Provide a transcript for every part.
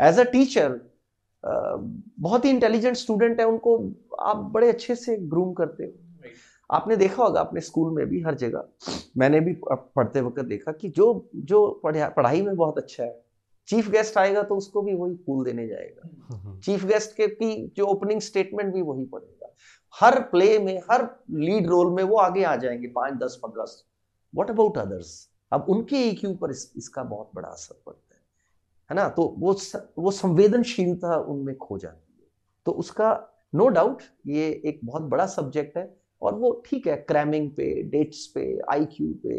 As a teacher बहुत ही intelligent student है उनको आप बड़े अच्छे से ग्रूम करते हो। आपने देखा होगा अपने स्कूल में भी हर जगह मैंने भी पढ़ते वक्त देखा कि जो जो पढ़ाई में बहुत अच्छा है चीफ गेस्ट आएगा तो उसको भी वही फूल देने जाएगा। चीफ गेस्ट के की जो ओपनिंग स्टेटमेंट भी वही पढ़ेगा। हर प्ले में हर लीड रोल में वो आगे आ जाएँगे पाँच दस पंद्रह। वॉट अबाउट अदर्स अब उनके ईक्यू पर इस, इसका बहुत बड़ा असर पड़ता है। है ना? तो वो वो संवेदनशीलता उनमें खो जाती है। तो उसका नो no डाउट ये एक बहुत बड़ा सब्जेक्ट है और वो ठीक है क्रैमिंग पे डेट्स पे आईक्यू पे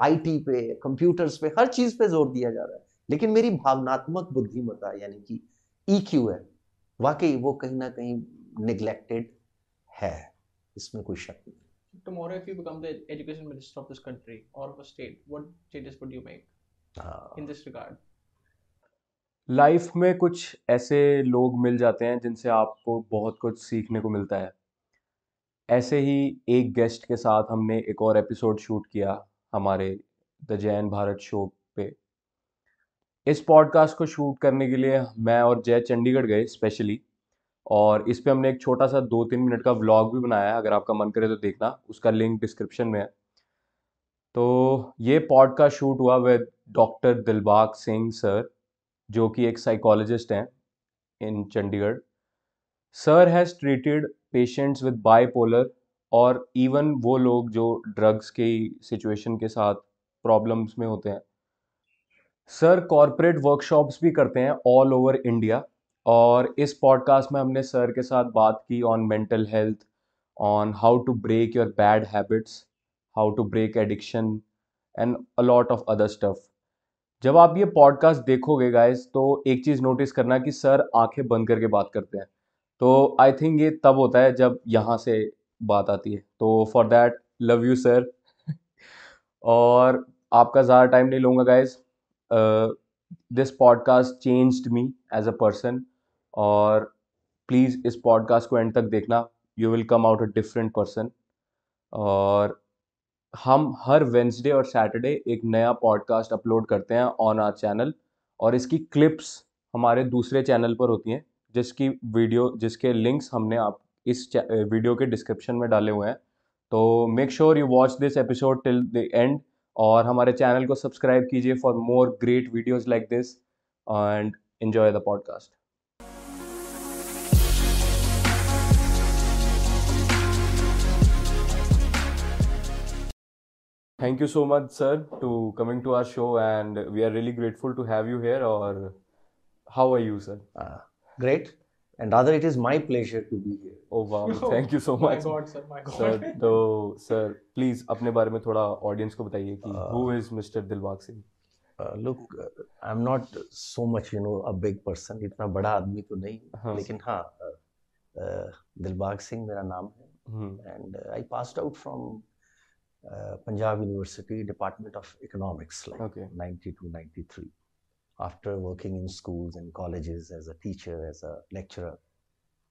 आईटी पे कंप्यूटर्स पे हर चीज़ पे ज़ोर दिया जा रहा है। लेकिन मेरी भावनात्मक बुद्धिमत्ता यानी कि ईक्यू है वाकई वो कहीं ना कहीं निग्लेक्टेड है। इसमें कोई शक नहीं। Tomorrow if you become the education minister of this country or of a state what changes would you make uh, in this regard? Life में कुछ ऐसे लोग मिल जाते हैं जिनसे आपको बहुत कुछ सीखने को मिलता है। ऐसे ही एक गेस्ट के साथ हमने एक और एपिसोड शूट किया हमारे द जैन भारत शो पे। इस पॉडकास्ट को शूट करने के लिए मैं और जय चंडीगढ़ गए स्पेशली और इस पे हमने एक छोटा सा दो तीन मिनट का व्लॉग भी बनाया है, अगर आपका मन करे तो देखना, उसका लिंक डिस्क्रिप्शन में है। तो ये पॉडकास्ट शूट हुआ with doctor Dilbag Singh sir जो कि एक साइकोलॉजिस्ट हैं in Chandigarh sir has treated patients with bipolar और इवन वो लोग जो ड्रग्स के सिचुएशन के साथ प्रॉब्लम्स में होते हैं. सर कॉरपोरेट वर्कशॉप्स भी करते हैं ऑल ओवर इंडिया और इस पॉडकास्ट में हमने सर के साथ बात की on mental health on how to break your bad habits how to break addiction and a lot of other stuff जब आप ये पॉडकास्ट देखोगे गाइस तो एक चीज़ नोटिस करना कि सर आँखें बंद करके बात करते हैं। तो आई थिंक ये तब होता है जब यहाँ से बात आती है। तो for that love you sir और आपका ज़्यादा टाइम नहीं लूँगा guys this podcast changed me as a person और प्लीज़ इस पॉडकास्ट को एंड तक देखना। You will come out a different person और हम हर वेंसडे और सैटरडे एक नया पॉडकास्ट अपलोड करते हैं ऑन आर चैनल और इसकी क्लिप्स हमारे दूसरे चैनल पर होती हैं, जिसकी वीडियो जिसके लिंक्स हमने आप इस वीडियो के डिस्क्रिप्शन में डाले हुए हैं। तो make sure you watch this episode till the end और हमारे चैनल को सब्सक्राइब कीजिए for more great videos like this and enjoy the podcast Thank you so much, sir, to coming to our show, and we are really grateful to have you here. Or how are you, sir? Uh, great. And rather, it is my pleasure to be here. Oh wow! Thank you so much. My God, sir. My God. Sir, तो sir, please अपने बारे में थोड़ा audience को बताइए कि uh, who is Mr. Dilbag Singh? Uh, look, uh, I'm not so much, you know, a big person. इतना बड़ा आदमी तो नहीं, हाँ, लेकिन हाँ, uh, uh, दिलबाग सिंह मेरा नाम है. Hmm. And uh, I passed out from uh, Punjab University Department of Economics, like okay. 92, 93. after working in schools and colleges as a teacher, as a lecturer.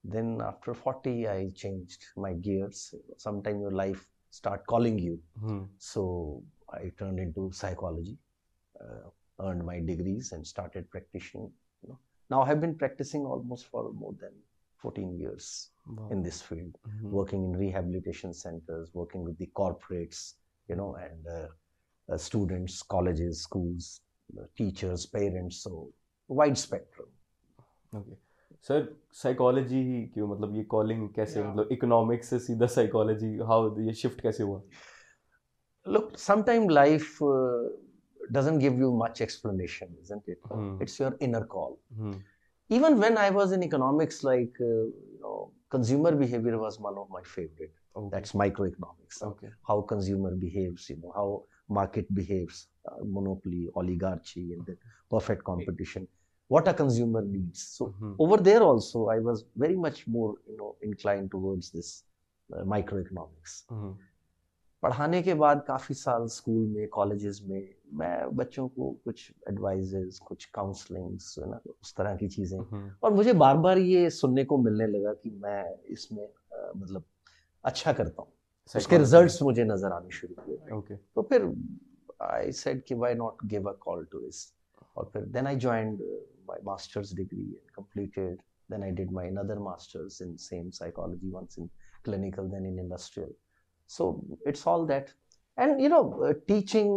Then after 40, I changed my gears. Sometime your life start calling you. Hmm. So I turned into psychology, uh, earned my degrees and started practicing. You know. Now I have been practicing almost for more than 14 years wow. in this field, mm-hmm. working in rehabilitation centers, working with the corporates, you know, and uh, uh, students, colleges, schools, teachers parents so wide spectrum okay sir psychology ही क्यों मतलब ये calling कैसे yeah. मतलब economics से सीधा psychology how ये shift कैसे हुआ look sometime life uh, doesn't give you much explanation isn't it hmm. it's your inner call hmm. even when i was in economics like uh, you know consumer behavior was one of my favorite okay. that's microeconomics okay how consumer behaves you know how market behaves uh, monopoly, oligarchy, and the perfect competition. What a consumer needs. So mm-hmm. over there also, I was very much more you know inclined towards this uh, microeconomics. Mm-hmm. पढ़ाने के बाद काफ़ी साल school में colleges में मैं बच्चों को कुछ एडवाइजेस कुछ काउंसलिंग्स उस तरह की चीज़ें। और मुझे बार बार ये सुनने को मिलने लगा कि मैं इसमें मतलब अच्छा करता हूँ। उसके रिजल्ट्स मुझे नज़र आने शुरू हुए। ओके तो फिर आई सेड कि why not give a call to this और फिर then I join my masters degree completed then I did my another masters in same psychology once in clinical then in industrial So it's all that. And you know, uh, teaching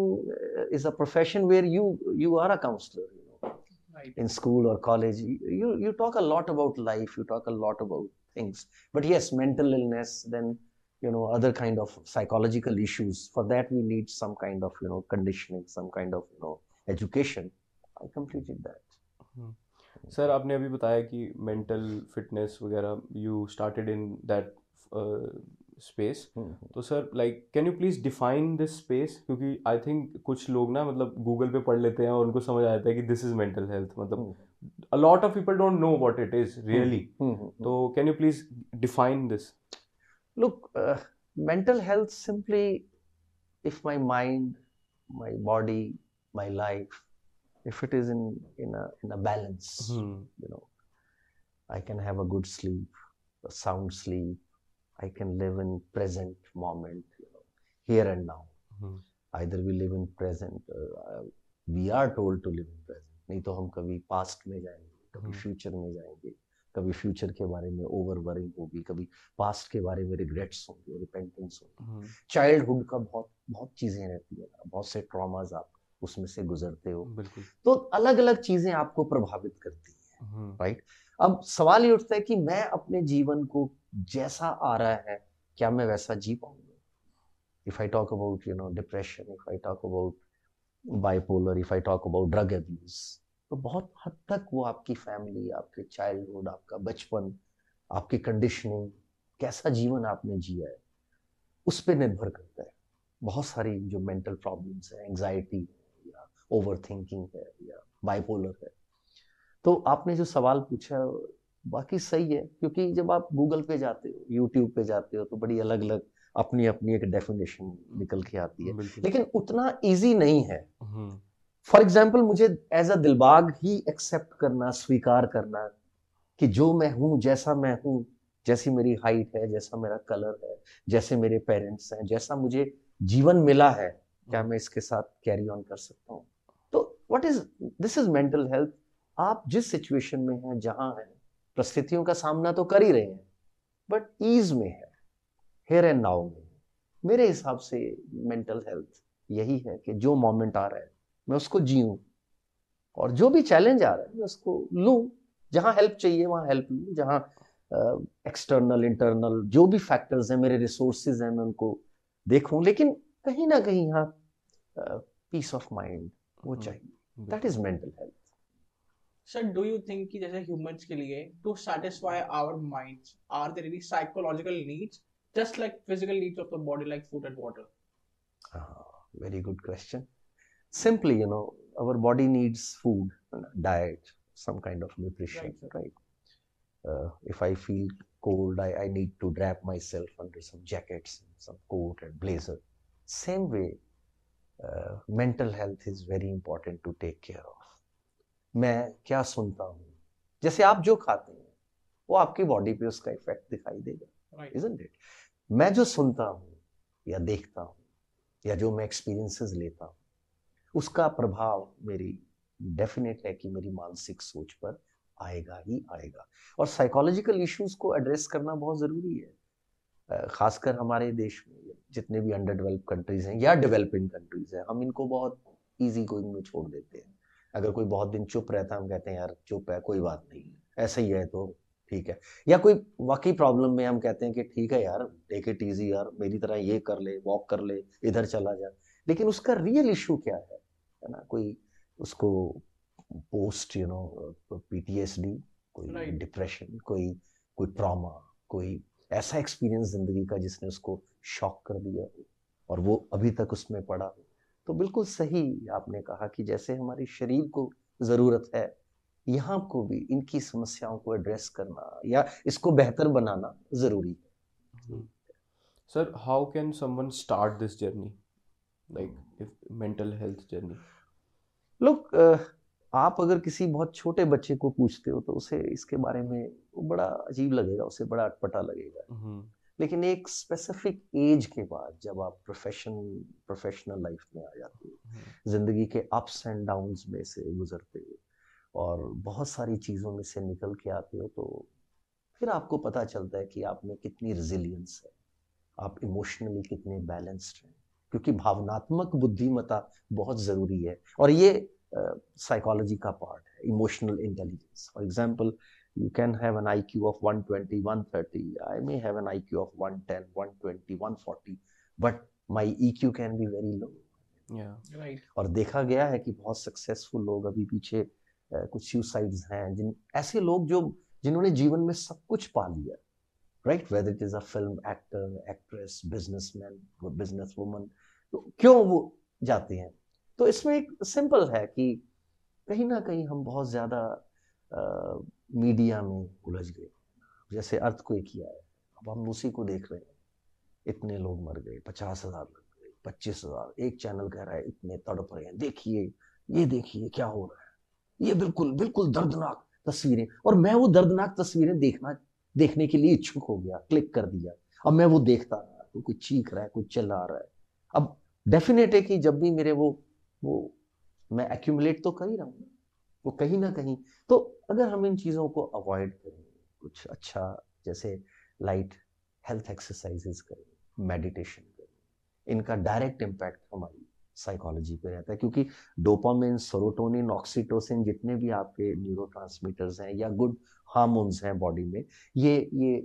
uh, is a profession where you you are a counselor. You know, Right. in school or college, you you talk a lot about life. You talk a lot about things. But yes, mental illness, then you know other kind of psychological issues. For that, we need some kind of you know conditioning, some kind of you know education. I completed that. Sir आपने अभी बताया कि mental fitness वगैरह you started in that space तो sir like can you please define this space क्योंकि I think कुछ लोग ना मतलब गूगल पे पढ़ लेते हैं और उनको समझ आ जाता है कि दिस इज़ मेंटल हेल्थ मतलब a lot of people don't know what it is really तो can you please define this look mental health simply if my mind my body my life if it is in in a in a balance you know I can have a good sleep a sound sleep I can live in present moment, you know, here and now. Hmm. Either we live in present, uh, we are told to live in present. नहीं तो हम कभी past में जाएँगे कभी हम्म। Future में जाएँगे कभी फ्यूचर के बारे में ओवर वरिंग होगी कभी पास्ट के बारे में रिग्रेट्स होंगे रिपेंटेंस होगी Hmm. चाइल्डहुड का बहुत बहुत चीज़ें रहती है बहुत से ट्रॉमाज आप उसमें से गुजरते हो तो अलग अलग चीज़ें आपको प्रभावित करती हैं Hmm. अब सवाल ये उठता है कि मैं अपने जीवन को जैसा आ रहा है, क्या मैं वैसा जी पाऊँगा? If I talk about you know depression if I talk about bipolar if I talk about drug abuse तो बहुत हद तक वो आपकी फैमिली आपके चाइल्डहुड आपका बचपन, आपकी कंडीशनिंग कैसा जीवन आपने जिया है, उस पर निर्भर करता है। बहुत सारी जो मेंटल प्रॉब्लम्स है एंजाइटी है, या ओवर थिंकिंग है, या बाइपोलर है। तो आपने जो सवाल पूछा बाकी सही है क्योंकि जब आप गूगल पे जाते हो यूट्यूब पे जाते हो तो बड़ी अलग अलग अपनी अपनी एक डेफिनेशन निकल के आती है। लेकिन उतना इजी नहीं है. फॉर एग्ज़ाम्पल मुझे एज अ दिलबाग ही एक्सेप्ट करना स्वीकार करना कि जो मैं हूँ जैसा मैं हूँ जैसी मेरी हाइट है जैसा मेरा कलर है जैसे मेरे पेरेंट्स हैं जैसा मुझे जीवन मिला है क्या मैं इसके साथ कैरी ऑन कर सकता हूँ? तो what is this is mental health आप जिस सिचुएशन में हैं जहाँ हैं परिस्थितियों का सामना तो कर ही रहे हैं बट ईज में है हेयर एंड नाउ में मेरे हिसाब से मेंटल हेल्थ यही है कि जो मोमेंट आ रहा है मैं उसको जीऊं और जो भी चैलेंज आ रहा है मैं उसको लूँ जहाँ हेल्प चाहिए वहाँ हेल्प लूँ जहाँ एक्सटर्नल इंटरनल जो भी फैक्टर्स हैं मेरे रिसोर्सेज हैं मैं उनको देखूँ लेकिन कहीं ना कहीं यहाँ पीस ऑफ़ माइंड वो हम्म, चाहिए। That is mental health Sir, do you think कि जैसे humans के लिए to satisfy our minds, are there any psychological needs just like physical needs of the body like food and water? very good question simply you know our body needs food diet some kind of nutrition Right, right, Uh, if i feel cold I, I need to wrap myself under some jackets some coat and blazer same way uh, mental health is very important to take care of मैं क्या सुनता हूँ? जैसे आप जो खाते हैं वो आपकी बॉडी पे उसका इफ़ेक्ट दिखाई देगा isn't it? मैं जो सुनता हूँ या देखता हूँ या जो मैं एक्सपीरियंसेस लेता हूँ उसका प्रभाव मेरी डेफिनेट है कि मेरी मानसिक सोच पर आएगा ही आएगा। और साइकोलॉजिकल इश्यूज़ को एड्रेस करना बहुत ज़रूरी है। खासकर हमारे देश में जितने भी अंडर डेवलप कंट्रीज़ हैं या डेवलपिंग कंट्रीज़ हैं हम इनको बहुत इजी गोइंग में छोड़ देते हैं। अगर कोई बहुत दिन चुप रहता है हम कहते हैं यार चुप है कोई बात नहीं ऐसा ही है तो ठीक है। या कोई वाकई प्रॉब्लम में हम कहते हैं कि ठीक है यार टेक इट इजी यार मेरी तरह ये कर ले वॉक कर ले इधर चला जा। लेकिन उसका रियल इशू क्या है? है ना कोई उसको पोस्ट यू नो पीटीएसडी कोई Right. डिप्रेशन कोई कोई ट्रॉमा कोई ऐसा एक्सपीरियंस ज़िंदगी का जिसने उसको शॉक कर दिया और वो अभी तक उसमें पड़ा हो। तो बिल्कुल सही आपने कहा कि जैसे हमारी शरीर को ज़रूरत है यहाँ को भी इनकी समस्याओं को एड्रेस करना या इसको बेहतर बनाना ज़रूरी है Sir, how can someone start this journey? Like, if mental health journey. लोग आप अगर किसी बहुत छोटे बच्चे को पूछते हो तो उसे इसके बारे में वो बड़ा अजीब लगेगा उसे बड़ा अटपटा लगेगा Mhm. लेकिन एक स्पेसिफिक एज के बाद जब आप प्रोफेशन प्रोफेशनल लाइफ में आ जाते हो Mhm. ज़िंदगी के अप्स एंड डाउन्स में से गुजरते हो और बहुत सारी चीज़ों में से निकल के आते हो तो फिर आपको पता चलता है कि आप में कितनी रिजिलियंस है। आप इमोशनली कितने बैलेंस्ड हैं। क्योंकि भावनात्मक बुद्धिमत्ता बहुत ज़रूरी है। और ये साइकोलॉजी uh, का पार्ट है emotional intelligence for example you can have an IQ of 120, 130. I may have an IQ of 110, 120, 140, but my EQ can be very low. yeah. Right. और देखा गया है कि बहुत सक्सेसफुल लोग अभी पीछे uh, कुछ सुसाइड्स हैं जिन ऐसे लोग जो जिन्होंने जीवन में सब कुछ पा लिया। Right whether it is a film actor actress businessman business woman तो क्यों वो जाते हैं? तो इसमें एक सिंपल है कि कहीं ना कहीं हम बहुत ज़्यादा मीडिया में उलझ गए। जैसे अर्थ को एक किया है। अब हम उसी को देख रहे हैं। इतने लोग मर गए, पचास हज़ार लग गए, पच्चीस हज़ार। एक चैनल कह रहा है, इतने तड़प रहे हैं। देखिए, ये देखिए क्या हो रहा है। ये बिल्कुल बिल्कुल दर्दनाक तस्वीरें। और मैं वो दर्दनाक तस्वीरें देखना, देखने के लिए इच्छुक हो गया, क्लिक कर दिया। अब मैं वो देखता रहा तो कोई चीख रहा है, कोई चिल्ला रहा है। अब डेफिनेट है कि जब भी मेरे वो वो मैं एक्यूमुलेट तो कर ही रहा हूँ। वो कहीं ना कहीं तो अगर हम इन चीज़ों को अवॉइड करें, कुछ अच्छा जैसे लाइट हेल्थ एक्सरसाइजेस करें मेडिटेशन करें, इनका डायरेक्ट इम्पैक्ट हमारी साइकोलॉजी पे रहता है, क्योंकि डोपामिन सोरोटोनिन ऑक्सीटोसिन जितने भी आपके न्यूरोट्रांसमीटर्स हैं या गुड हार्मोन्स हैं बॉडी में, ये ये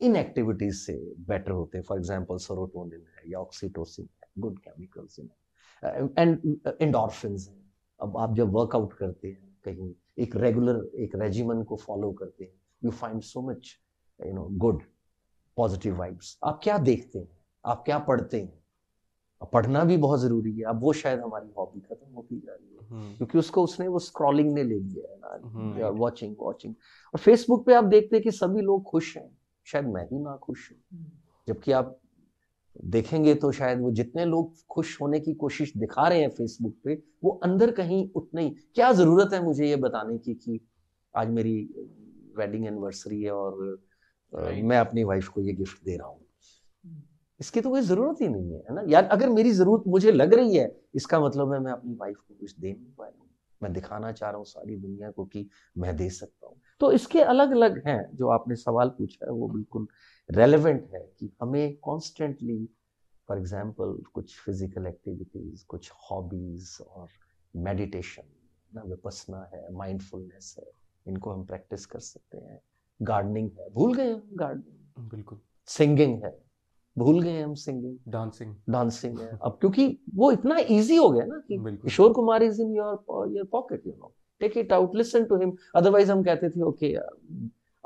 इन एक्टिविटीज़ से बेटर होते हैं। फॉर एग्जांपल सोरोटोनिन है या ऑक्सीटोसिन है good chemicals in and endorphins हैं। अब आप जब वर्कआउट करते हैं कहीं एक रेगुलर एक रेजिमन को फॉलो करते हैं you find so much you know good positive vibes आप क्या देखते हैं? आप क्या पढ़ते हैं? पढ़ना भी बहुत ज़रूरी है। अब वो शायद हमारी हॉबी खत्म होती जा रही है। हम्म। क्योंकि उसको उसने वो स्क्रॉलिंग ने ले लिया है हम्म। ना वॉचिंग वॉचिंग और फेसबुक पे आप देखते हैं कि सभी लोग खुश हैं। शायद मैं ही ना खुश हूँ। जबकि आप देखेंगे तो शायद वो जितने लोग खुश होने की कोशिश दिखा रहे हैं फेसबुक पे वो अंदर कहीं उतने ही। क्या ज़रूरत है मुझे ये बताने की कि आज मेरी वेडिंग एनिवर्सरी है और मैं अपनी वाइफ को ये गिफ्ट दे रहा हूँ। इसकी तो कोई ज़रूरत ही नहीं है है ना? यार अगर मेरी ज़रूरत मुझे लग रही है इसका मतलब है मैं अपनी वाइफ को कुछ दे नहीं पाया हूँ। मैं दिखाना चाह रहा हूँ सारी दुनिया को कि मैं दे सकता हूँ। तो इसके अलग अलग हैं जो आपने सवाल पूछा है वो बिल्कुल रेलेवेंट है कि हमें कॉन्स्टेंटली फॉर एग्ज़ाम्पल कुछ फ़िज़िकल एक्टिविटीज़ कुछ हॉबीज और मेडिटेशन ना विपसना है माइंडफुलनेस है इनको हम प्रैक्टिस कर सकते हैं। गार्डनिंग है भूल गए हम गार्डनिंग बिल्कुल। सिंगिंग है भूल गए हम सिंगिंग डांसिंग डांसिंग है। अब क्योंकि वो इतना इजी हो गया ना कि Kishore Kumar is in your your pocket you know take it out listen to him otherwise हम कहते थे ओके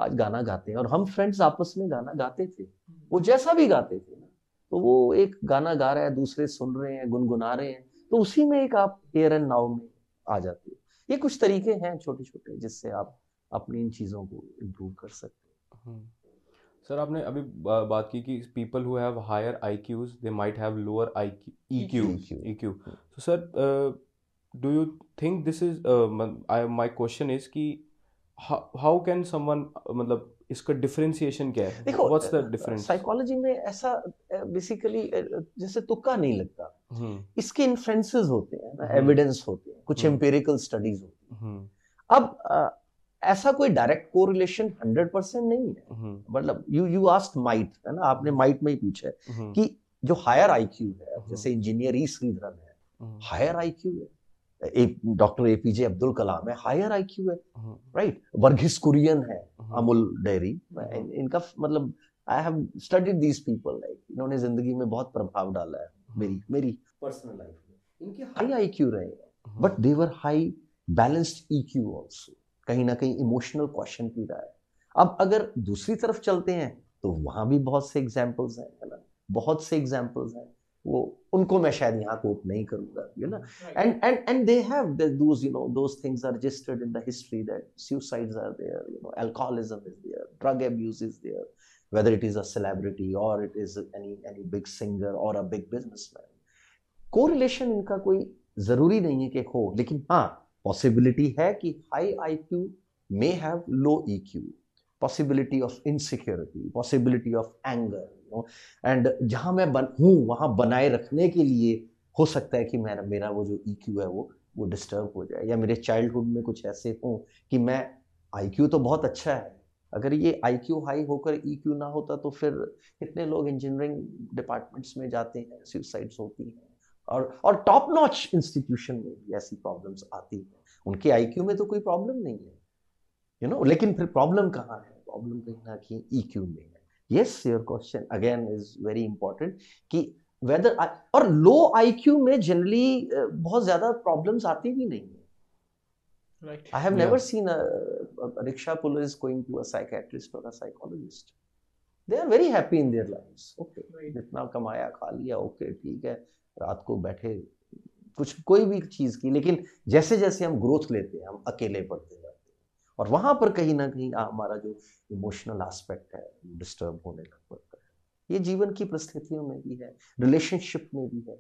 आज गाना गाते हैं और हम फ्रेंड्स आपस में गाना गाते थे। वो जैसा भी गाते थे ना तो वो एक गाना गा रहा है दूसरे सुन रहे हैं गुनगुना रहे हैं तो उसी में एक आप हेयर एंड नाउ में आ जाते हो। ये कुछ तरीके हैं छोटे छोटे जिससे आप अपनी इन चीज़ों को इम्प्रूव कर सकते हम्म। सर आपने अभी बात की कि people who have higher IQs they might have lower IQ EQ. EQ तो sir do you think this is I my question is कि हाउ कैन समवन मतलब इसका डिफरेंशिएशन क्या है? देखो व्हाट्स द डिफरेंस साइकोलॉजी में ऐसा बेसिकली जैसे तुक्का नहीं लगता। हम्म। इसके इन्फ्लुएंसेस होते हैं ना हम्म। एविडेंस होते हैं कुछ हम्म। एम्पेरिकल स्टडीज़ होती हैं। हम्म। अब ऐसा कोई डायरेक्ट कोरिलेशन 100 परसेंट नहीं है। हम्म। मतलब यू यू आस्ट माइट है ना? आपने माइट में ही पूछा है हम्म। कि जो हायर आईक्यू है हम्म। जैसे इंजीनियर ई श्रीधरन है हम्म। हायर आईक्यू है। डॉक्टर एपीजे अब्दुल कलाम है हायर आई क्यू है हम्म। राइट वर्गीस कुरियन है हम्म। अमूल डेयरी हम्म। इनका मतलब I have studied these people like इन्होंने ज़िंदगी में बहुत प्रभाव डाला है मेरी मेरी। पर्सनल लाइफ में। इनके हाई आई क्यू रहे हम्म। But they were high balanced E Q also कहीं ना कहीं इमोशनल क्वेश्चन भी रहा है। अब अगर दूसरी तरफ़ चलते हैं तो वहाँ भी बहुत से एग्जांपल्स हैं है ना? बहुत से एग्जांपल्स हैं। वो उनको मैं शायद यहाँ कोट नहीं करूँगा यू ना and and they have the, those you know those things are registered in the history that suicides are there you know alcoholism is there drug abuse is there whether it is a celebrity or it is any any big singer or a big businessman correlation इनका कोई ज़रूरी नहीं है कि हो लेकिन हाँ possibility है कि high IQ may have low EQ possibility of insecurity possibility of anger you know. And जहाँ मैं बन, हूँ, वहाँ बनाए रखने के लिए हो सकता है कि मेरा मेरा वो जो EQ है वो वो डिस्टर्ब हो जाए। या मेरे चाइल्डहुड में कुछ ऐसे हों कि मैं आईक्यू तो बहुत अच्छा है। अगर ये आईक्यू हाई होकर ईक्यू ना होता तो फिर कितने लोग इंजीनियरिंग डिपार्टमेंट्स में जाते हैं सुसाइड्स होती हैं। और और टॉप नॉच इंस्टीट्यूशन में भी ऐसी प्रॉब्लम्स आती हैं। उनके आईक्यू में तो कोई प्रॉब्लम नहीं है। You you know know? लेकिन फिर प्रॉब्लम कहाँ है? प्रॉब्लम कहीं ना कहीं ईक्यू में है। Yes your question again is very important कि वेदर और लो आईक्यू में जनरली uh, बहुत ज़्यादा प्रॉब्लम्स आती भी नहीं है। I have never seen rickshaw pullers going to अट्रिस्ट और psychologist they are very happy in their live okay जितना कमाया खा लिया ओके ठीक है। रात को बैठे कुछ कोई भी चीज़ की लेकिन जैसे जैसे हम ग्रोथ लेते हैं हम अकेले पड़ते हैं और वहाँ पर कहीं ना कहीं हमारा जो इमोशनल एस्पेक्ट है डिस्टर्ब होने लग पड़ता है। ये जीवन की परिस्थितियों में भी है रिलेशनशिप में भी है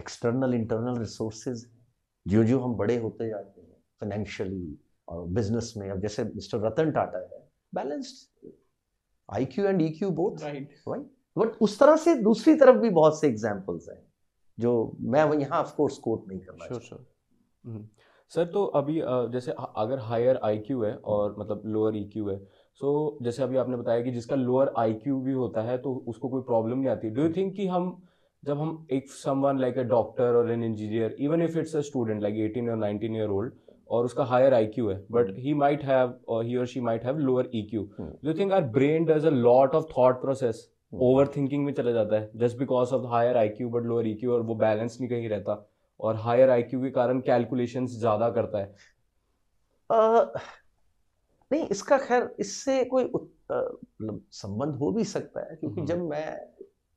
एक्सटर्नल इंटरनल रिसोर्सेज जो जो हम बड़े होते जाते हैं फाइनेंशियली और बिज़नेस में। अब जैसे मिस्टर रतन टाटा है balanced I Q and E Q both Right. But उस तरह से दूसरी तरफ़ भी बहुत से एग्जाम्पल्स हैं जो मैं यहाँ ऑफ़ कोर्स कोट नहीं करना श्योर चाहता। श्योर सर तो अभी जैसे अगर हायर आईक्यू है और मतलब लोअर ईक्यू है सो so, जैसे अभी आपने बताया कि जिसका लोअर आईक्यू भी होता है तो उसको कोई प्रॉब्लम नहीं आती। डू यू थिंक कि हम जब हम एक समवन लाइक अ डॉक्टर और an engineer even if it's a student like 18 और 19 ईयर ओल्ड और उसका हायर आईक्यू है बट ही माइट हैव और ही और she might have lower EQ Hmm. Do you think our brain does a lot of thought process overthinking में चला जाता है just because of higher IQ but lower EQ और वो balance नहीं कहीं रहता। और हायर आईक्यू के कारण कैलकुलेशंस ज़्यादा करता है अ, नहीं इसका खैर इससे कोई मतलब संबंध हो भी सकता है क्योंकि हम्म। जब मैं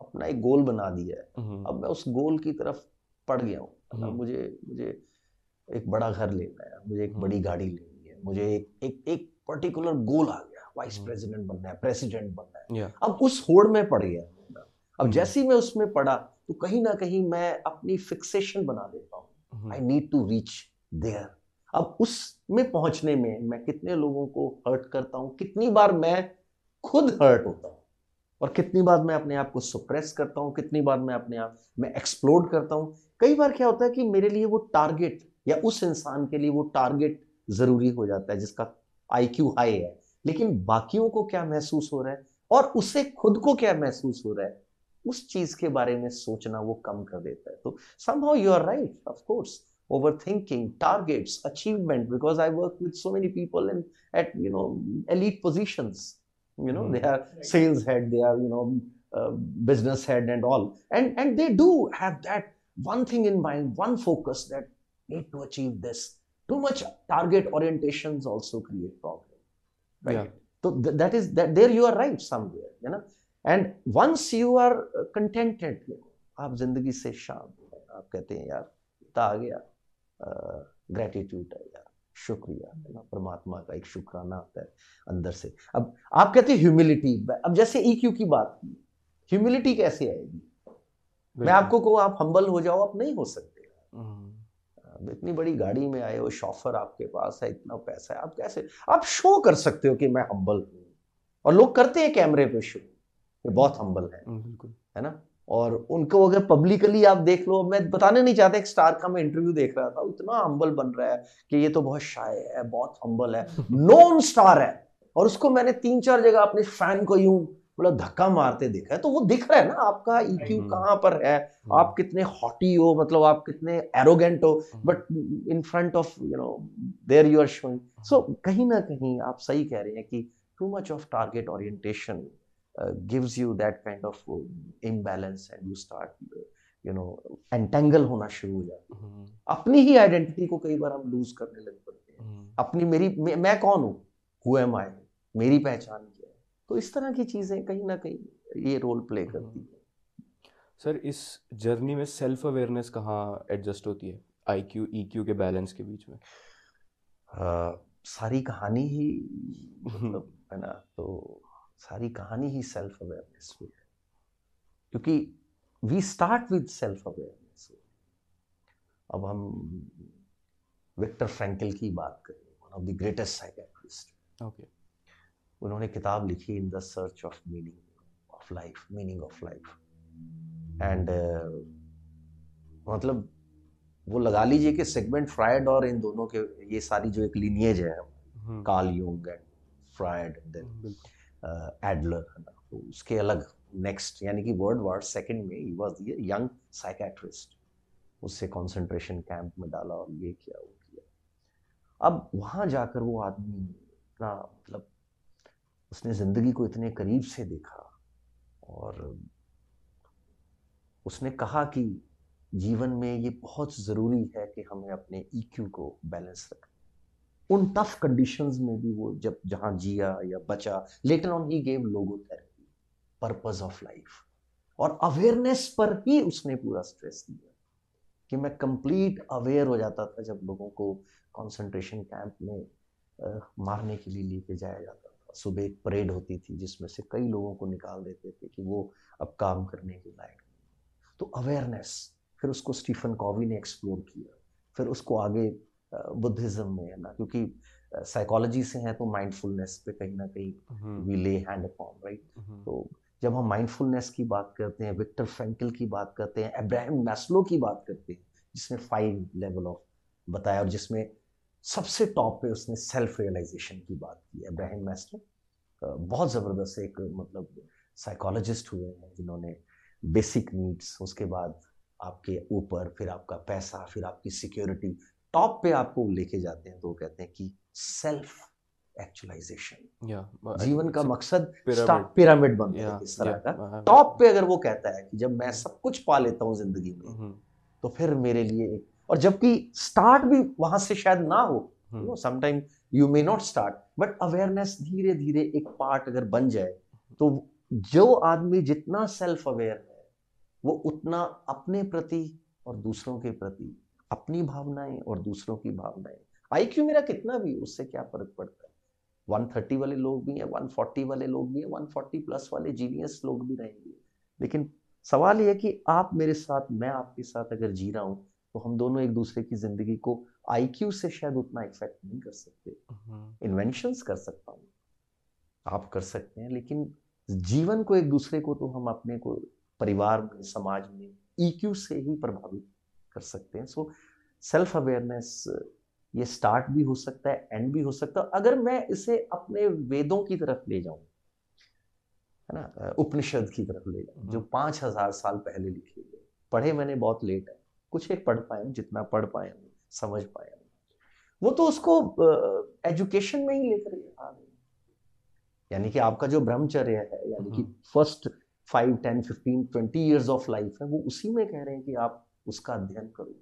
अपना एक गोल बना दिया है हम्म, अब मैं उस गोल की तरफ़ पड़ गया हूँ हम्म। मुझे मुझे एक बड़ा घर लेना है मुझे एक। बड़ी गाड़ी लेनी है मुझे एक एक एक पर्टिकुलर गोल आ गया वाइस। प्रेसिडेंट बनना है प्रेसिडेंट बनना है अब उस होड़ में पड़ गया अब। जैसे ही मैं उसमें पड़ा तो कहीं ना कहीं मैं अपनी फिक्सेशन बना देता हूँ। I need to reach there अब उसमें पहुँचने में मैं कितने लोगों को हर्ट करता हूँ कितनी बार मैं खुद हर्ट होता हूँ और कितनी बार मैं अपने आप को सुप्रेस करता हूँ कितनी बार मैं अपने आप में एक्सप्लोड करता हूँ। कई बार क्या होता है कि मेरे लिए वो टारगेट या उस इंसान के लिए वो टारगेट ज़रूरी हो जाता है जिसका आईक्यू हाई है। लेकिन बाकियों को क्या महसूस हो रहा है? और उसे खुद को क्या महसूस हो रहा है? उस चीज़ के बारे में सोचना वो कम कर देता है तो somehow you are right of course overthinking targets achievement because i work with so many people in at you know elite positions you know mm-hmm. they are Right. sales head they are you know uh, business head and all and and they do have that one thing in mind one focus that need to achieve this too much target orientations also create problem right Yeah. so th- that is that there you are right somewhere you know and once you are know, आप ज़िंदगी से शांत हैं। आप कहते हैं यार इतना आ गया। ग्रेटिट्यूड है यार। शुक्रिया। है ना परमात्मा का एक शुक्राना आता है अंदर से। अब आप कहते हैं ह्यूमिलिटी अब जैसे ईक्यू की बात की ह्यूमिलिटी कैसे आएगी? मैं आपको कहूँ आप हम्बल हो जाओ आप नहीं हो सकते। हम्म, इतनी बड़ी गाड़ी में आए हो शॉफर आपके पास है इतना पैसा है आप कैसे? आप शो कर सकते हो कि मैं हम्बल हूँ। और लोग करते हैं कैमरे पे शो कि बहुत हम्बल है। बिल्कुल। है ना? और उनको अगर पब्लिकली आप देख लो मैं बताने नहीं चाहता एक स्टार का मैं इंटरव्यू देख रहा था वो इतना हम्बल बन रहा है कि ये तो बहुत शाय है बहुत हम्बल है। नॉन स्टार है। और उसको मैंने तीन चार जगह अपने फ़ैन को यूँ बोला धक्का मारते देखा है तो वो दिख रहा है ना आपका ईक्यू हम्म। कहाँ पर है? आप कितने हॉटी हो मतलब आप कितने एरोगेंट हो but in front of you know there you are showing so कहीं ना कहीं आप सही कह रहे हैं कि too much of target orientation gives you that kind of imbalance and you start you know entangle होना शुरू हो जाता है। हम्म, अपनी ही आइडेंटिटी को कई बार हम लूज करने लग पड़ते हैं। हम्म, अपनी मेरी मैं, मैं कौन हूँ? हु एम आई मेरी पहचान क्या है? तो इस तरह की चीज़ें कहीं ना कहीं ये रोल प्ले करती है। सर इस जर्नी में सेल्फ अवेयरनेस कहाँ एडजस्ट होती है? आई क्यू ई क्यू के बैलेंस के बीच में? आ, सारी कहानी ही मतलब है ना? तो सारी कहानी ही सेल्फ अवेयरनेस में है। क्योंकि we start with self awareness अब हम विक्टर फ्रैंकल की बात करें one of the greatest psychiatrist okay उन्होंने किताब लिखी in the search of meaning of life meaning of life and मतलब वो लगा लीजिए कि सेगमेंट फ्रायड और इन दोनों के ये सारी जो एक लिनिएज है Carl Jung and Freud then बिल्कुल। एडलर ना तो उसके अलग नेक्स्ट यानी कि वर्ल्ड वार सेकंड में ही वाज ये यंग साइकेट्रिस्ट उससे कंसंट्रेशन कैंप में डाला और ये किया, वो किया। अब वहाँ जाकर वो आदमी इतना मतलब उसने ज़िंदगी को इतने करीब से देखा और उसने कहा कि जीवन में ये बहुत ज़रूरी है कि हमें अपने ईक्यू को बैलेंस रखें। उन टफ कंडीशंस में भी वो जब जहाँ जिया या बचा later on he gave logotherapy purpose of life और अवेयरनेस पर ही उसने पूरा स्ट्रेस दिया कि मैं कंप्लीट अवेयर हो जाता था जब लोगों को कंसंट्रेशन कैंप में अ, मारने के लिए लेके जाया जाता था। सुबह एक परेड होती थी जिसमें से कई लोगों को निकाल देते थे कि वो अब काम करने के लायक नहीं तो अवेयरनेस फिर उसको स्टीफन कॉवी ने एक्सप्लोर किया फिर उसको आगे बुद्धिज्म में है ना क्योंकि साइकोलॉजी से है तो माइंडफुलनेस पे कहीं ना कहीं वी ले हैंड अपॉन राइट तो जब हम माइंडफुलनेस की बात करते हैं विक्टर फ्रेंकल की बात करते हैं अब्राहम मैस्लो की बात करते हैं जिसने फाइव लेवल ऑफ़ बताया और जिसमें सबसे टॉप पे उसने सेल्फ रियलाइजेशन की बात की अब्राहम मैस्लो बहुत ज़बरदस्त एक मतलब साइकोलॉजिस्ट हुए हैं जिन्होंने बेसिक नीड्स उसके बाद आपके ऊपर फिर आपका पैसा फिर आपकी सिक्योरिटी टॉप पे आपको लेके जाते हैं तो वो कहते हैं कि सेल्फ एक्चुअलाइजेशन या जीवन का मकसद पिरामिड बनता या है इस तरह का। टॉप पे अगर वो कहता है कि जब मैं सब कुछ पा लेता हूँ ज़िंदगी में हम्म, तो फिर मेरे लिए एक और जबकि स्टार्ट भी वहाँ से शायद ना हो no sometime you may not start but awareness धीरे धीरे एक पार्ट अगर बन जाए तो जो आदमी जितना सेल्फ अवेयर है वो उतना अपने प्रति और दूसरों के प्रति अपनी भावनाएँ और दूसरों की भावनाएँ। आईक्यू मेरा कितना भी उससे क्या फ़र्क पड़ता है? 130 वाले लोग भी हैं 140 वाले लोग भी हैं 140 प्लस वाले जीनियस लोग भी रहेंगे। लेकिन सवाल यह कि आप मेरे साथ मैं आपके साथ अगर जी रहा हूँ तो हम दोनों एक दूसरे की ज़िंदगी को आईक्यू से शायद उतना इफ़ेक्ट नहीं कर सकते। हम्म, इन्वेंशंस कर सकता हूँ। आप कर सकते हैं लेकिन जीवन को एक दूसरे को तो हम अपने को परिवार में समाज में ईक्यू से ही प्रभावित कर सकते हैं। सो सेल्फ अवेयरनेस ये स्टार्ट भी हो सकता है एंड भी हो सकता है। अगर मैं इसे अपने वेदों की तरफ़ ले जाऊँ है ना उपनिषद की तरफ़ ले जाऊँ जो पाँच हज़ार साल पहले लिखे गए पढ़े मैंने बहुत लेट है। कुछ एक पढ़ पाए हूँ, जितना पढ़ पाए हूँ, समझ पाए हूँ। वो तो उसको एजुकेशन में ही लेकर आ गए यानी कि आपका जो ब्रह्मचर्य है यानी कि। First five ten fifteen twenty years of life है वो उसी में कह रहे हैं कि आप उसका अध्ययन करो।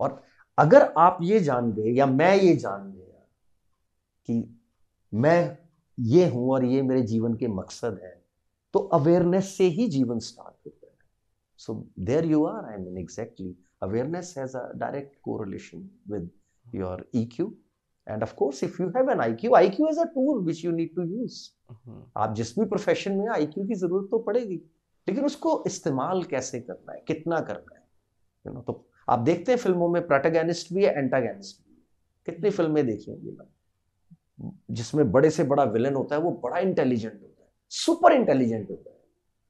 और अगर आप ये जान गए या मैं ये जान गया कि मैं ये हूँ और ये मेरे जीवन के मकसद है तो अवेयरनेस से ही जीवन स्टार्ट होता है। So there you are I mean exactly awareness has a direct correlation with your EQ. And of course, if you have an IQ, IQ is a tool which you need to use. हम्म, आप जिस भी profession में IQ की ज़रूरत तो पड़ेगी लेकिन उसको इस्तेमाल कैसे करना है कितना करना है? You know. तो आप देखते हैं फ़िल्मों में प्रोटेगनिस्ट भी है एंटागनिस्ट भी कितनी फ़िल्में देखी होंगी जिसमें बड़े से बड़ा विलन होता है वो बड़ा इंटेलिजेंट होता है सुपर इंटेलिजेंट होता है।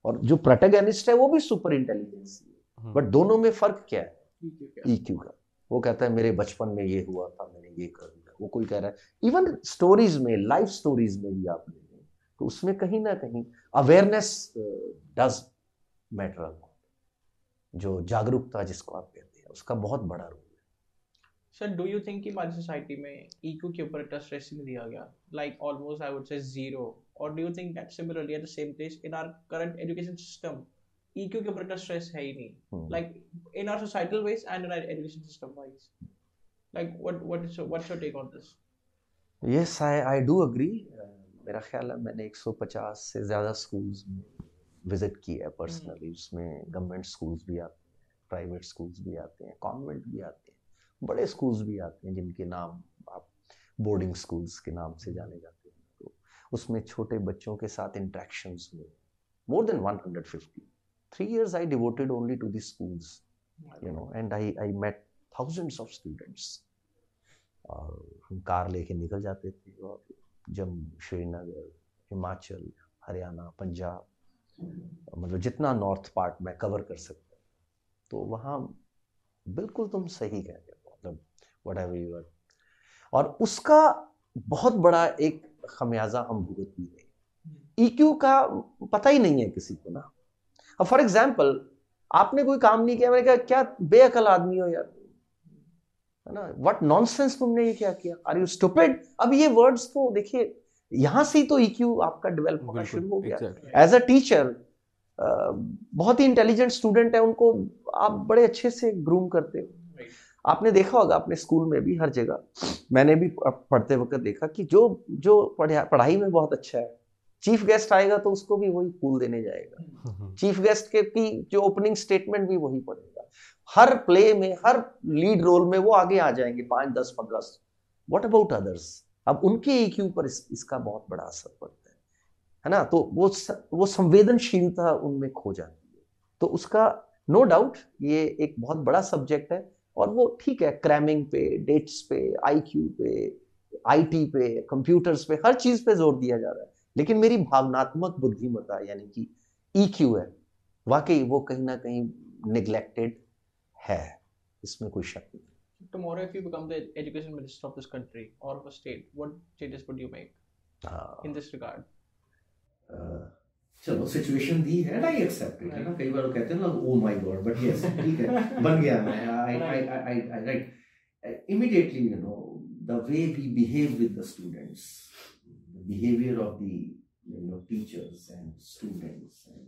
और जो प्रोटेगनिस्ट है वो भी सुपर इंटेलिजेंस है हम्म, बट दोनों में फ़र्क क्या है? ठीक है क्या ईक्यू का। वो कहता है मेरे बचपन में ये हुआ था मैंने ये कर दिया। वो कोई कह रहा है। इवन स्टोरीज में लाइफ स्टोरीज में भी आप ले तो उसमें कहीं ना कहीं अवेयरनेस डज मैटर जो जागरूकता जिसको आप कहते हैं उसका बहुत बड़ा रोल है। सर डू यू थिंक कि हमारी सोसाइटी में ईक्यू के ऊपर इतना स्ट्रेस नहीं दिया गया? Like almost I would say zero और do you think that similarly at the same place in our current education system EQ के ऊपर इतना स्ट्रेस है ही नहीं? Like in our societal ways and in our education system wise. Like what what is your, what's your take on this? Yes I I do agree मेरा ख्याल है मैंने 150 से ज़्यादा स्कूल्स में विज़िट किया है पर्सनली उसमें गवर्नमेंट स्कूल्स भी आते हैं प्राइवेट स्कूल्स भी आते हैं कॉन्वेंट भी आते हैं बड़े स्कूल्स भी आते हैं जिनके नाम आप बोर्डिंग स्कूल्स के नाम से जाने जाते हैं। तो उसमें छोटे बच्चों के साथ इंट्रैक्शंस में more than 150 three years I devoted only to the schools you know and I I met thousands of students और हम कार लेके निकल जाते थे और जम्मू श्रीनगर हिमाचल हरियाणा पंजाब मतलब जितना नॉर्थ पार्ट में कवर कर सकता तो वहाँ बिल्कुल तुम सही कह रहे हो मतलब वट एवर यू आर और उसका बहुत बड़ा एक खमियाजा हम भुगत भी रहे ईक्यू का पता ही नहीं है किसी को ना। अब फॉर एग्ज़ाम्पल आपने कोई काम नहीं किया, मैंने कहा, क्या बेअकल आदमी हो यार? है ना? व्हाट नॉनसेंस तुमने ये क्या किया? आर यू स्टूपिड अब ये वर्ड्स तो देखिए यहाँ से ही तो ईक्यू आपका डेवलप होना शुरू हो गया। एज अ टीचर बहुत ही इंटेलिजेंट स्टूडेंट है उनको आप बड़े अच्छे से ग्रूम करते हो। आपने देखा होगा अपने स्कूल में भी हर जगह मैंने भी पढ़ते वक्त देखा कि जो जो पढ़ा- पढ़ाई में बहुत अच्छा है चीफ गेस्ट आएगा तो उसको भी वही फूल देने जाएगा। चीफ गेस्ट के की जो ओपनिंग स्टेटमेंट भी वही पढ़ेगा। हर प्ले में हर लीड रोल में वो आगे आ जाएँगे पाँच दस पंद्रह। व्हाट अबाउट अदर्स अब उनके ईक्यू पर इस, इसका बहुत बड़ा असर पड़ता है है ना? तो वो स, वो संवेदनशीलता उनमें खो जाती है। तो उसका नो no डाउट ये एक बहुत बड़ा सब्जेक्ट है और वो ठीक है क्रैमिंग पे डेट्स पे आईक्यू पे आईटी पे कंप्यूटर्स पे हर चीज़ पे ज़ोर दिया जा रहा है। लेकिन मेरी भावनात्मक बुद्धिमत्ता यानी कि ईक्यू है वाकई वो कहीं ना कहीं निग्लेक्टेड है इसमें कोई शक नहीं। Tomorrow, if you become the education minister of this country or of a state, what changes would you make हाँ, in this regard? अ, चलो सिचुएशन दी है ना एक्सेप्ट इट है ना कई बार वो कहते हैं ना oh my god but yes ठीक है बन गया मैं I I I I right immediately you know the way we behave with the students the behavior of the you know teachers and students and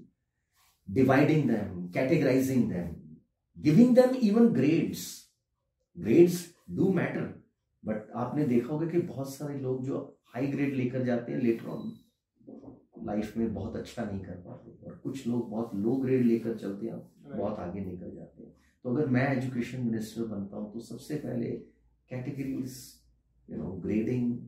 dividing them categorizing them giving them even grades Grades do matter but आपने देखा होगा कि बहुत सारे लोग जो high grade लेकर जाते हैं लेटर ऑन लाइफ में बहुत अच्छा नहीं कर पाते और कुछ लोग बहुत लो ग्रेड लेकर चलते हैं बहुत आगे निकल जाते हैं। तो अगर मैं एजुकेशन मिनिस्टर बनता हूँ तो सबसे पहले कैटेगरीज यू नो ग्रेडिंग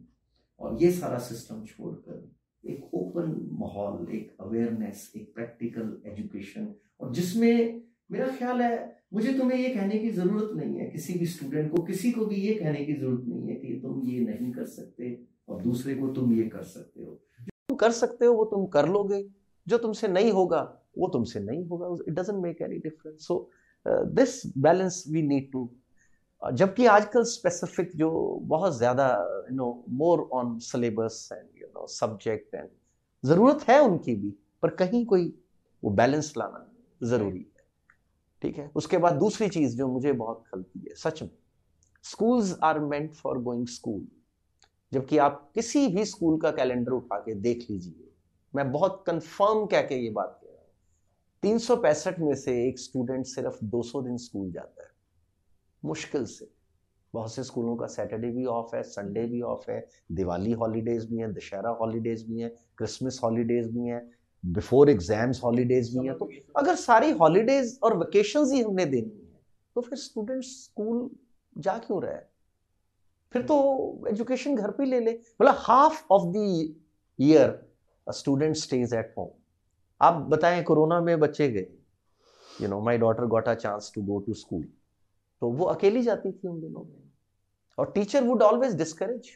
और ये सारा सिस्टम छोड़कर एक ओपन माहौल एक अवेयरनेस एक प्रैक्टिकल एजुकेशन और जिसमें मेरा ख्याल है मुझे तुम्हें ये कहने की ज़रूरत नहीं है, किसी भी स्टूडेंट को, किसी को भी ये कहने की ज़रूरत नहीं है कि तुम ये नहीं कर सकते और दूसरे को तुम ये कर सकते हो। जो तुम कर सकते हो, वो तुम कर लोगे। जो तुमसे नहीं होगा, वो तुमसे नहीं होगा। It doesn't make any difference so this balance we need to जबकि आजकल स्पेसिफिक जो बहुत ज़्यादा you know more on syllabus and you know subject and ज़रूरत है उनकी भी, पर कहीं कोई वो बैलेंस लाना ज़रूरी है। ठीक है? उसके बाद दूसरी चीज़ जो मुझे बहुत खलती है, सच में। Schools are meant for going school जबकि आप किसी भी स्कूल का कैलेंडर उठा के देख लीजिए। मैं बहुत कंफर्म कह के ये बात कह रहा हूँ। तीन सौ पैंसठ में से एक स्टूडेंट सिर्फ़ 200 दिन स्कूल जाता है। मुश्किल से। बहुत से स्कूलों का सैटरडे भी ऑफ़ है संडे भी ऑफ़ है दिवाली हॉलीडेज भी हैं, दशहरा हॉलीडेज भी हैं क्रिसमस हॉलीडेज भी हैं। बिफोर एग्ज़ाम्स हॉलीडेज भी हैं तो अगर सारी हॉलीडेज और वेकेशन ही हमने देनी है तो फिर स्टूडेंट स्कूल जा क्यों रहा फिर तो एजुकेशन घर पे ले ले। मतलब half of the year student stays at home आप बताएँ, कोरोना में बच्चे गए you know my daughter got a chance to go to school तो वो अकेली जाती थी उन दिनों में। और टीचर वुड ऑलवेज डिस्करेज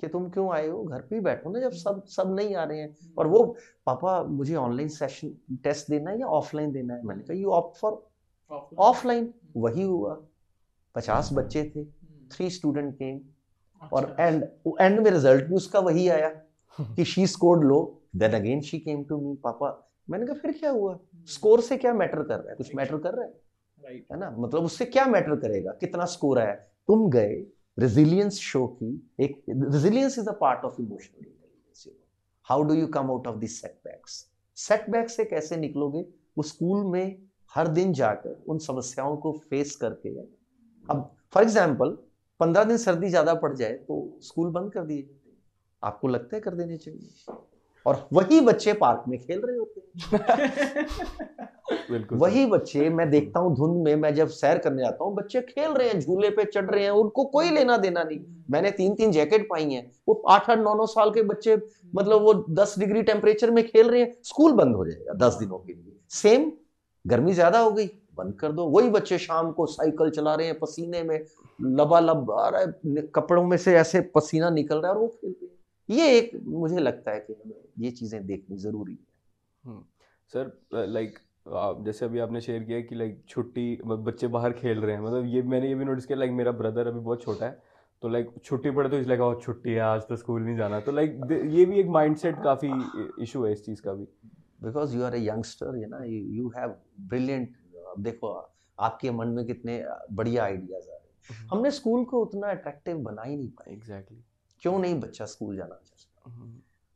कि तुम क्यों आए हो? घर पे ही बैठो ना जब सब सब नहीं आ रहे हैं। और वो पापा मुझे ऑनलाइन सेशन टेस्ट देना है या ऑफलाइन देना है? मैंने कहा यू ऑप्ट फॉर ऑफलाइन वही हुआ। पचास बच्चे थे। थ्री स्टूडेंट केम और एंड एंड में रिज़ल्ट भी उसका वही आया कि she scored low then again she came to me पापा मैंने कहा फिर क्या हुआ? स्कोर से क्या मैटर कर रहा है? कुछ मैटर कर रहा है? है ना? मतलब उससे क्या मैटर करेगा? कितना स्कोर आया? तुम गए। रेजिलियंस शो की एक resilience is a part of emotional intelligence how do you come out of this setbacks setback से कैसे निकलोगे? वो स्कूल में हर दिन जाकर उन समस्याओं को फेस करके अब फॉर एग्ज़ाम्पल पंद्रह दिन सर्दी ज़्यादा पड़ जाए तो स्कूल बंद कर दिए जाते आपको लगता है कर देने चाहिए? और वही बच्चे पार्क में खेल रहे होते हैं। बिल्कुल वही बच्चे मैं देखता हूँ धुंध में मैं जब सैर करने जाता हूँ बच्चे खेल रहे हैं झूले पे चढ़ रहे हैं उनको कोई लेना देना नहीं। मैंने तीन तीन जैकेट पाई हैं वो आठ आठ नौ नौ साल के बच्चे मतलब वो दस डिग्री टेम्परेचर में खेल रहे हैं स्कूल बंद हो जाएगा दस दिनों के लिए। सेम गर्मी ज़्यादा हो गई बंद कर दो। वही बच्चे शाम को साइकिल चला रहे हैं पसीने में लबालब आ रहा है कपड़ों में से ऐसे पसीना निकल रहा है और वो खेल रहे हैं। ये एक मुझे लगता है कि हमें ये चीज़ें देखनी ज़रूरी है। सर लाइक आप जैसे अभी आपने शेयर किया कि लाइक छुट्टी बच्चे बाहर खेल रहे हैं मतलब ये मैंने ये भी नोटिस किया लाइक मेरा ब्रदर अभी बहुत छोटा है तो लाइक छुट्टी पड़े तो इसलिए कहा छुट्टी है आज तो स्कूल नहीं जाना। तो लाइक ये भी एक माइंडसेट काफ़ी इशू है इस चीज़ का भी। Because you are a youngster you ना यू हैव ब्रिलियंट देखो आपके मन में कितने बढ़िया आइडियाज़ आ रहे हैं। हमने स्कूल को उतना अट्रैक्टिव बना ही नहीं पाया। एग्जैक्टली क्यों नहीं बच्चा स्कूल जाना चाहता?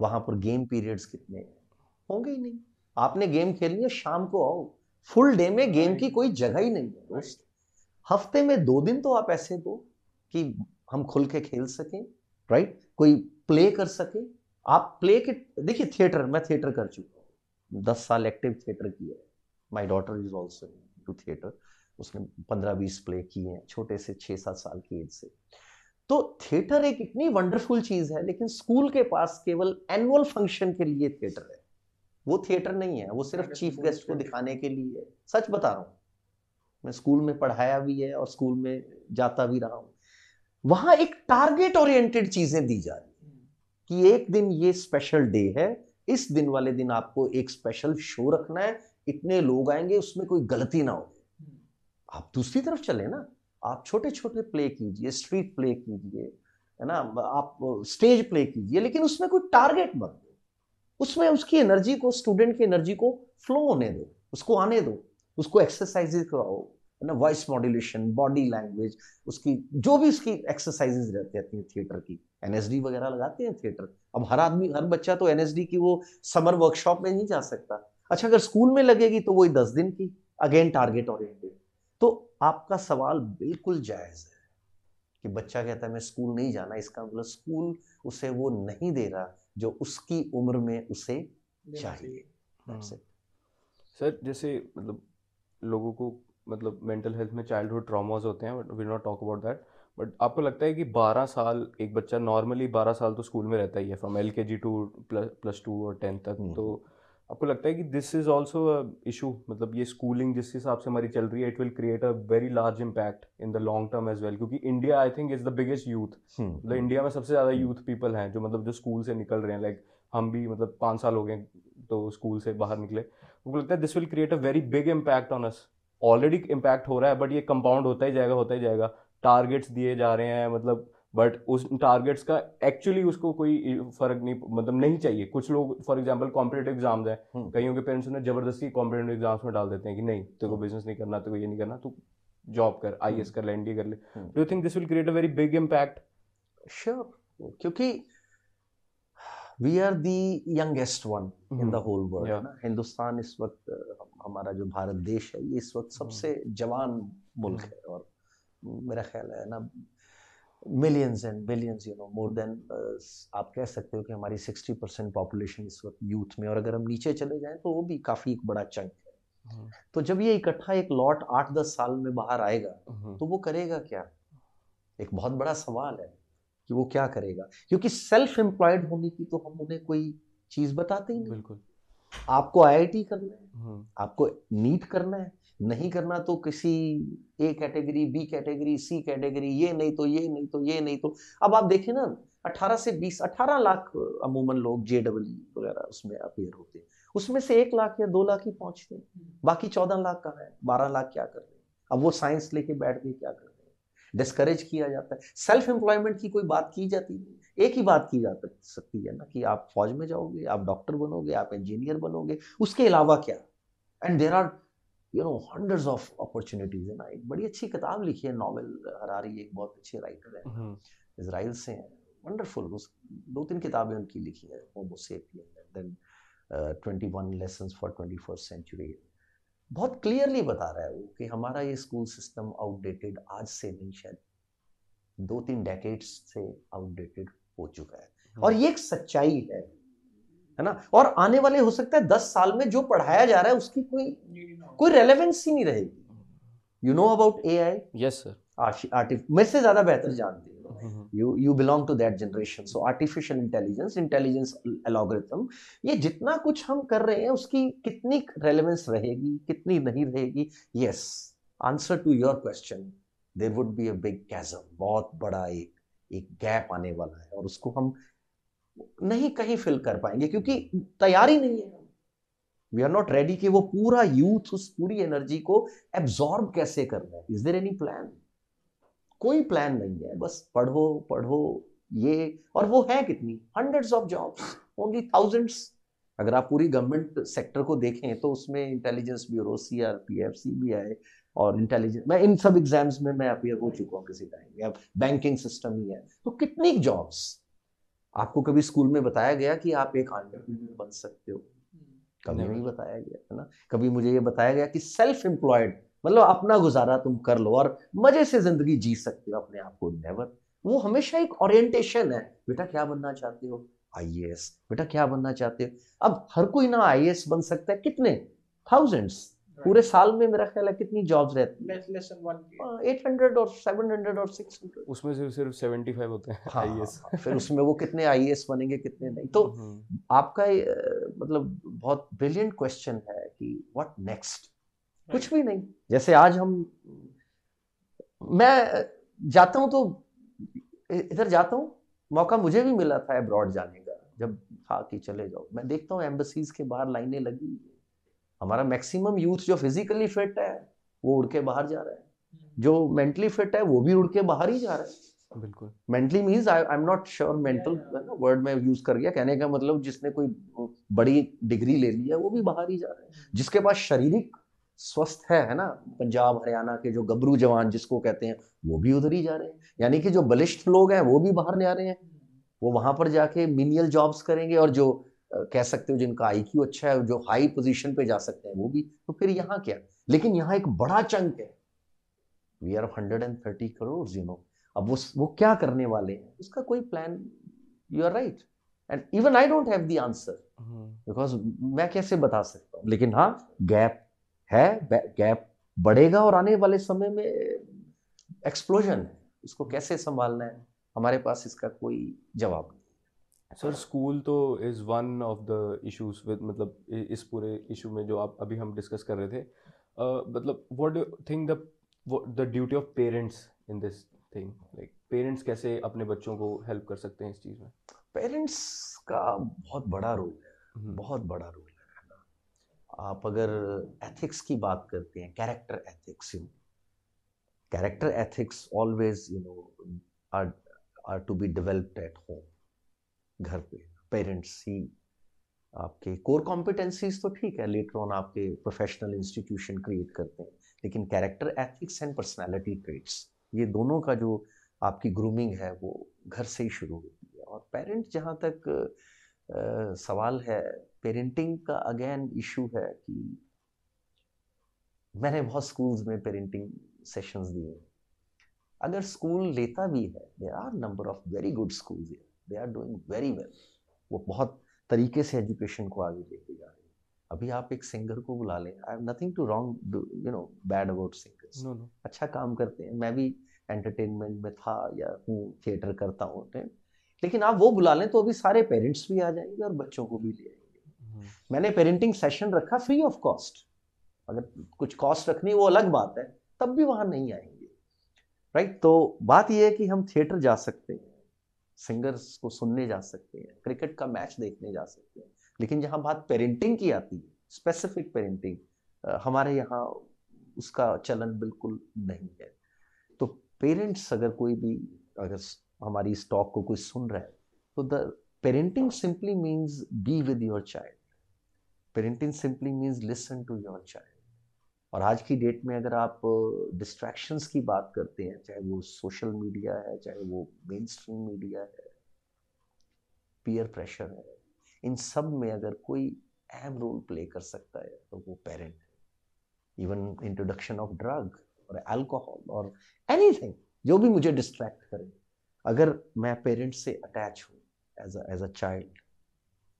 वहाँ पर गेम पीरियड्स कितने होंगे ही नहीं। आपने गेम खेलनी है शाम को आओ। फुल डे में गेम की कोई जगह ही नहीं है दोस्त। हफ़्ते में दो दिन तो आप ऐसे दो कि हम खुल के खेल सकें राइट कोई प्ले कर सके। आप प्ले के देखिए थिएटर मैं थिएटर कर चुका हूँ। दस साल एक्टिव थिएटर किया है। My daughter is also to theatre उसने पंद्रह बीस प्ले किए हैं छोटे से छः सात साल की एज से। तो थिएटर एक इतनी वंडरफुल चीज़ है लेकिन स्कूल के पास केवल एनुअल फ़ंक्शन के लिए थिएटर है। वो थिएटर नहीं है वो सिर्फ़ चीफ गेस्ट को दिखाने के लिए है। सच बता रहा हूँ मैं स्कूल में पढ़ाया भी है और स्कूल में जाता भी रहा हूँ। वहाँ एक टारगेट ओरिएंटेड चीज़ें दी जा रही है कि एक दिन ये स्पेशल डे है इस दिन वाले दिन आपको एक स्पेशल शो रखना है इतने लोग आएँगे उसमें कोई गलती ना हो। आप दूसरी तरफ़ चले ना। आप छोटे छोटे प्ले कीजिए स्ट्रीट प्ले कीजिए, है ना? आप स्टेज प्ले कीजिए, लेकिन उसमें कोई टारगेट मत दो। उसमें उसकी एनर्जी को स्टूडेंट की एनर्जी को फ्लो होने दो, उसको आने दो, उसको एक्सरसाइजेज कराओ, है ना? वॉइस मॉड्यूलेशन बॉडी लैंग्वेज उसकी, जो भी उसकी एक्सरसाइजेज रहती रहती हैं थिएटर की। एनएसडी वगैरह लगाते हैं थिएटर अब हर आदमी, हर बच्चा तो एनएसडी की वो समर वर्कशॉप में नहीं जा सकता। अच्छा अगर स्कूल में लगेगी तो वही दस दिन की अगेन टारगेट ओरिएंटेड तो आपका सवाल बिल्कुल जायज़ है कि बच्चा कहता है मैं स्कूल नहीं जाना। इसका मतलब स्कूल उसे वो नहीं दे रहा जो उसकी उम्र में उसे चाहिए। सर जैसे मतलब लोगों को मतलब मेंटल हेल्थ में चाइल्डहुड ट्रॉमास होते हैं but will not talk about that but आपको लगता है कि 12 साल एक बच्चा नॉर्मली 12 साल तो स्कूल में रहता ही है from L K G to plus plus two और टेंथ तक हम्म, तो। आपको लगता है कि दिस इज़ ऑल्सो इशू मतलब ये स्कूलिंग जिस हिसाब से हमारी चल रही है it will create a very large impact in the long term as well क्योंकि India I think is the biggest youth मतलब इंडिया में सबसे ज़्यादा यूथ पीपल हैं जो मतलब जो स्कूल से निकल रहे हैं. लाइक like, हम भी मतलब पाँच साल हो गए तो स्कूल से बाहर निकले. मुझे लगता है this will create a very big impact on us already impact हो रहा है बट ये कंपाउंड होता ही जाएगा होता ही जाएगा. टारगेट्स दिए जा रहे हैं मतलब बट उस टारगेट्स का एक्चुअली उसको कोई फ़र्क नहीं मतलब नहीं चाहिए। कुछ लोग फॉर एग्जांपल कॉम्पिटेटिव एग्ज़ाम्स है। हम्म। कईयों के पेरेंट्स उन्हें ज़बरदस्ती कॉम्पिटेटिव एग्ज़ाम्स में डाल देते हैं कि नहीं तेरे को बिज़नेस नहीं करना तेरे को ये नहीं करना तू जॉब कर आई एस हम्म। कर ले एनडी कर ले। Do you think this will create a very big impact sure क्योंकि we are the youngest one in the whole world Hindustan इस वक्त हमारा जो भारत देश है ये इस वक्त हम्म। सबसे जवान मुल्क है और मेरा ख्याल है ना millions and billions you know more than आप कह सकते हो कि हमारी सिक्सटी परसेंट पॉपुलेशन इस वक्त यूथ में और अगर हम नीचे चले जाएँ तो वो भी काफ़ी एक बड़ा चंक है। हम्म। तो जब ये इकट्ठा एक लॉट आठ दस साल में बाहर आएगा हम्म। तो वो करेगा क्या? एक बहुत बड़ा सवाल है कि वो क्या करेगा? क्योंकि सेल्फ एम्प्लॉयड होने की तो हम उन्हें कोई चीज़ बताते ही नहीं। बिल्कुल। आपको आईआईटी करना है हम्म। आपको नीट करना है नहीं करना तो किसी A category B category C category ये नहीं तो ये नहीं तो ये नहीं तो। अब आप देखें ना 18 से 20 18 लाख अमूमन लोग जे डब्ल्यू वगैरह उसमें अपेयर होते हैं। उसमें से एक लाख या दो लाख ही पहुँचते हैं। बाकी चौदह लाख कहाँ है? बारह लाख क्या कर रहे हैं? अब वो साइंस लेके बैठ के क्या कर रहे हैं? डिस्करेज किया जाता है। सेल्फ एम्प्लॉयमेंट की कोई बात की जाती है एक ही बात की जा सकती है ना कि आप फौज में जाओगे आप डॉक्टर बनोगे आप इंजीनियर बनोगे उसके अलावा क्या? And there are you know hundreds of opportunities है ना। एक बड़ी अच्छी किताब लिखी है नॉवल हरारी एक बहुत अच्छे राइटर है इसराइल से हैं वंडरफुल उस दो तीन किताबें उनकी लिखी है then twenty one lesson for twenty first century बहुत क्लियरली बता रहा है वो कि हमारा ये स्कूल सिस्टम आउटडेटेड आज से नहीं शायद दो तीन डेकेड्स से आउटडेटेड हो चुका है। हम्म। और ये एक सच्चाई है है ना? और आने वाले हो सकता है दस साल में जो पढ़ाया जा रहा है उसकी कोई कोई रेलेवेंस ही नहीं रहेगी। You know about A I yes sir मेरे से ज़्यादा बेहतर जानते हो। You you belong to that generation so artificial intelligence intelligence algorithm ये जितना कुछ हम कर रहे हैं उसकी कितनी रेलेवेंस रहेगी कितनी नहीं रहेगी? Yes answer to your question there would be a big chasm बहुत बड़ा एक एक गैप आने वाला है और उसको हम नहीं कहीं फिल कर पाएँगे क्योंकि तैयारी नहीं है। वी आर नॉट रेडी कि वो पूरा यूथ उस पूरी एनर्जी को एब्जॉर्ब कैसे करना है। इज़ देर एनी प्लान कोई प्लान नहीं है। बस पढ़ो पढ़ो, ये और वो है कितनी? Hundreds of jobs only thousands अगर आप पूरी गवर्नमेंट सेक्टर को देखें तो उसमें intelligence bureau C R P F C B I और इंटेलिजेंस मैं इन सब एग्ज़ाम्स में मैं अपियर हो चुका हूँ किसी टाइम या बैंकिंग सिस्टम ही है। तो कितनी जॉब्स आपको कभी स्कूल में बताया गया कि आप एक आंट्रप्रनर बन सकते हो? कभी नहीं बताया गया है ना? कभी मुझे ये बताया गया कि सेल्फ एम्प्लॉयड मतलब अपना गुजारा तुम कर लो और मज़े से ज़िंदगी जी सकते हो अपने आप को नेवर वो हमेशा एक ओरिएंटेशन है। बेटा क्या बनना चाहते हो? आईएएस बेटा क्या बनना चाहते हो? अब हर कोई ना आईएएस बन सकता है कितने? थाउजेंड्स पूरे साल में मेरा ख्याल है कितनी जॉब्स रहती है। एट हंड्रेड और सेवन हंड्रेड और सिक्स हंड्रेड उसमें सिर्फ़ सिर्फ़ सेवेंटी फाइव होते हैं हाँ, आईएएस हाँ, फिर उसमें वो कितने आईएएस बनेंगे कितने नहीं। तो हम्म, आपका ये, मतलब बहुत ब्रिलियंट क्वेश्चन है कि व्हाट नेक्स्ट कुछ भी नहीं। जैसे आज हम मैं जाता हूँ तो इधर जाता हूँ मौका मुझे भी मिला था अब्रॉड जाने का जब था कि चले जाओ। मैं देखता हूँ एम्बसीज के बाहर लाइनें लगी हुई हैं। हमारा मैक्सिमम यूथ जो फिजिकली फिट है वो उड़ के बाहर जा रहा है। जो मेंटली फिट है वो भी उड़ के बाहर ही जा रहा है। बिल्कुल। Mentally means I I am not sure mental word में यूज़ कर गया कहने का मतलब जिसने कोई बड़ी डिग्री ले ली है वो भी बाहर ही जा रहा है। जिसके पास शारीरिक स्वस्थ है है ना पंजाब हरियाणा के जो गबरू जवान जिसको कहते हैं वो भी उधर ही जा रहे हैं। यानी कि जो बलिष्ठ लोग हैं वो भी बाहर नहीं आ रहे हैं। वो वहाँ पर जाके मिनियल जॉब्स करेंगे और जो कह सकते हो जिनका आईक्यू अच्छा है जो हाई पोजीशन पे जा सकते हैं वो भी तो फिर यहाँ क्या? लेकिन यहाँ एक बड़ा चंक है। We are hundred and thirty crore you know अब वो वो क्या करने वाले हैं? उसका कोई plan you are right and even I don't have the answer because मैं कैसे बता सकता हूँ? लेकिन हाँ गैप है गैप बढ़ेगा और आने वाले समय में एक्सप्लोजन है। उसको कैसे संभालना है? हमारे पास इसका कोई जवाब नहीं। सर स्कूल तो is one of the issues with मतलब इस पूरे इशू में जो आप अभी हम डिस्कस कर रहे थे। मतलब what do think the the duty of parents in this thing like parents कैसे अपने बच्चों को हेल्प कर सकते हैं इस चीज़ में? पेरेंट्स का बहुत बड़ा रोल है। हम्म, बहुत बड़ा रोल है ना? आप अगर एथिक्स की बात करते हैं character ethics you character ethics always you know are are to be developed at home घर पे पेरेंट्स ही आपके कोर कॉम्पिटेंसीज तो ठीक है लेटर ऑन आपके प्रोफेशनल इंस्टीट्यूशन क्रिएट करते हैं लेकिन character ethics and personality traits ये दोनों का जो आपकी ग्रूमिंग है वो घर से ही शुरू होती है। और पेरेंट जहाँ तक अ, सवाल है पेरेंटिंग का अगेन इशू है कि मैंने बहुत स्कूल्स में पेरेंटिंग सेशंस दिए अगर स्कूल लेता भी है there are number of very good schools they are doing very well वो बहुत तरीके से एजुकेशन को आगे लेके जा रहे हैं। अभी आप एक सिंगर को बुला लें। I have nothing to wrong you know bad about singers no no अच्छा काम करते हैं। मैं भी एंटरटेनमेंट में था या हूँ थिएटर करता हूँ तो- लेकिन आप वो बुला लें तो अभी सारे पेरेंट्स भी आ जाएँगे और बच्चों को भी ले आएँगे। हम्म, मैंने पेरेंटिंग सेशन रखा फ्री ऑफ़ कॉस्ट अगर कुछ कॉस्ट रखनी वो अलग बात है। तब भी वहाँ नहीं आएँगे। Right right? तो बात यह है कि हम थिएटर जा सकते हैं। सिंगर्स को सुनने जा सकते हैं, क्रिकेट का मैच देखने जा सकते हैं। लेकिन जहाँ बात पेरेंटिंग की आती है स्पेसिफिक पेरेंटिंग हमारे यहाँ उसका चलन बिल्कुल नहीं है। तो पेरेंट्स अगर कोई भी, अगर हमारी इस टॉक को कोई सुन रहा है तो the parenting simply means be with your child parenting simply means listen to your child और आज की डेट में अगर आप डिस्ट्रैक्शंस की बात करते हैं, चाहे वो सोशल मीडिया है, चाहे वो मेन स्ट्रीम मीडिया है पीयर प्रेशर है, इन सब में अगर कोई अहम रोल प्ले कर सकता है तो वो पेरेंट है। इवन इंट्रोडक्शन ऑफ़ ड्रग और अल्कोहल और एनीथिंग जो भी मुझे डिस्ट्रैक्ट करे। अगर मैं पेरेंट्स से अटैच हूँ एज एज अ चाइल्ड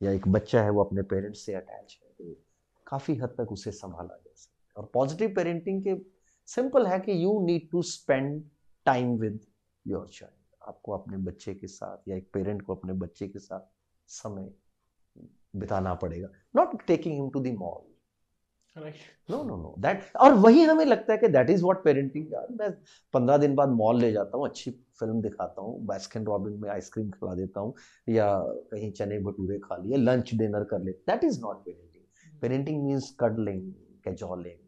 या एक बच्चा है, वो अपने पेरेंट्स से अटैच है तो काफ़ी हद तक उसे संभाला जा सकता है। और पॉजिटिव पेरेंटिंग के सिंपल है कि you need to spend time with your child आपको अपने बच्चे के साथ या एक पेरेंट को अपने बच्चे के साथ समय बिताना पड़ेगा। Not taking him to the mall no no no that और वही हमें लगता है कि दैट इज़ व्हाट पेरेंटिंग यार मैं पंद्रह दिन बाद मॉल ले जाता हूँ अच्छी फ़िल्म दिखाता हूँ बैस्किन रॉबिन में आइसक्रीम खिला देता हूँ या कहीं चने भटूरे खा लिए लंच डिनर कर ले। That is not parenting parenting means cuddling cajoling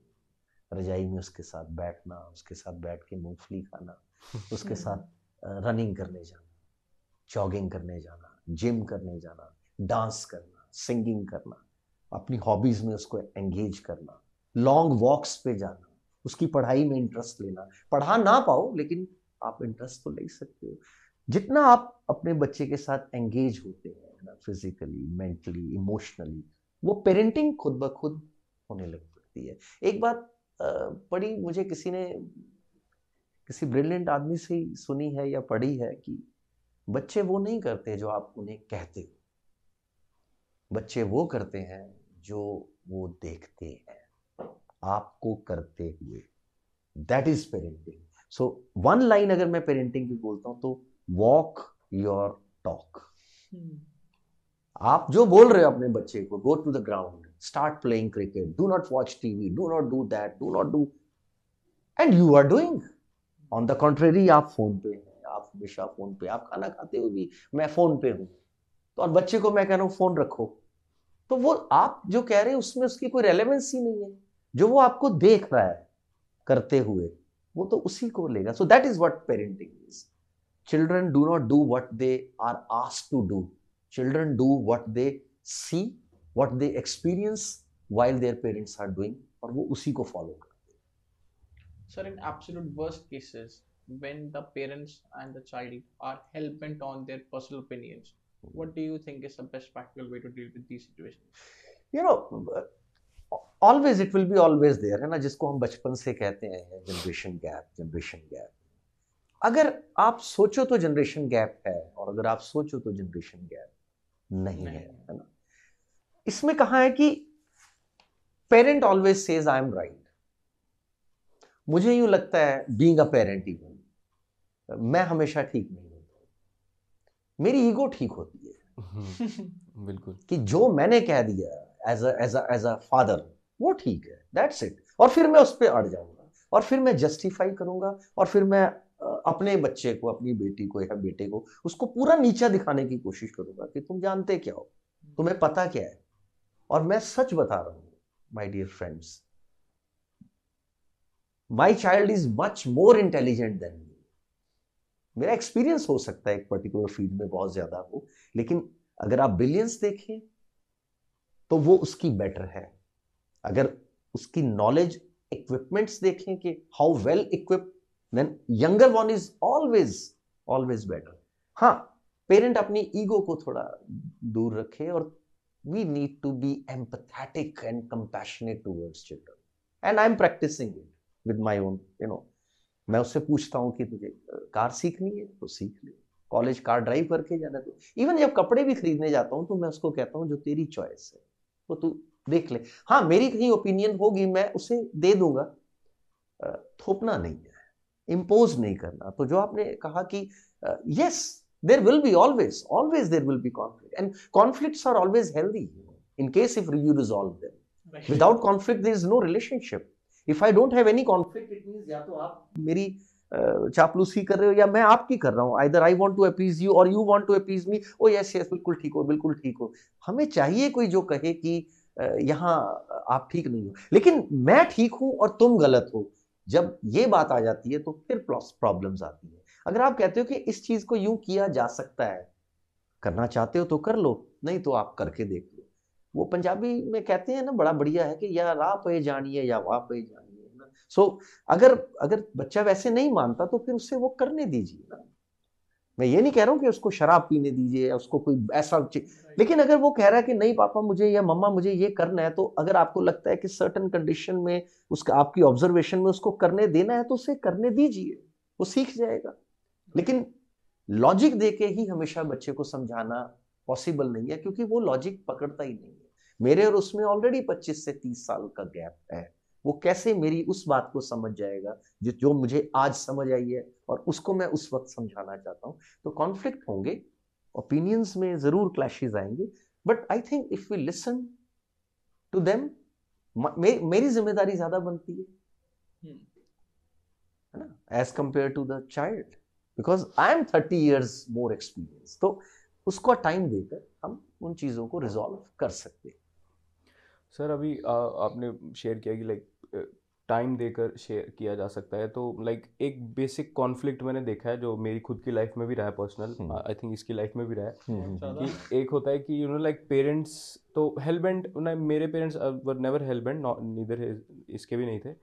रजाई में उसके साथ बैठना उसके साथ बैठ के मूंगफली खाना उसके साथ रनिंग करने जाना जॉगिंग करने जाना जिम करने जाना डांस करना सिंगिंग करना अपनी हॉबीज में उसको एंगेज करना लॉन्ग वॉक्स पे जाना उसकी पढ़ाई में इंटरेस्ट लेना। पढ़ा ना पाओ लेकिन आप इंटरेस्ट तो ले सकते हो। जितना आप अपने बच्चे के साथ एंगेज होते हैं ना फिजिकली मेंटली इमोशनली वो पेरेंटिंग खुद ब खुद होने लग पड़ती है। एक बात पढ़ी मुझे किसी ने किसी ब्रिलियंट आदमी से ही सुनी है या पढ़ी है कि बच्चे वो नहीं करते जो आप उन्हें कहते हो। बच्चे वो करते हैं जो वो देखते हैं। आपको करते हुए। That is parenting so one line अगर मैं पेरेंटिंग की बोलता हूँ तो वॉक योर टॉक आप जो बोल रहे हो अपने बच्चे को go to the ground start playing cricket do not watch TV do not do that do not do and you are doing on the contrary आप फ़ोन पे हैं, आप हमेशा फ़ोन पे आप खाना खाते हो भी मैं फ़ोन पे हूँ। तो और बच्चे को मैं कह रहा हूँ फ़ोन रखो। तो वो आप जो कह रहे हैं, उसमें उसकी कोई रेलेवेंस ही नहीं है। जो वो आपको देख रहा है करते हुए, वो तो उसी को लेगा। So that is what parenting is children do not do what they are ask to do children do what they see what they experience while their parents are doing और वो उसी को फॉलो करते Sir, in absolute worst cases, when the parents and the child are hell bent on their personal opinions, what do you think is the best practical way to deal with these situations? You know, always it will be always there है ना जिसको हम बचपन से कहते हैं generation gap generation gap अगर आप सोचो तो जनरेशन गैप है और अगर आप सोचो तो जनरेशन गैप नहीं, नहीं है है ना इसमें कहा है कि parent always says I am right मुझे यूँ लगता है बीइंग अ पेरेंट इवन मैं हमेशा ठीक नहीं होता मेरी ईगो ठीक होती है। बिल्कुल। कि जो मैंने कह दिया as as as a father वो ठीक है। दैट्स इट और फिर मैं उस पर अड़ जाऊँगा। और फिर मैं जस्टिफाई करूँगा। और फिर मैं अपने बच्चे को अपनी बेटी को या बेटे को उसको पूरा नीचा दिखाने की कोशिश करूँगा कि तुम जानते क्या हो? तुम्हें पता क्या है? और मैं सच बता रहा हूँ my dear friends my child is much more intelligent than me मेरा एक्सपीरियंस हो सकता है एक पर्टिकुलर फ़ील्ड में बहुत ज़्यादा हो, लेकिन अगर आप बिलियंस देखें तो वो उसकी बेटर है। अगर उसकी नॉलेज इक्विपमेंट्स देखें कि how well equip then younger one is always always better हाँ पेरेंट अपनी ईगो को थोड़ा दूर रखे और need to be empathetic and compassionate towards children and I am practising it with my own you know मैं उससे पूछता हूँ कि तुझे कार सीखनी है? तो सीख ले। कॉलेज कार ड्राइव करके जाना तो। इवन जब कपड़े भी खरीदने जाता हूँ तो मैं उसको कहता हूँ, जो तेरी चॉइस है, वो तू देख ले। हाँ मेरी कहीं ओपिनियन होगी, मैं उसे दे दूँगा। थोपना नहीं है। इम्पोज नहीं करना। तो जो आपने कहा कि yes there will be always always there will be conflict and conflicts are always healthy in case if you resolve them without conflict there is no relationship if I don't have any conflict it means या तो आप मेरी चापलूसी कर रहे हो या मैं आपकी कर रहा हूँ। Either I want to appease you और you want to appease me oh yes yes बिल्कुल ठीक हो बिल्कुल ठीक हो। हमें चाहिए कोई जो कहे कि यहाँ आप ठीक नहीं हो। लेकिन मैं ठीक हूँ और तुम गलत हो। जब ये बात आ जाती है तो फिर प्रॉब्लम्स आती है। अगर आप कहते हो कि इस चीज़ को यूँ किया जा सकता है, करना चाहते हो तो कर लो, नहीं तो आप करके देख लो। वो पंजाबी में कहते हैं ना, बड़ा बढ़िया है कि या राह पे जानिए या वाह पे जानिए ना? सो अगर अगर बच्चा वैसे नहीं मानता तो फिर उससे वो करने दीजिए ना। मैं ये नहीं कह रहा हूँ कि उसको शराब पीने दीजिए या उसको कोई ऐसा लेकिन अगर वो कह रहा है कि नहीं पापा मुझे या मम्मा मुझे ये करना है तो अगर आपको लगता है कि सर्टन कंडीशन में उसका, आपकी ऑब्जर्वेशन में उसको करने देना है तो उसे करने दीजिए, वो सीख जाएगा। लेकिन लॉजिक दे के ही हमेशा बच्चे को समझाना पॉसिबल नहीं है क्योंकि वो लॉजिक पकड़ता ही नहीं है। मेरे और उसमें ऑलरेडी पच्चीस से तीस साल का गैप है। वो कैसे मेरी उस बात को समझ जाएगा जो जो मुझे आज समझ आई है और उसको मैं उस वक्त समझाना चाहता हूँ। तो कॉन्फ्लिक्ट होंगे ओपिनियंस में ज़रूर क्लैशेज आएँगे but I think if we listen to them मेरी ज़िम्मेदारी ज़्यादा बनती है। hmm. है ना? As compare to the child because I am thirty years more experience तो उसको टाइम देकर हम उन चीज़ों को रिजॉल्व कर सकते हैं। सर अभी आ, आपने शेयर किया कि लाइक टाइम देकर शेयर किया जा सकता है। तो लाइक एक बेसिक कॉन्फ्लिक्ट मैंने देखा है जो मेरी खुद की लाइफ में भी रहा है पर्सनल हम्म। आई थिंक इसकी लाइफ में भी रहा है। हम्म, कि एक होता है कि यू नो लाइक पेरेंट्स तो हेलबेंट मेरे parents were never hellbent neither इसके भी नहीं थे।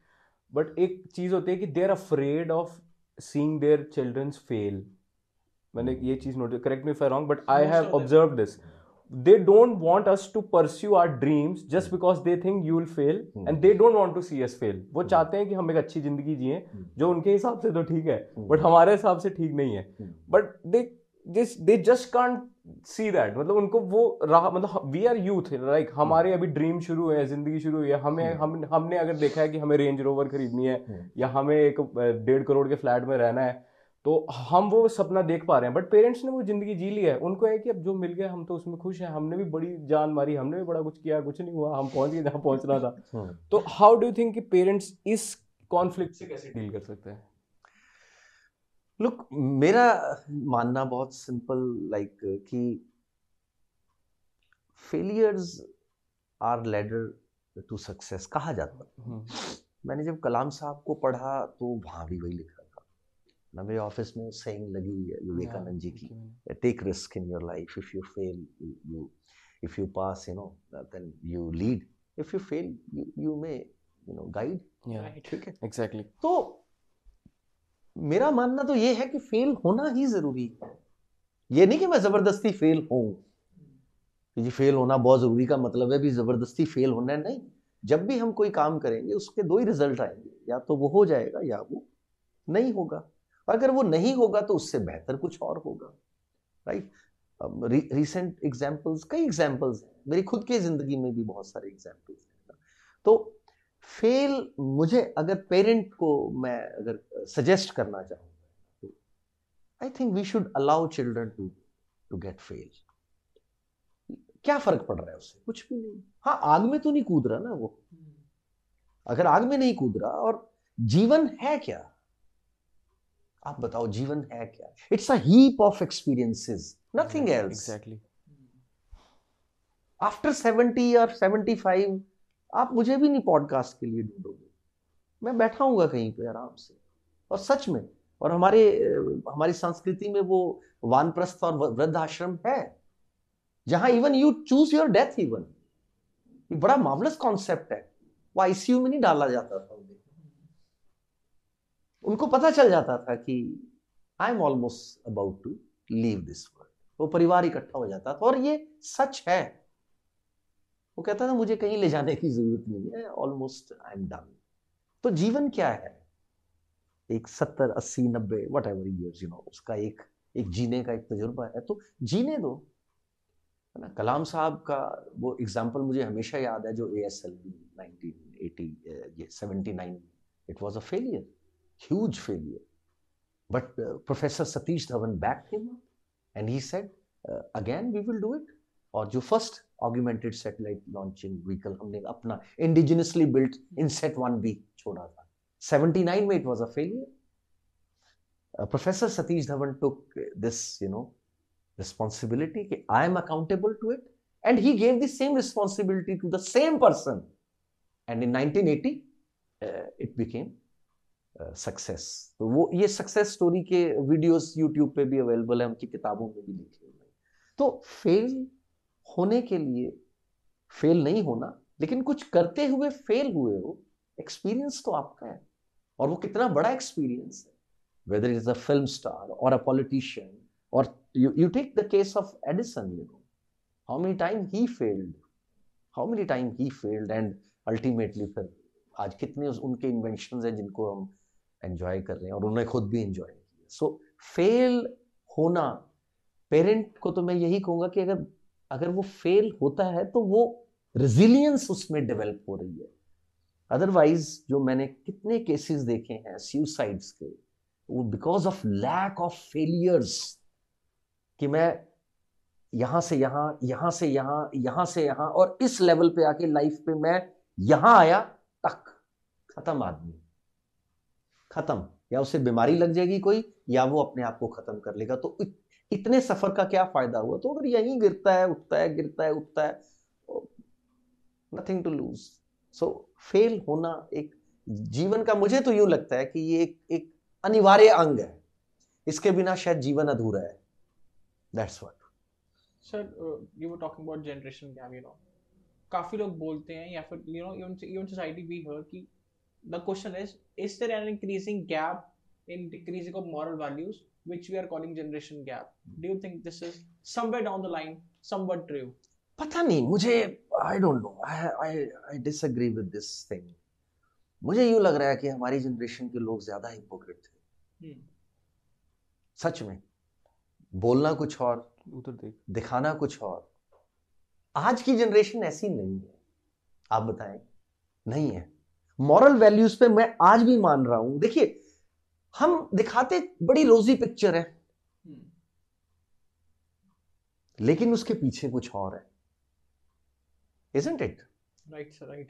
बट एक चीज़ होती है कि they are afraid of seeing their children's fail मैंने ये चीज़ notice correct me wrong but I have. Observe this they don't want us to pursue our dreams just because they think you will fail Hmm. and they don't want to see us fail वो चाहते हैं कि हम एक अच्छी ज़िंदगी जिए Hmm. जो उनके हिसाब से तो ठीक है Hmm. बट हमारे हिसाब से ठीक नहीं है Hmm. बट दे जिस they just can't see that मतलब उनको वो राह मतलब वी आर यूथ लाइक हमारे अभी ड्रीम शुरू हुए हैं ज़िंदगी शुरू हुई है हमें Hmm. हम हमने अगर देखा है कि हमें रेंज रोवर खरीदनी है Hmm. या हमें एक डेढ़ करोड़ के फ्लैट में रहना है तो हम वो सपना देख पा रहे हैं। बट पेरेंट्स ने वो ज़िंदगी जी ली है। उनको है कि अब जो मिल गया हम तो उसमें खुश हैं। हमने भी बड़ी जान मारी हमने भी बड़ा कुछ किया कुछ नहीं हुआ। हम पहुँच गए जहाँ पहुँचना था। तो हाउ डू थिंक कि पेरेंट्स इस कॉन्फ्लिक्ट से कैसे डील कर सकते हैं? लुक मेरा मानना बहुत सिंपल लाइक कि failures are ladder to success कहा जाता हम्म। मैंने जब कलाम साहब को पढ़ा तो वहाँ भी वही लिखा था। ना मेरे ऑफ़िस में सेंग लगी हुई है विवेकानंद जी हाँ, की। Take risk in your life if you fail you if you pass you know then you lead if you fail you may you know guide ठीक है? एग्जैक्टली तो मेरा मानना तो ये है कि फेल होना ही ज़रूरी है। ये नहीं कि मैं ज़बरदस्ती फेल हूँ। जी फेल होना बहुत ज़रूरी का मतलब है भी ज़बरदस्ती फेल होना है, नहीं। जब भी हम कोई काम करेंगे, उसके दो ही रिज़ल्ट आएँगे। या तो वो हो जाएगा या वो नहीं होगा। अगर वो नहीं होगा तो उससे बेहतर कुछ और होगा। राइट रिसेंट एग्जाम्पल्स कई एग्जाम्पल्स हैं। मेरी खुद की ज़िंदगी में भी बहुत सारे एग्जाम्पल्स हैं। तो फेल मुझे अगर पेरेंट को मैं अगर सजेस्ट करना चाहूँ तो I think we should allow children to to get fail क्या फ़र्क पड़ रहा है उससे? कुछ भी नहीं। हाँ आग में तो नहीं कूद रहा ना वो। अगर आग में नहीं कूद रहा और जीवन है क्या? आप बताओ जीवन है क्या? It's a heap of experiences nothing else exactly after seventy और सेवेंटी फाइव आप मुझे भी नहीं पॉडकास्ट के लिए ढूंढोगे। मैं बैठा हूँगा कहीं पे आराम से। और सच में, और हमारे, हमारी संस्कृति में वो वानप्रस्थ और वृद्ध आश्रम है। जहाँ even you choose your death even ये बड़ा मामलस कॉन्सेप्ट है। वो आईसीयू में नहीं डाला जाता था उन्हें। उनको पता चल जाता था कि I am almost about to leave this world वो परिवार इकट्ठा हो जाता था। और ये सच है। वो कहता था, मुझे कहीं ले जाने की ज़रूरत नहीं है ऑलमोस्ट आई एम डन तो जीवन क्या है? एक सत्तर, अस्सी, नब्बे whatever years you know उसका एक एक जीने का एक तजुर्बा है। तो जीने दो। है ना? कलाम साहब का वो एग्ज़ाम्पल मुझे हमेशा याद है, जो ए एस एल बी ये seventy nine it was a failure huge failure but professor Satish Dhawan back him and he said again we will do it और जो first augmented satellite launching vehicle हमने अपना indigenously built INSAT one B छोड़ा था 79 में was a failure uh, professor satish dhawan took this you know responsibility कि i am accountable to it and he gave the same responsibility to the same person and in 1980 uh, it became success तो वो ये success story के videos YouTube पे भी available है उनकी किताबों में भी लिखे हुए हैं तो फेल होने के लिए फेल नहीं होना, लेकिन कुछ करते हुए फेल हुए हो एक्सपीरियंस तो आपका है। और वो कितना बड़ा एक्सपीरियंस है। Whether is a film star और अ पॉलिटिशियन और you take the case of Edison you know how many time he failed how many time he failed and ultimately फिर आज कितने उनके इन्वेंशन हैं जिनको हम एंजॉय कर रहे हैं और उन्होंने खुद भी एंजॉय किया। सो फेल होना पेरेंट को तो मैं यही कहूँगा कि अगर अगर वो फेल होता है तो वो रेजिलियंस उसमें डेवलप हो रही है। अदरवाइज़ जो मैंने कितने केसेस देखे हैं सुसाइड्स के, वो because of lack of failures कि मैं यहाँ से यहाँ यहाँ से यहाँ यहाँ से यहाँ, और इस लेवल पे आके लाइफ पे मैं यहाँ आया, तक, खत्म आदमी। खत्म। या उसे बीमारी लग जाएगी कोई, या वो अपने आप को खत्म कर लेगा तो इतने सफ़र का क्या फ़ायदा हुआ? तो अगर यहीं गिरता है, उठता है, गिरता है, उठता है nothing to lose so fail होना एक जीवन का, मुझे तो यूँ लगता है कि ये एक एक अनिवार्य अंग है। इसके बिना शायद जीवन अधूरा है। That's what sir you were talking about generation gap you know काफ़ी लोग बोलते हैं, या फिर you know even even society we hear कि the question is is there an increasing gap in decreasing of moral values? Which we are calling generation gap. Do you think this is somewhere down the line somewhat true? पता नहीं मुझे I don't know I I I disagree with this thing मुझे यूँ लग रहा है कि हमारी जनरेशन के लोग ज़्यादा हिपोक्रेट थे। Hmm. सच में। बोलना कुछ और उधर देख। दिखाना कुछ और। आज की जनरेशन ऐसी नहीं है। आप बताएँ। नहीं है। मॉरल वैल्यूज़ पे मैं आज भी मान रहा हूँ। देखिए हम दिखाते बड़ी रोजी पिक्चर है। Hmm. लेकिन उसके पीछे कुछ और है। Isn't it right sir right.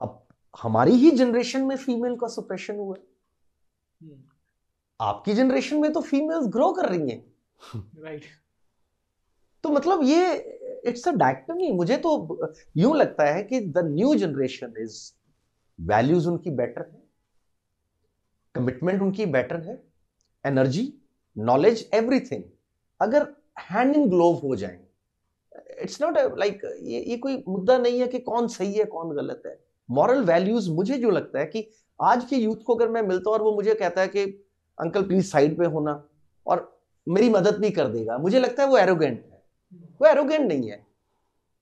अब हमारी ही जनरेशन में फीमेल का सुप्रेशन हुआ। hmm. आपकी जनरेशन में तो फीमेल्स ग्रो कर रही हैं। Right. तो मतलब ये इट्स अ डायक्टमी मुझे तो यूँ लगता है कि the new generation is values उनकी बेटर है। कमिटमेंट उनकी बेटर है एनर्जी नॉलेज एवरीथिंग अगर हैंड इन ग्लोव हो जाए इट्स नॉट लाइक ये ये कोई मुद्दा नहीं है कि कौन सही है कौन गलत है. मॉरल वैल्यूज़ मुझे जो लगता है कि आज के यूथ को अगर मैं मिलता हूँ और वो मुझे कहता है कि अंकल प्लीज़ साइड पे होना और मेरी मदद भी कर देगा. मुझे लगता है वो एरोगेंट है. वो एरोगेंट नहीं है.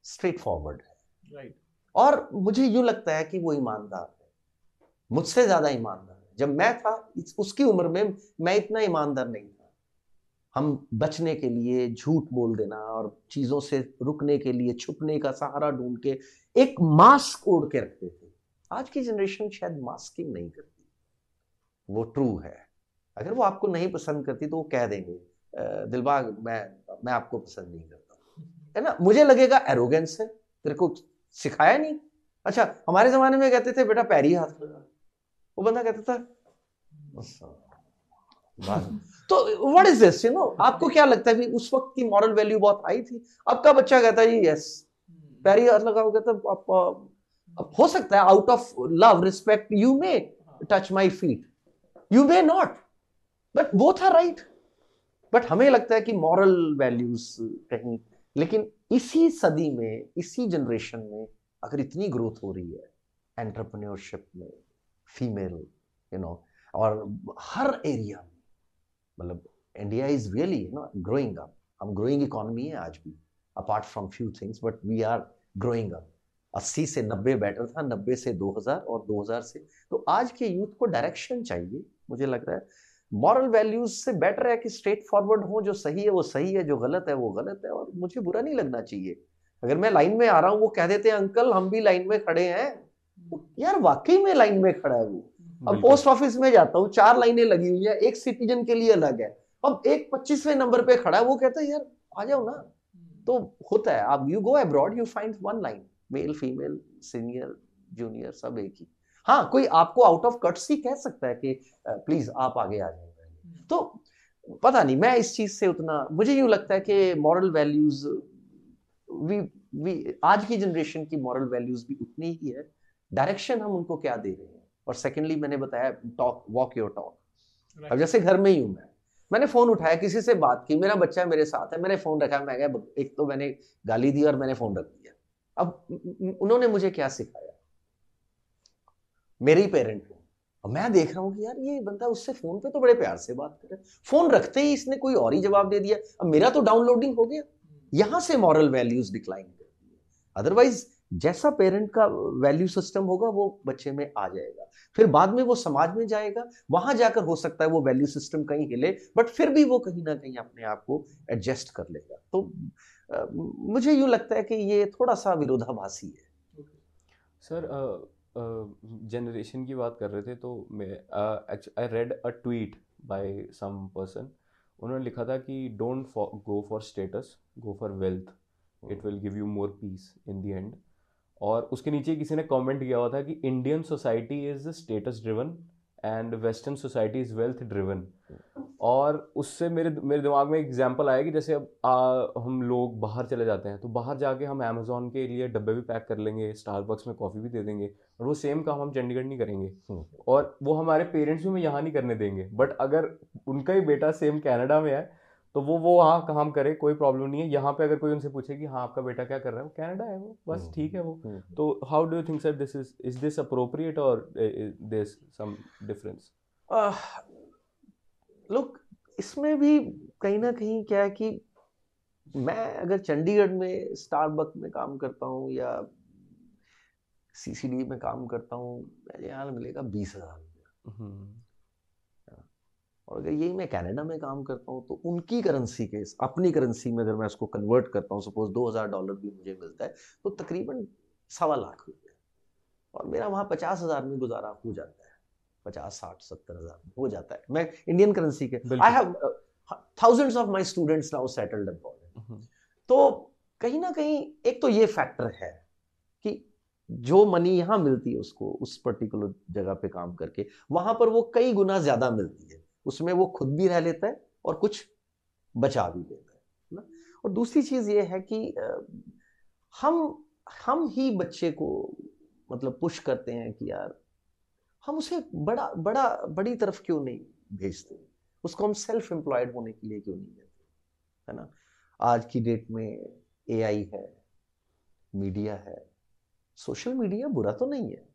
स्ट्रेट फॉरवर्ड है. Right. और मुझे यूँ लगता है कि वो ईमानदार है. मुझसे ज़्यादा ईमानदार जब मैं था उसकी उम्र में मैं इतना ईमानदार नहीं था। हम बचने के लिए झूठ बोल देना और चीज़ों से रुकने के लिए छुपने का सहारा ढूंढ के एक मास्क ओढ़ के रखते थे। आज की जनरेशन शायद मास्किंग नहीं करती। वो ट्रू है। अगर वो आपको नहीं पसंद करती तो वो कह देंगे दिलबाग, मैं मैं आपको पसंद नहीं करता। है ना? मुझे लगेगा एरोगेंस है। तेरे को सिखाया नहीं? अच्छा हमारे जमाने में कहते थे, बेटा, पैरी हाथ लगा। वो बंदा कहता था "अच्छा, तो what is this you know आपको क्या लगता है उस वक्त की मॉरल वैल्यू बहुत हाई थी? अब का बच्चा कहता है जी यस. पैरी लगा कहता है, आप, आप, हो सकता है out of love respect you may touch my feet you may not but both are right but हमें लगता है कि मॉरल वैल्यूज़ कहीं लेकिन इसी सदी में इसी जनरेशन में अगर इतनी ग्रोथ हो रही है एंटरप्रेन्योरशिप में फीमेल यू नो और हर एरिया में मतलब India is really you know growing up हम ग्रोइंग इकोनॉमी है आज भी apart from few things but we are growing up 80 से 90 बेटर था 90 से 2000 और 2000 से। तो आज के यूथ को डायरेक्शन चाहिए, मुझे लग रहा है। मॉरल वैल्यूज़ से बेटर है कि स्ट्रेट फॉरवर्ड हो, जो सही है वो सही है, जो गलत है वो गलत है, और मुझे बुरा नहीं लगना चाहिए। अगर मैं लाइन में आ रहा हूँ, वो कह देते हैं, अंकल, हम भी लाइन में खड़े हैं। यार वाकई में लाइन में खड़ा है वो। अब पोस्ट ऑफ़िस में जाता हूँ चार लाइनें लगी हुई है एक सिटीजन के लिए अलग है। अब एक पच्चीसवें नंबर पे खड़ा है वो कहता है यार आ जाओ ना। तो होता है आप you go abroad you find one line male female senior junior सब एक ही। हाँ कोई आपको आउट ऑफ़ कट्स ही कह सकता है कि प्लीज़ आप आगे आ जाए। तो पता नहीं मैं इस चीज़ से उतना मुझे यूँ लगता है कि मॉरल वैल्यूज़ वी वी आज की जनरेशन की मॉरल वैल्यूज़ भी उतनी ही है। डायरेक्शन हम उनको क्या दे रहे हैं? और सेकेंडली मैंने बताया टॉक वॉक योर टॉक अब जैसे घर में ही हूँ मैं। मैंने फ़ोन उठाया किसी से बात की मेरा बच्चा मेरे साथ है मैंने फ़ोन रखा मैं गया एक तो मैंने गाली दी और मैंने फ़ोन रख दिया। अब उन्होंने मुझे क्या सिखाया? मेरे ही पेरेंट अब मैं देख रहा हूँ कि यार ये बंदा उससे फ़ोन पे तो बड़े प्यार से बात कर रहा है। फ़ोन रखते ही इसने कोई और ही जवाब दे दिया। अब मेरा तो डाउनलोडिंग हो गया। यहाँ से मॉरल वैल्यूज़ डिक्लाइन करती है अदरवाइज़ जैसा पेरेंट का वैल्यू सिस्टम होगा वो बच्चे में आ जाएगा। फिर बाद में वो समाज में जाएगा वहाँ जाकर हो सकता है वो वैल्यू सिस्टम कहीं हिले बट फिर भी वो कहीं ना कहीं अपने आप को एडजस्ट कर लेगा। तो अ, मुझे यूँ लगता है कि ये थोड़ा सा विरोधाभासी है। सर जनरेशन की बात कर रहे थे तो मैं I read a tweet by some person उन्होंने लिखा था कि don't go for status go for wealth it will give you more peace in the end और उसके नीचे किसी ने कमेंट किया हुआ था कि Indian society is status driven and western society is wealth driven और उससे मेरे मेरे दिमाग में एग्ज़ाम्पल आया कि जैसे अब आ, हम लोग बाहर चले जाते हैं तो बाहर जाके हम अमेजोन के लिए डब्बे भी पैक कर लेंगे स्टारबक्स में कॉफ़ी भी दे देंगे और वो सेम काम हम चंडीगढ़ नहीं करेंगे हम्म। और वो हमारे पेरेंट्स भी हमें यहाँ नहीं करने देंगे बट अगर उनका ही बेटा सेम कैनेडा में है तो वो वो वहाँ काम करे कोई प्रॉब्लम नहीं है। यहाँ पे अगर कोई उनसे पूछे कि हाँ आपका बेटा क्या कर रहा है? वो कनाडा है वो बस हम्म। ठीक है वो। हम्म। तो how do you think sir this is is this appropriate और दिस सम डिफरेंस लोग इसमें भी कहीं ना कहीं क्या है कि मैं अगर चंडीगढ़ में स्टारबक में काम करता हूँ या सीसीडी में काम करता हूँ मेरे यहाँ मिलेगा बीस हज़ार रुपया। और अगर यही मैं कनाडा में काम करता हूँ तो उनकी करेंसी के अपनी करेंसी में अगर मैं उसको कन्वर्ट करता हूँ सपोज़ दो हज़ार डॉलर भी मुझे मिलता है तो तकरीबन सवा लाख रुपये और मेरा वहाँ पचास हज़ार में गुजारा हो जाता है। पचास साठ सत्तर हज़ार में हो जाता है। मैं इंडियन करेंसी के I have thousands of my students now settled abroad तो कहीं ना कहीं एक तो ये फैक्टर है कि जो मनी यहाँ मिलती है उसको उस पर्टिकुलर जगह पे काम करके वहाँ पर वो कई गुना ज़्यादा मिलती है। उसमें वो खुद भी रह लेता है और कुछ बचा भी लेता है ना? और दूसरी चीज़ ये है कि हम हम ही बच्चे को मतलब पुश करते हैं कि यार, हम उसे बड़ा बड़ा, बड़ी तरफ़ क्यों नहीं भेजते? उसको हम सेल्फ एम्प्लॉयड होने के लिए क्यों नहीं देते? है ना? आज की डेट में एआई है मीडिया है सोशल मीडिया बुरा तो नहीं है।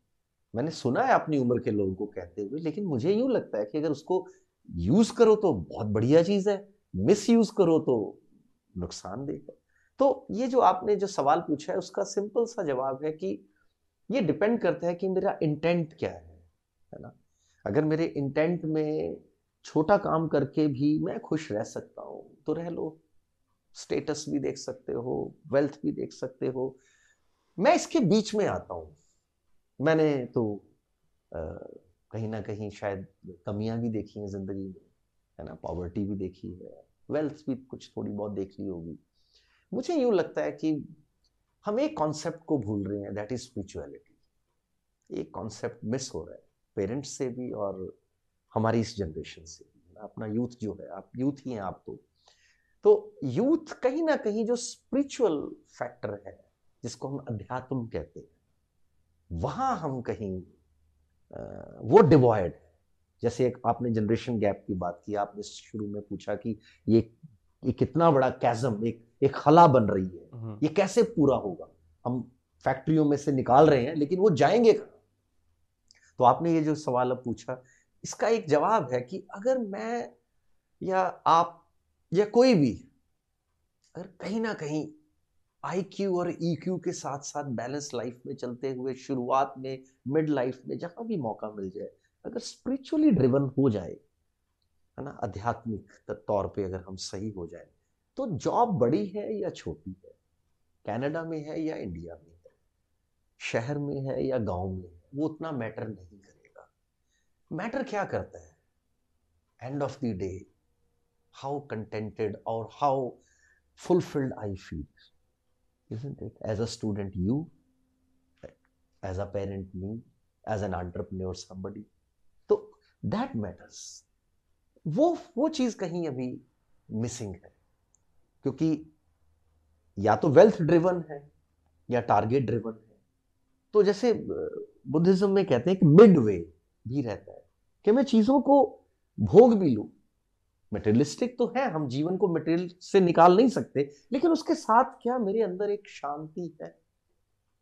मैंने सुना है अपनी उम्र के लोगों को कहते हुए, लेकिन मुझे यूँ लगता है कि अगर उसको यूज़ करो तो बहुत बढ़िया चीज़ है मिस यूज़ करो तो नुकसानदेह है तो ये जो आपने जो सवाल पूछा है उसका सिंपल सा जवाब है कि ये डिपेंड करता है कि मेरा इंटेंट क्या है है ना? अगर मेरे इंटेंट में छोटा काम करके भी मैं खुश रह सकता हूँ तो रह लो। स्टेटस भी देख सकते हो वेल्थ भी देख सकते हो। मैं इसके बीच में आता हूँ। मैंने तो अ, कहीं ना कहीं शायद कमियाँ भी देखी हैं ज़िंदगी में, है ना? पॉवर्टी भी देखी है। वेल्थ भी कुछ थोड़ी बहुत देख ली होगी। मुझे यूँ लगता है कि हम एक कॉन्सेप्ट को भूल रहे हैं दैट इज़ स्पिरिचुअलिटी एक कॉन्सेप्ट मिस हो रहा है पेरेंट्स से भी और हमारी इस जनरेशन से भी अपना यूथ जो है, आप यूथ ही हैं आप तो। तो यूथ कहीं ना कहीं जो स्पिरिचुअल फैक्टर है, जिसको हम अध्यात्म कहते हैं, वहाँ हम कहीं वो डिवॉइड। है जैसे एक आपने जनरेशन गैप की बात की आपने शुरू में पूछा कि ये ये कितना बड़ा कैजम एक एक खला बन रही है। ये कैसे पूरा होगा? हम फैक्ट्रियों में से निकाल रहे हैं लेकिन वो जाएँगे कहाँ? तो आपने ये जो सवाल अब पूछा इसका एक जवाब है कि अगर मैं या आप या कोई भी अगर कहीं ना कहीं आई क्यू और ई क्यू के साथ साथ बैलेंस लाइफ में चलते हुए, शुरुआत में मिड लाइफ में, जहाँ भी मौका मिल जाए, अगर स्पिरिचुअली ड्रिवन हो जाए, है ना, आध्यात्मिक तौर पे अगर हम सही हो जाए तो जॉब बड़ी है या छोटी है? कनाडा में है या इंडिया में है? शहर में है या गाँव में है? वो उतना मैटर नहीं करेगा। मैटर क्या करता है? End of the day how contented और how fulfilled I feel. Isn't it? As a student, you, as a parent, me, as an entrepreneur, somebody. तो that matters. वो वो चीज़ कहीं अभी मिसिंग है क्योंकि या तो वेल्थ ड्रिवन है या टारगेट ड्रिवन है तो जैसे बुद्धिज्म में कहते हैं कि मिड वे भी रहता है कि मैं चीज़ों को भोग भी लूँ मटेरियलिस्टिक तो है, हम जीवन को मटेरियल से निकाल नहीं सकते, लेकिन उसके साथ क्या मेरे अंदर एक शांति है,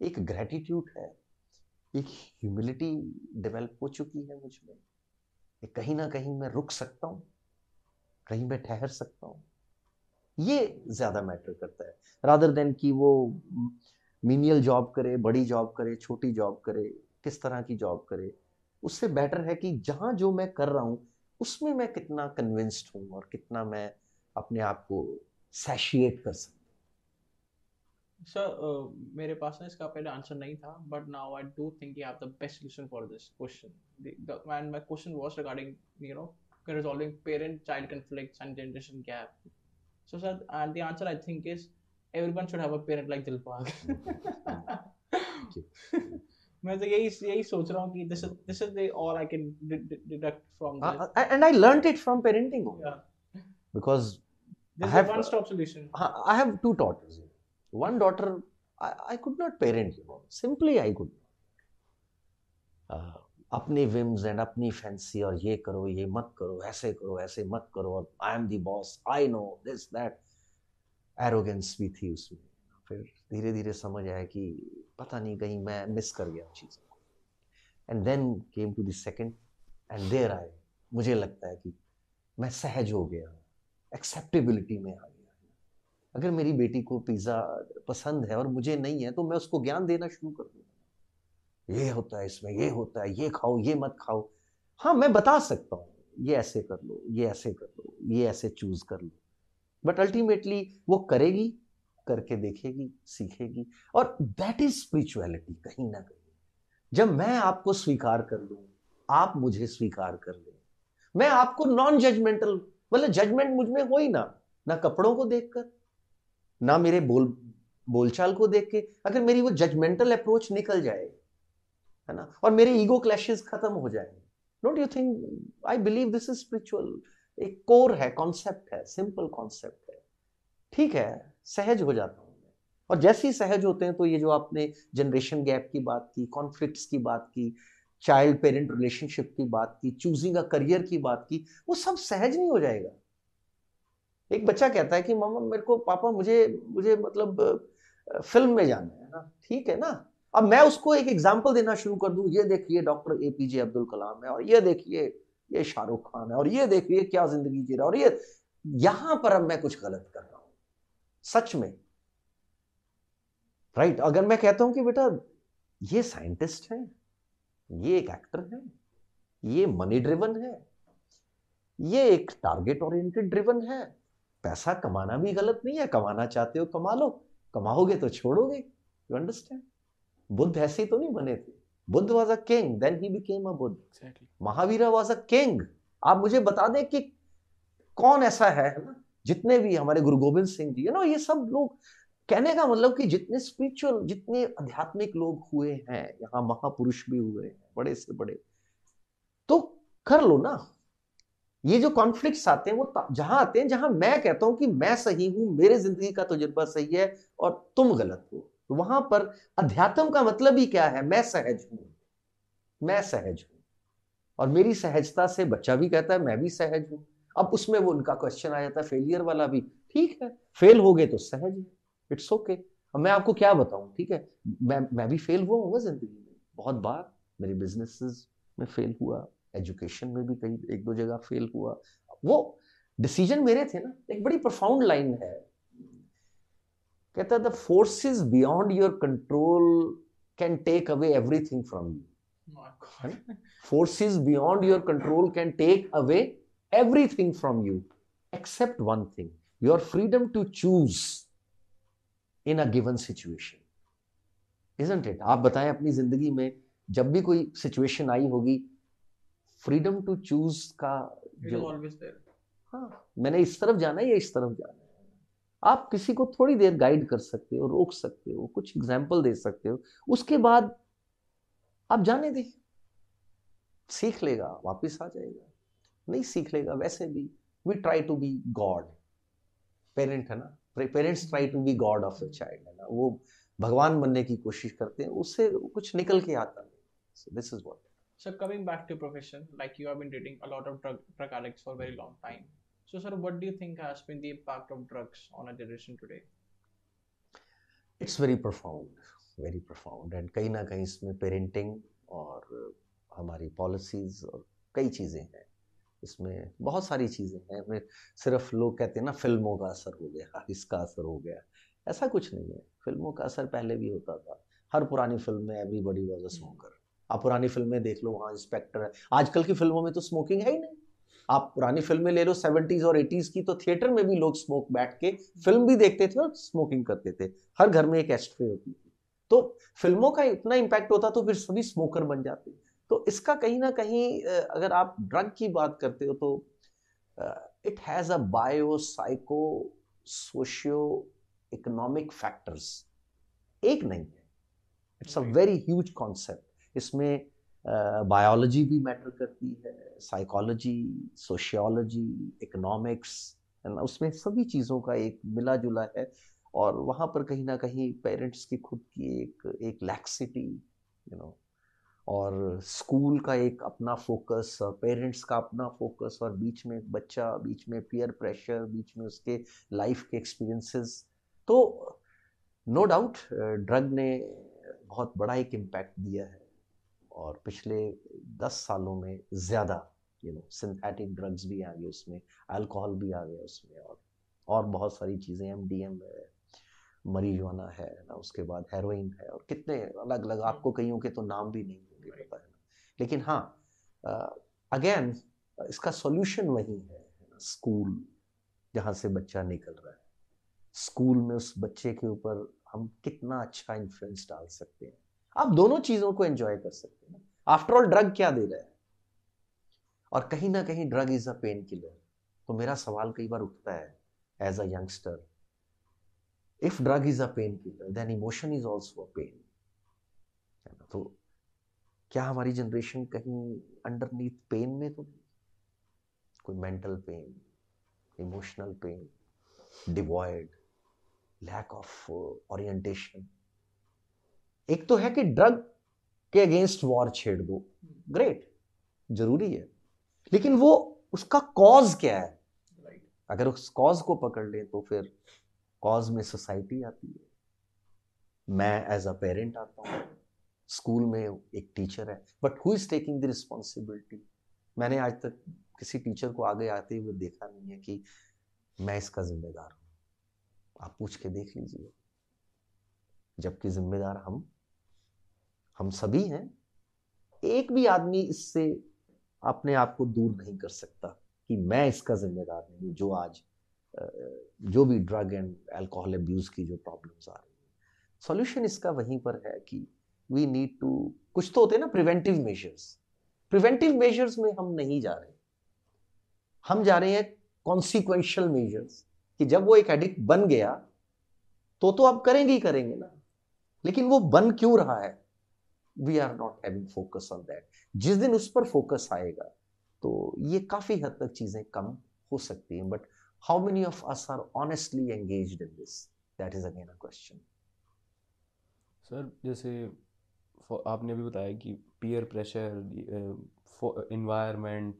एक ग्रेटिट्यूड है, एक ह्यूमिलिटी डेवलप हो चुकी है मुझमें कहीं ना कहीं मैं रुक सकता हूँ, कहीं मैं ठहर सकता हूँ। ये ज़्यादा मैटर करता है। रादर देन कि वो मीनियल जॉब करे, बड़ी जॉब करे, छोटी जॉब करे, किस तरह की जॉब करे, उससे बेटर है कि जहाँ जो मैं कर रहा हूँ उसमें मैं कितना कन्विंस्ड हूँ और कितना मैं अपने आप को सैशिएट कर सकता सर मेरे पास ना इसका पहले आंसर नहीं था but now I do think you have the best solution for this question and my question was regarding you know resolving parent child conflicts and generation gap so sir and the answer i think is everyone should have a parent like dilbag मैं तो यही यही सोच रहा हूँ कि this this is the all I can deduct from this and I learned it from parenting because this is one stop solution I have two daughters one daughter I could not parent simply I could अपनी whims and अपनी fancy और ये करो ये मत करो ऐसे करो ऐसे मत करो और I am the boss I know this that arrogance भी थी उसमें। फिर धीरे धीरे समझ आया कि पता नहीं कहीं मैं मिस कर गया चीज़ को। And then came to second and there आए मुझे लगता है कि मैं सहज हो गया एक्सेप्टेबिलिटी में आ गया अगर मेरी बेटी को पिज़्ज़ा पसंद है और मुझे नहीं है तो मैं उसको ज्ञान देना शुरू कर दूँगा। ये होता है इसमें, ये होता है, ये खाओ, ये मत खाओ। हाँ मैं बता सकता हूँ, ये ऐसे कर लो, ये ऐसे कर लो, ये ऐसे चूज़ कर लो। बट अल्टीमेटली वो करेगी करके देखेगी, सीखेगी और दैट इज़ स्पिरिचुअलिटी कहीं ना कहीं। जब मैं आपको स्वीकार कर लू, आप मुझे स्वीकार कर लें, मैं आपको नॉन जजमेंटल मतलब जजमेंट मुझमें हो ही ना ना कपड़ों को देखकर, ना मेरे बोल, बोलचाल को देख के, अगर मेरी वो जजमेंटल अप्रोच निकल जाए, है ना, और मेरे ईगो क्लैशेस खत्म हो जाए don't you think I believe this is spiritual एक कोर है कॉन्सेप्ट है सिंपल कॉन्सेप्ट है। ठीक है सहज हो जाता हूँ और जैसे ही सहज होते हैं तो ये जो आपने जनरेशन गैप की बात की कॉन्फ्लिक्ट्स की बात की चाइल्ड पेरेंट रिलेशनशिप की बात की चूजिंग अ करियर की बात की, वो सब सहज नहीं हो जाएगा। एक बच्चा कहता है कि मामा मेरे को, पापा, मुझे मुझे मतलब फ़िल्म में जाना है ना, ठीक है ना? अब मैं उसको एक एग्ज़ाम्पल देना शुरू कर दूँ, ये देखिए doctor A P J Abdul Kalam है, और ये देखिए, ये शाहरुख खान है, और ये देखिए क्या ज़िंदगी जी रहा और ये, यहाँ पर अब मैं कुछ गलत कर रहा हूँ। सच में। राइट अगर मैं कहता हूँ कि बेटा ये साइंटिस्ट है ये एक एक्टर है ये मनी ड्रिवन है ये एक टारगेट ओरिएंटेड ड्रिवन है पैसा कमाना भी गलत नहीं है कमाना चाहते हो कमा लो कमाओगे तो छोड़ोगे यू अंडरस्टैंड बुद्ध ऐसे तो नहीं बने थे। Buddha was a king then he became a Buddha Exactly. Mahavira was a king आप मुझे बता दें कि कौन ऐसा है ना? जितने भी हमारे गुरु गोविंद सिंह जी है, ना, ये सब लोग कहने का मतलब कि जितने स्पिरिचुअल जितने आध्यात्मिक लोग हुए हैं, यहाँ महापुरुष भी हुए हैं, बड़े से बड़े तो कर लो ना। ये जो कॉन्फ्लिक्ट्स आते हैं, वो जहाँ आते हैं, जहाँ मैं कहता हूँ कि मैं सही हूँ, मेरे ज़िंदगी का तजुर्बा सही है और तुम गलत हो तो वहाँ पर अध्यात्म का मतलब ही क्या है? मैं सहज हूँ। मैं सहज हूँ। और मेरी सहजता से बच्चा भी कहता है, मैं भी सहज हूँ। अब उसमें वो उनका क्वेश्चन आ जाता है फेलियर वाला भी। ठीक है फेल हो गए तो सहज है। It's okay okay. अब मैं आपको क्या बताऊँ ठीक है? मैं मैं भी फेल हुआ हूँ ज़िंदगी में। बहुत बार मेरे बिजनेसेस में फेल हुआ एजुकेशन में भी कहीं एक दो जगह फेल हुआ। वो डिसीज़न मेरे थे ना एक बड़ी प्रोफाउंड लाइन है। कहता the forces beyond your control can take away everything from you forces beyond your control can take away everything from you except one thing your freedom to choose in a given situation. Isn't it? आप बताएँ अपनी ज़िंदगी में जब भी कोई situation आई होगी freedom to choose का जो हाँ मैंने इस तरफ़ जाना है या इस तरफ़ जाना है? आप किसी को थोड़ी देर गाइड कर सकते हो रोक सकते हो कुछ एग्ज़ाम्पल दे सकते हो। उसके बाद आप जाने दें। सीख लेगा वापस आ जाएगा। नहीं सीख लेगा। वैसे भी we try to be god parent है ना? Parents try to be god of the child है ना? वो भगवान बनने की कोशिश करते हैं उससे कुछ निकल के आता नहीं। So this is what sir coming back to profession like you have been reading a lot of drug practices for very long time so sir what do you think has been the impact of drugs on a generation today it's very profound very profound and कहीं ना कहीं इसमें parenting और हमारी policies और कई चीज़ें हैं। इसमें बहुत सारी चीज़ें हैं। में सिर्फ़ लोग कहते हैं ना, फ़िल्मों का असर हो गया, इसका असर हो गया। ऐसा कुछ नहीं है। फ़िल्मों का असर पहले भी होता था। हर पुरानी फ़िल्म में एवरीबडी वॉज़ अ स्मोकर। आप पुरानी फ़िल्में देख लो, वहाँ इंस्पेक्टर है। आजकल की फ़िल्मों में तो स्मोकिंग है ही नहीं। आप पुरानी फ़िल्में ले लो, सेवेंटीज और एटीज की तो थिएटर में भी लोग स्मोक बैठ के फ़िल्म भी देखते थे और स्मोकिंग करते थे। हर घर में एक एस्ट्रे होती थी। तो फ़िल्मों का इतना इम्पैक्ट होता तो फिर सभी स्मोकर बन जाते। तो इसका कहीं ना कहीं अगर आप ड्रग की बात करते हो तो it has a bio psycho socio economic factors एक नहीं है। It's a very huge concept इसमें बायोलॉजी भी मैटर करती है साइकोलॉजी सोशियोलॉजी इकोनॉमिक्स उसमें सभी चीज़ों का एक मिला जुला है और वहाँ पर कहीं ना कहीं पेरेंट्स की खुद की एक एक लैक्सिटी यू नो और स्कूल का एक अपना फोकस पेरेंट्स का अपना फोकस, और बीच में एक बच्चा, बीच में पीयर प्रेशर, बीच में उसके लाइफ के एक्सपीरियंसेस। तो नो डाउट, ड्रग ने बहुत बड़ा एक इम्पैक्ट दिया है। और पिछले दस सालों में ज़्यादा यू नो सिंथेटिक ड्रग्स भी आ गए उसमें अल्कोहल भी आ गया उसमें, और और बहुत सारी चीज़ें एम डी एम है मरीजुआना है, ना उसके बाद हेरोइन है, और कितने अलग अलग आपको कईयों के तो नाम भी नहीं होंगे पता है लेकिन हाँ अगेन इसका सॉल्यूशन वही है स्कूल जहाँ से बच्चा निकल रहा है। स्कूल में उस बच्चे के ऊपर हम कितना अच्छा इन्फ्लुएंस डाल सकते हैं। आप दोनों चीज़ों को एंजॉय कर सकते हैं। आफ्टर ऑल ड्रग क्या दे रहा है? और कहीं ना कहीं drug is a pain killer तो मेरा सवाल कई बार उठता है as a youngster if drug is a pain killer then emotion is also pain तो क्या हमारी जनरेशन कहीं अंडरनीथ पेन में तो? कोई mental pain emotional pain devoid lack of orientation एक तो है कि ड्रग के अगेंस्ट वॉर छेड़ दो। ग्रेट ज़रूरी है। लेकिन वो उसका कॉज क्या है? अगर उस कॉज को पकड़ ले तो फिर कॉज में सोसाइटी आती है। मैं एज अ पेरेंट आता हूँ। स्कूल में एक टीचर है। But who is taking the responsibility मैंने आज तक किसी टीचर को आगे आते हुए देखा नहीं है कि मैं इसका जिम्मेदार हूँ। आप पूछ के देख लीजिए। जबकि जिम्मेदार हम हम सभी हैं। एक भी आदमी इससे अपने आप को दूर नहीं कर सकता कि मैं इसका जिम्मेदार नहीं जो आज जो भी ड्रग एंड अल्कोहल अब्यूज़ की जो प्रॉब्लम्स आ रही हैं। सॉल्यूशन इसका वहीं पर है कि वी नीड टू कुछ तो होते हैं ना प्रिवेंटिव मेजर्स प्रिवेंटिव मेजर्स में हम नहीं जा रहे। हम जा रहे हैं कॉन्सिक्वेंशियल मेजर्स कि जब वो एक एडिक्ट बन गया तो तो आप करेंगे ही करेंगे ना। लेकिन वो बन क्यों रहा है? We are not having focus on that जिस दिन उस पर फोकस आएगा तो ये काफ़ी हद तक चीज़ें कम हो सकती हैं। But how many of us are honestly engaged in this that is again a question sir, जैसे आपने भी बताया कि पीयर प्रेशर इन्वायरमेंट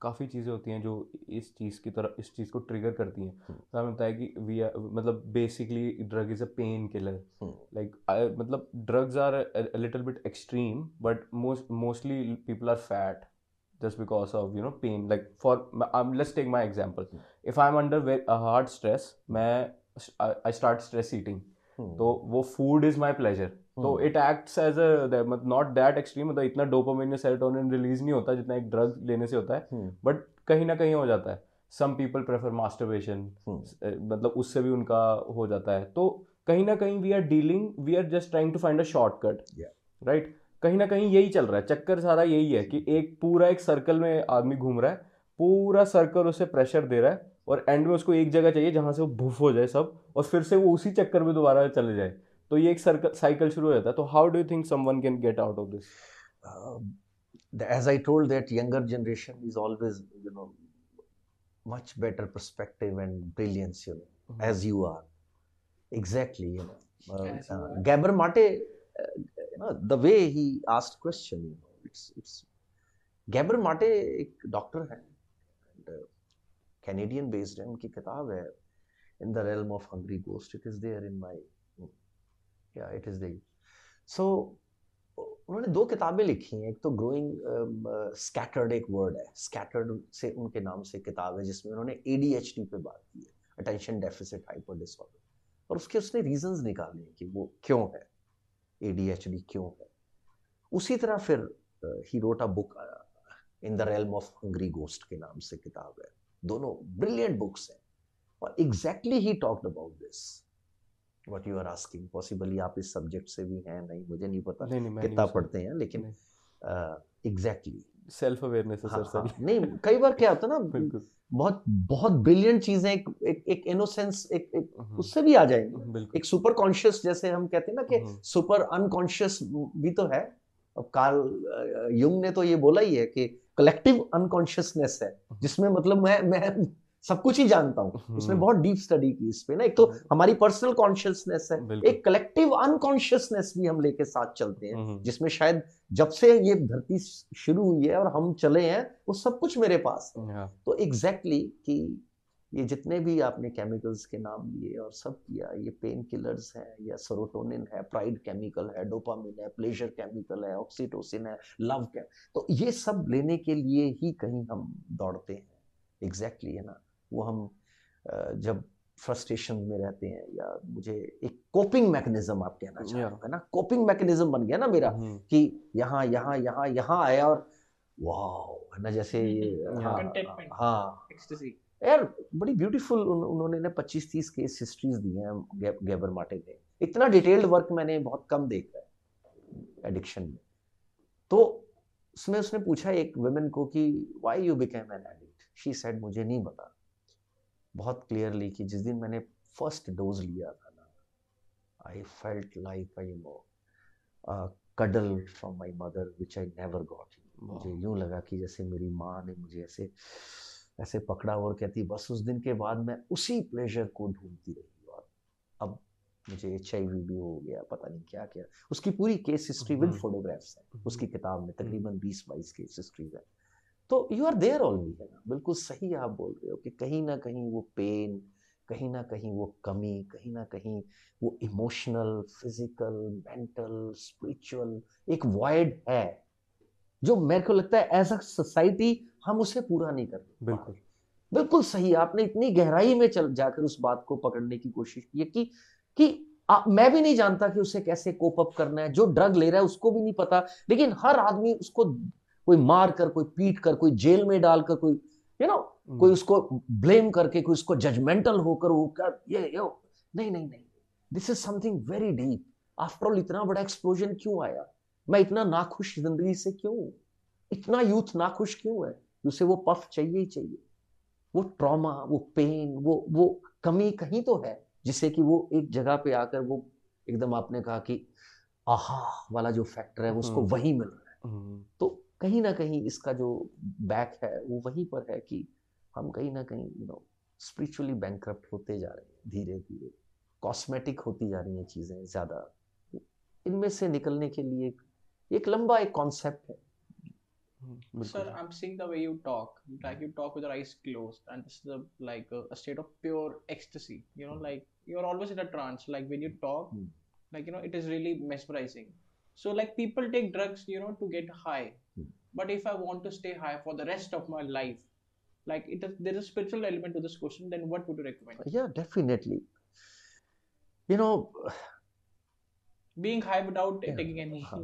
काफ़ी चीज़ें होती हैं जो इस चीज़ की तरह इस चीज़ को ट्रिगर करती हैं। हम्म। तो हमें बताया कि वी आर मतलब basically drug is a pain killer like मतलब drugs are little bit extreme but most mostly people are fat just because of you know pain. Like for um, let's take my example. hmm. if i'm under very, a hard stress मैं I start stress eating hmm. तो वो food is my pleasure तो it acts as a not that extreme मतलब इतना dopamine या serotonin release नहीं होता जितना एक ड्रग लेने से होता है बट hmm. कहीं ना कहीं हो जाता है। सम पीपल प्रेफर मास्टरबेशन मतलब उससे भी उनका हो जाता है। तो कहीं ना कहीं we are dealing we are just trying to find a shortcut right कहीं ना कहीं यही चल रहा है। चक्कर सारा यही है कि एक पूरा एक सर्कल में आदमी घूम रहा है पूरा सर्कल उसे प्रेशर दे रहा है और एंड में उसको एक जगह चाहिए जहाँ से वो भूफ हो जाए सब और फिर से वो उसी चक्कर में दोबारा चले जाए। तो ये एक सर्कल साइकिल शुरू हो जाता है। तो how do you think someone can get out of this as I told that younger generation is always you know much better perspective and brilliance you know as you are exactly you know Gabor Maté the way he asked question you know it's it's Gabor Maté एक doctor है Canadian based है उनकी किताब है in the realm of hungry ghost it is there in my या it is there so उन्होंने दो किताबें लिखी हैं। एक तो ग्रोइंग स्कैटर्ड एक वर्ड है। स्कैटर्ड से उनके नाम से किताब है, जिसमें उन्होंने एडीएचडी पे बात की है। अटेंशन डेफिसिट हाइपर डिसऑर्डर और उसके उसने रीजंस निकाले हैं कि वो क्यों है। एडीएचडी क्यों है। उसी तरह फिर he wrote a book in the realm of hungry ghost के नाम से किताब है। दोनों ब्रिलियंट बुक्स हैं। और exactly he talked about this what you are asking possibly आप इस सब्जेक्ट से भी हैं नहीं मुझे नहीं पता नहीं, नहीं, कितना पढ़ते हैं लेकिन एग्जैक्टली सेल्फ अवेयरनेस है सर हाँ, नहीं कई बार क्या होता है ना बहुत बहुत ब्रिलियंट चीज़ें एक एक एक इनोसेंस एक, एक हम्म। उससे भी आ जाएँगे। एक सुपर कॉन्शियस जैसे हम कहते हैं ना कि सुपर हम्म। अनकॉन्शियस भी तो है। अब कार्ल युंग ने तो ये बोला ही है कि कलेक्टिव अनकॉन्शियसनेस है जिसमें मतलब मैं मैं सब कुछ ही जानता हूँ। उसने हम्म। बहुत डीप स्टडी की इस पे ना। एक तो हमारी पर्सनल कॉन्शियसनेस है। एक कलेक्टिव अनकॉन्शियसनेस भी हम लेके साथ चलते हैं हम्म, जिसमें शायद जब से ये धरती शुरू हुई है और हम चले हैं वो सब कुछ मेरे पास है। हाँ, तो एग्जैक्टली exactly कि ये जितने भी आपने केमिकल्स के नाम लिए और सब किया ये पेन किलर्स हैं या सेरोटोनिन है प्राइड केमिकल है डोपामिन है प्लेजर केमिकल है ऑक्सीटोसिन है लव केम तो ये सब लेने के लिए ही कहीं हम दौड़ते हैं। एग्जैक्टली exactly, है ना? वो हम जब फ्रस्ट्रेशन में रहते हैं या मुझे एक कोपिंग मैकेनिज्म आप कहना चाह रहे हो ना? कोपिंग मैकेनिज्म बन गया ना मेरा हम्म, कि यहाँ यहाँ यहाँ यहाँ आया और वाह है ना? जैसे ये हाँ हाँ। यार बड़ी ब्यूटीफुल उन, उन्होंने ना पच्चीस तीस केस हिस्ट्रीज दी हैं गे, गेबर माटे ने। इतना डिटेल्ड वर्क मैंने बहुत कम देखा है एडिक्शन में। तो उसमें उसने पूछा एक वुमेन को कि why you became an addict she said मुझे नहीं पता। बहुत क्लियरली कि जिस दिन मैंने फ़र्स्ट डोज लिया था ना I felt like I know cuddle from my mother which I never got मुझे यूँ लगा कि जैसे मेरी माँ ने मुझे ऐसे ऐसे पकड़ा और कहती बस उस दिन के बाद मैं उसी प्लेजर को ढूंढती रही और अब। मुझे एच भी हो गया पता नहीं क्या क्या। उसकी पूरी case history with hmm. Photographs है। हम्म। उसकी किताब में तकरीबन बीस बाईस केस हिस्ट्रीज है। तो यू आर देयर ओनली है ना। बिल्कुल सही आप बोल रहे हो कि कहीं ना कहीं वो पेन कहीं ना कहीं वो कमी कहीं ना कहीं वो इमोशनल फ़िज़िकल मेंटल स्पिरिचुअल एक वॉइड है जो मेरे को लगता है एज अ सोसाइटी हम उसे पूरा नहीं कर बिल्कुल। बिल्कुल सही आपने इतनी गहराई में चल जाकर उस बात को पकड़ने की कोशिश की है कि कि आ, मैं भी नहीं जानता कि उसे कैसे कोप अप करना है जो ड्रग ले रहा है उसको भी नहीं पता लेकिन हर आदमी उसको कोई मार कर कोई पीट कर कोई जेल में डालकर कोई यू नो कोई उसको ब्लेम करके कोई उसको जजमेंटल होकर वो कर ये यो नहीं नहीं नहीं। This is something very deep after all इतना बड़ा एक्सप्लोजन क्यों आया? मैं इतना नाखुश ज़िंदगी से क्यों इतना यूथ नाखुश क्यों है? उसे वो पफ चाहिए ही चाहिए। वो ट्रॉमा वो पेन वो वो कमी कहीं तो है जिससे कि वो एक जगह पे आकर वो एकदम आपने कहा कि आहा! वाला जो फैक्टर है उसको हम्म। वही मिल रहा है। हम्म, तो कहीं ना कहीं इसका जो बैक है वो वहीं पर है कि हम कहीं ना कहीं यू नो स्पिरिचुअली बैंकरप्ट होते जा रहे हैं धीरे धीरे कॉस्मेटिक होती जा रही हैं चीज़ें ज़्यादा इनमें से निकलने के लिए एक, एक लंबा एक कॉन्सेप्ट है हम्म, Sir, I'm seeing the way you talk. Like you talk with your eyes closed, and this is a, like a, a state of pure ecstasy. You know, like you're always in a trance. Like when you talk, Hmm. like you know, it is really mesmerizing. So like people take drugs, you know, to get high. But if I want to stay high for the rest of my life, like it is, there is a spiritual element to this question. Then what would you recommend? yeah definitely you know Being high without Yeah. taking any Huh.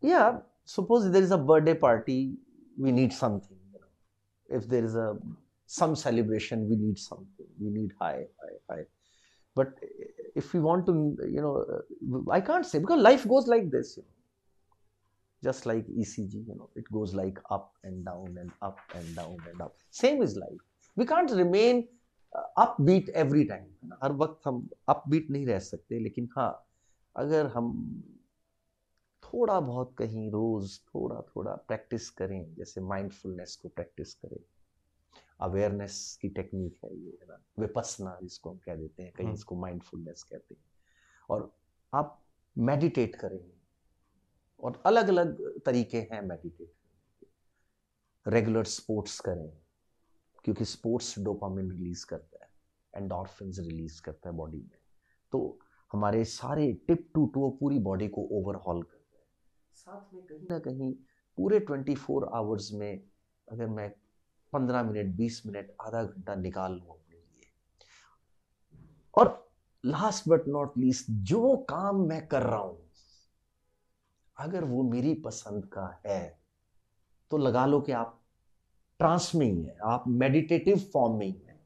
yeah suppose there is a birthday party we need something you know if there is a some celebration we need something we need high high high but if we want to you know i can't say because life goes like this you know just like ecg you know it goes like up and down and up and down and up. Same is life. We can't remain uh, upbeat every time. हर वक्त हम upbeat नहीं रह सकते लेकिन हाँ अगर हम थोड़ा बहुत कहीं रोज थोड़ा थोड़ा प्रैक्टिस करें जैसे माइंडफुलनेस को प्रैक्टिस करें। अवेयरनेस की टेक्निक है ये है ना? विपसना जिसको हम कह देते हैं कहीं हम्म। इसको माइंडफुलनेस कहते हैं। और आप मेडिटेट करें और अलग अलग तरीके हैं मेडिटेट रेगुलर स्पोर्ट्स करें, क्योंकि स्पोर्ट्स डोपामिन रिलीज़ करता है एंडोर्फिन्स रिलीज़ करता है बॉडी में। तो हमारे सारे टिप टू टू पूरी बॉडी को ओवरहॉल करता है। साथ में कहीं ना कहीं पूरे 24 फोर आवर्स में अगर मैं 15 मिनट 20 मिनट, आधा घंटा निकाल लूँ अपने लिए। और लास्ट बट नॉट लीस्ट जो काम मैं कर रहा हूँ अगर वो मेरी पसंद का है तो लगा लो कि आप ट्रांस में ही है आप मेडिटेटिव फॉर्म में ही। है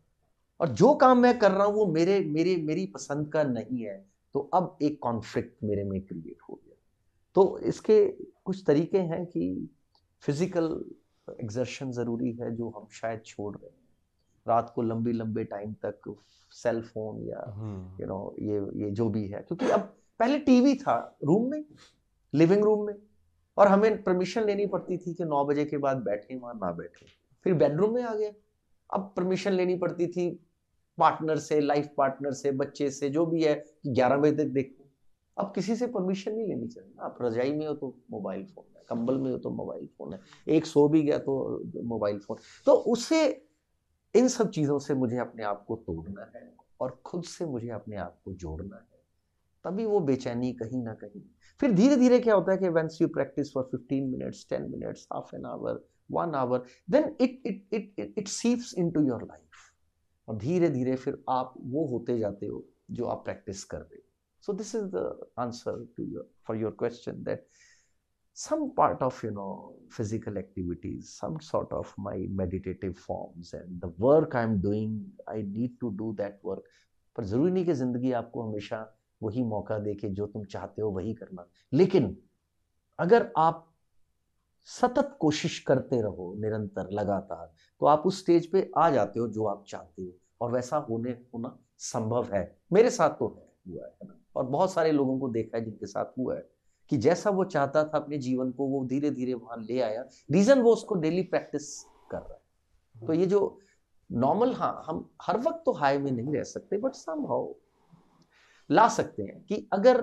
और जो काम मैं कर रहा हूँ वो मेरे मेरे मेरी पसंद का नहीं है तो अब एक कॉन्फ्लिक्ट मेरे में क्रिएट हो गया। तो इसके कुछ तरीके हैं कि फ़िज़िकल एग्जर्शन ज़रूरी है जो हम शायद छोड़ रहे हैं। रात को लंबी लंबे टाइम तक सेल फ़ोन या हम्म, यू नो ये ये जो भी है। क्योंकि अब पहले टीवी था रूम में लिविंग रूम में। और हमें परमिशन लेनी पड़ती थी कि नौ बजे के बाद बैठे वहाँ, ना बैठे। फिर बेडरूम में आ गया। अब परमिशन लेनी पड़ती थी पार्टनर से लाइफ पार्टनर से, बच्चे से, जो भी है, कि ग्यारह बजे तक देखो। अब किसी से परमिशन नहीं लेनी चाहिए ना। आप रजाई में हो तो मोबाइल फ़ोन है, कंबल में हो तो मोबाइल फ़ोन है, एक सो भी गया तो मोबाइल फ़ोन तो उससे इन सब चीज़ों से मुझे अपने आप को तोड़ना है और खुद से मुझे अपने आप को जोड़ना है। तभी वो बेचैनी कहीं ना कहीं। फिर धीरे धीरे क्या होता है कि once you practice for 15 minutes 10 minutes half an hour one hour then it it it it sieves into your life और धीरे धीरे फिर आप वो होते जाते हो जो आप प्रैक्टिस कर रहे हो। So this is the answer to your for your question that some part of, you know, physical activities, some sort of my meditative forms and the work i'm doing, i need to do that work पर ज़रूरी नहीं कि ज़िंदगी आपको हमेशा वही मौका दे के जो तुम चाहते हो वही करना। लेकिन अगर आप सतत कोशिश करते रहो निरंतर लगातार तो आप उस स्टेज पे आ जाते हो जो आप चाहते हो, और वैसा होने, होना संभव है। मेरे साथ तो है, हुआ है ना? और बहुत सारे लोगों को देखा है जिनके साथ हुआ है कि जैसा वो चाहता था अपने जीवन को, वो धीरे धीरे वहाँ ले आया। रीजन वो उसको डेली प्रैक्टिस कर रहा है। तो ये जो नॉर्मल हाँ हम हर वक्त तो हाई में नहीं रह सकते बट सम हाउ ला सकते हैं कि अगर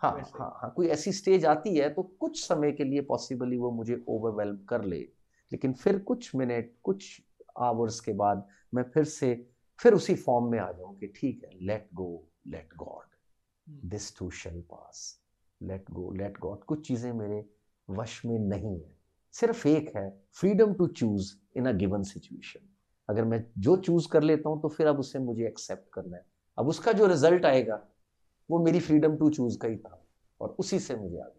हाँ हाँ हाँ कोई ऐसी स्टेज आती है तो कुछ समय के लिए पॉसिबली वो मुझे ओवरवेलम कर ले। लेकिन फिर कुछ मिनट कुछ आवर्स के बाद मैं फिर से फिर उसी फॉर्म में आ जाऊँ कि ठीक है let go let god this too shall pass let go let god कुछ चीज़ें मेरे वश में नहीं है। सिर्फ़ एक है freedom to choose in a given situation अगर मैं जो चूज़ कर लेता हूँ तो फिर अब उसे मुझे एक्सेप्ट करना है। अब उसका जो रिज़ल्ट आएगा, वो मेरी फ्रीडम टू चूज़ का ही था और उसी से मुझे आगे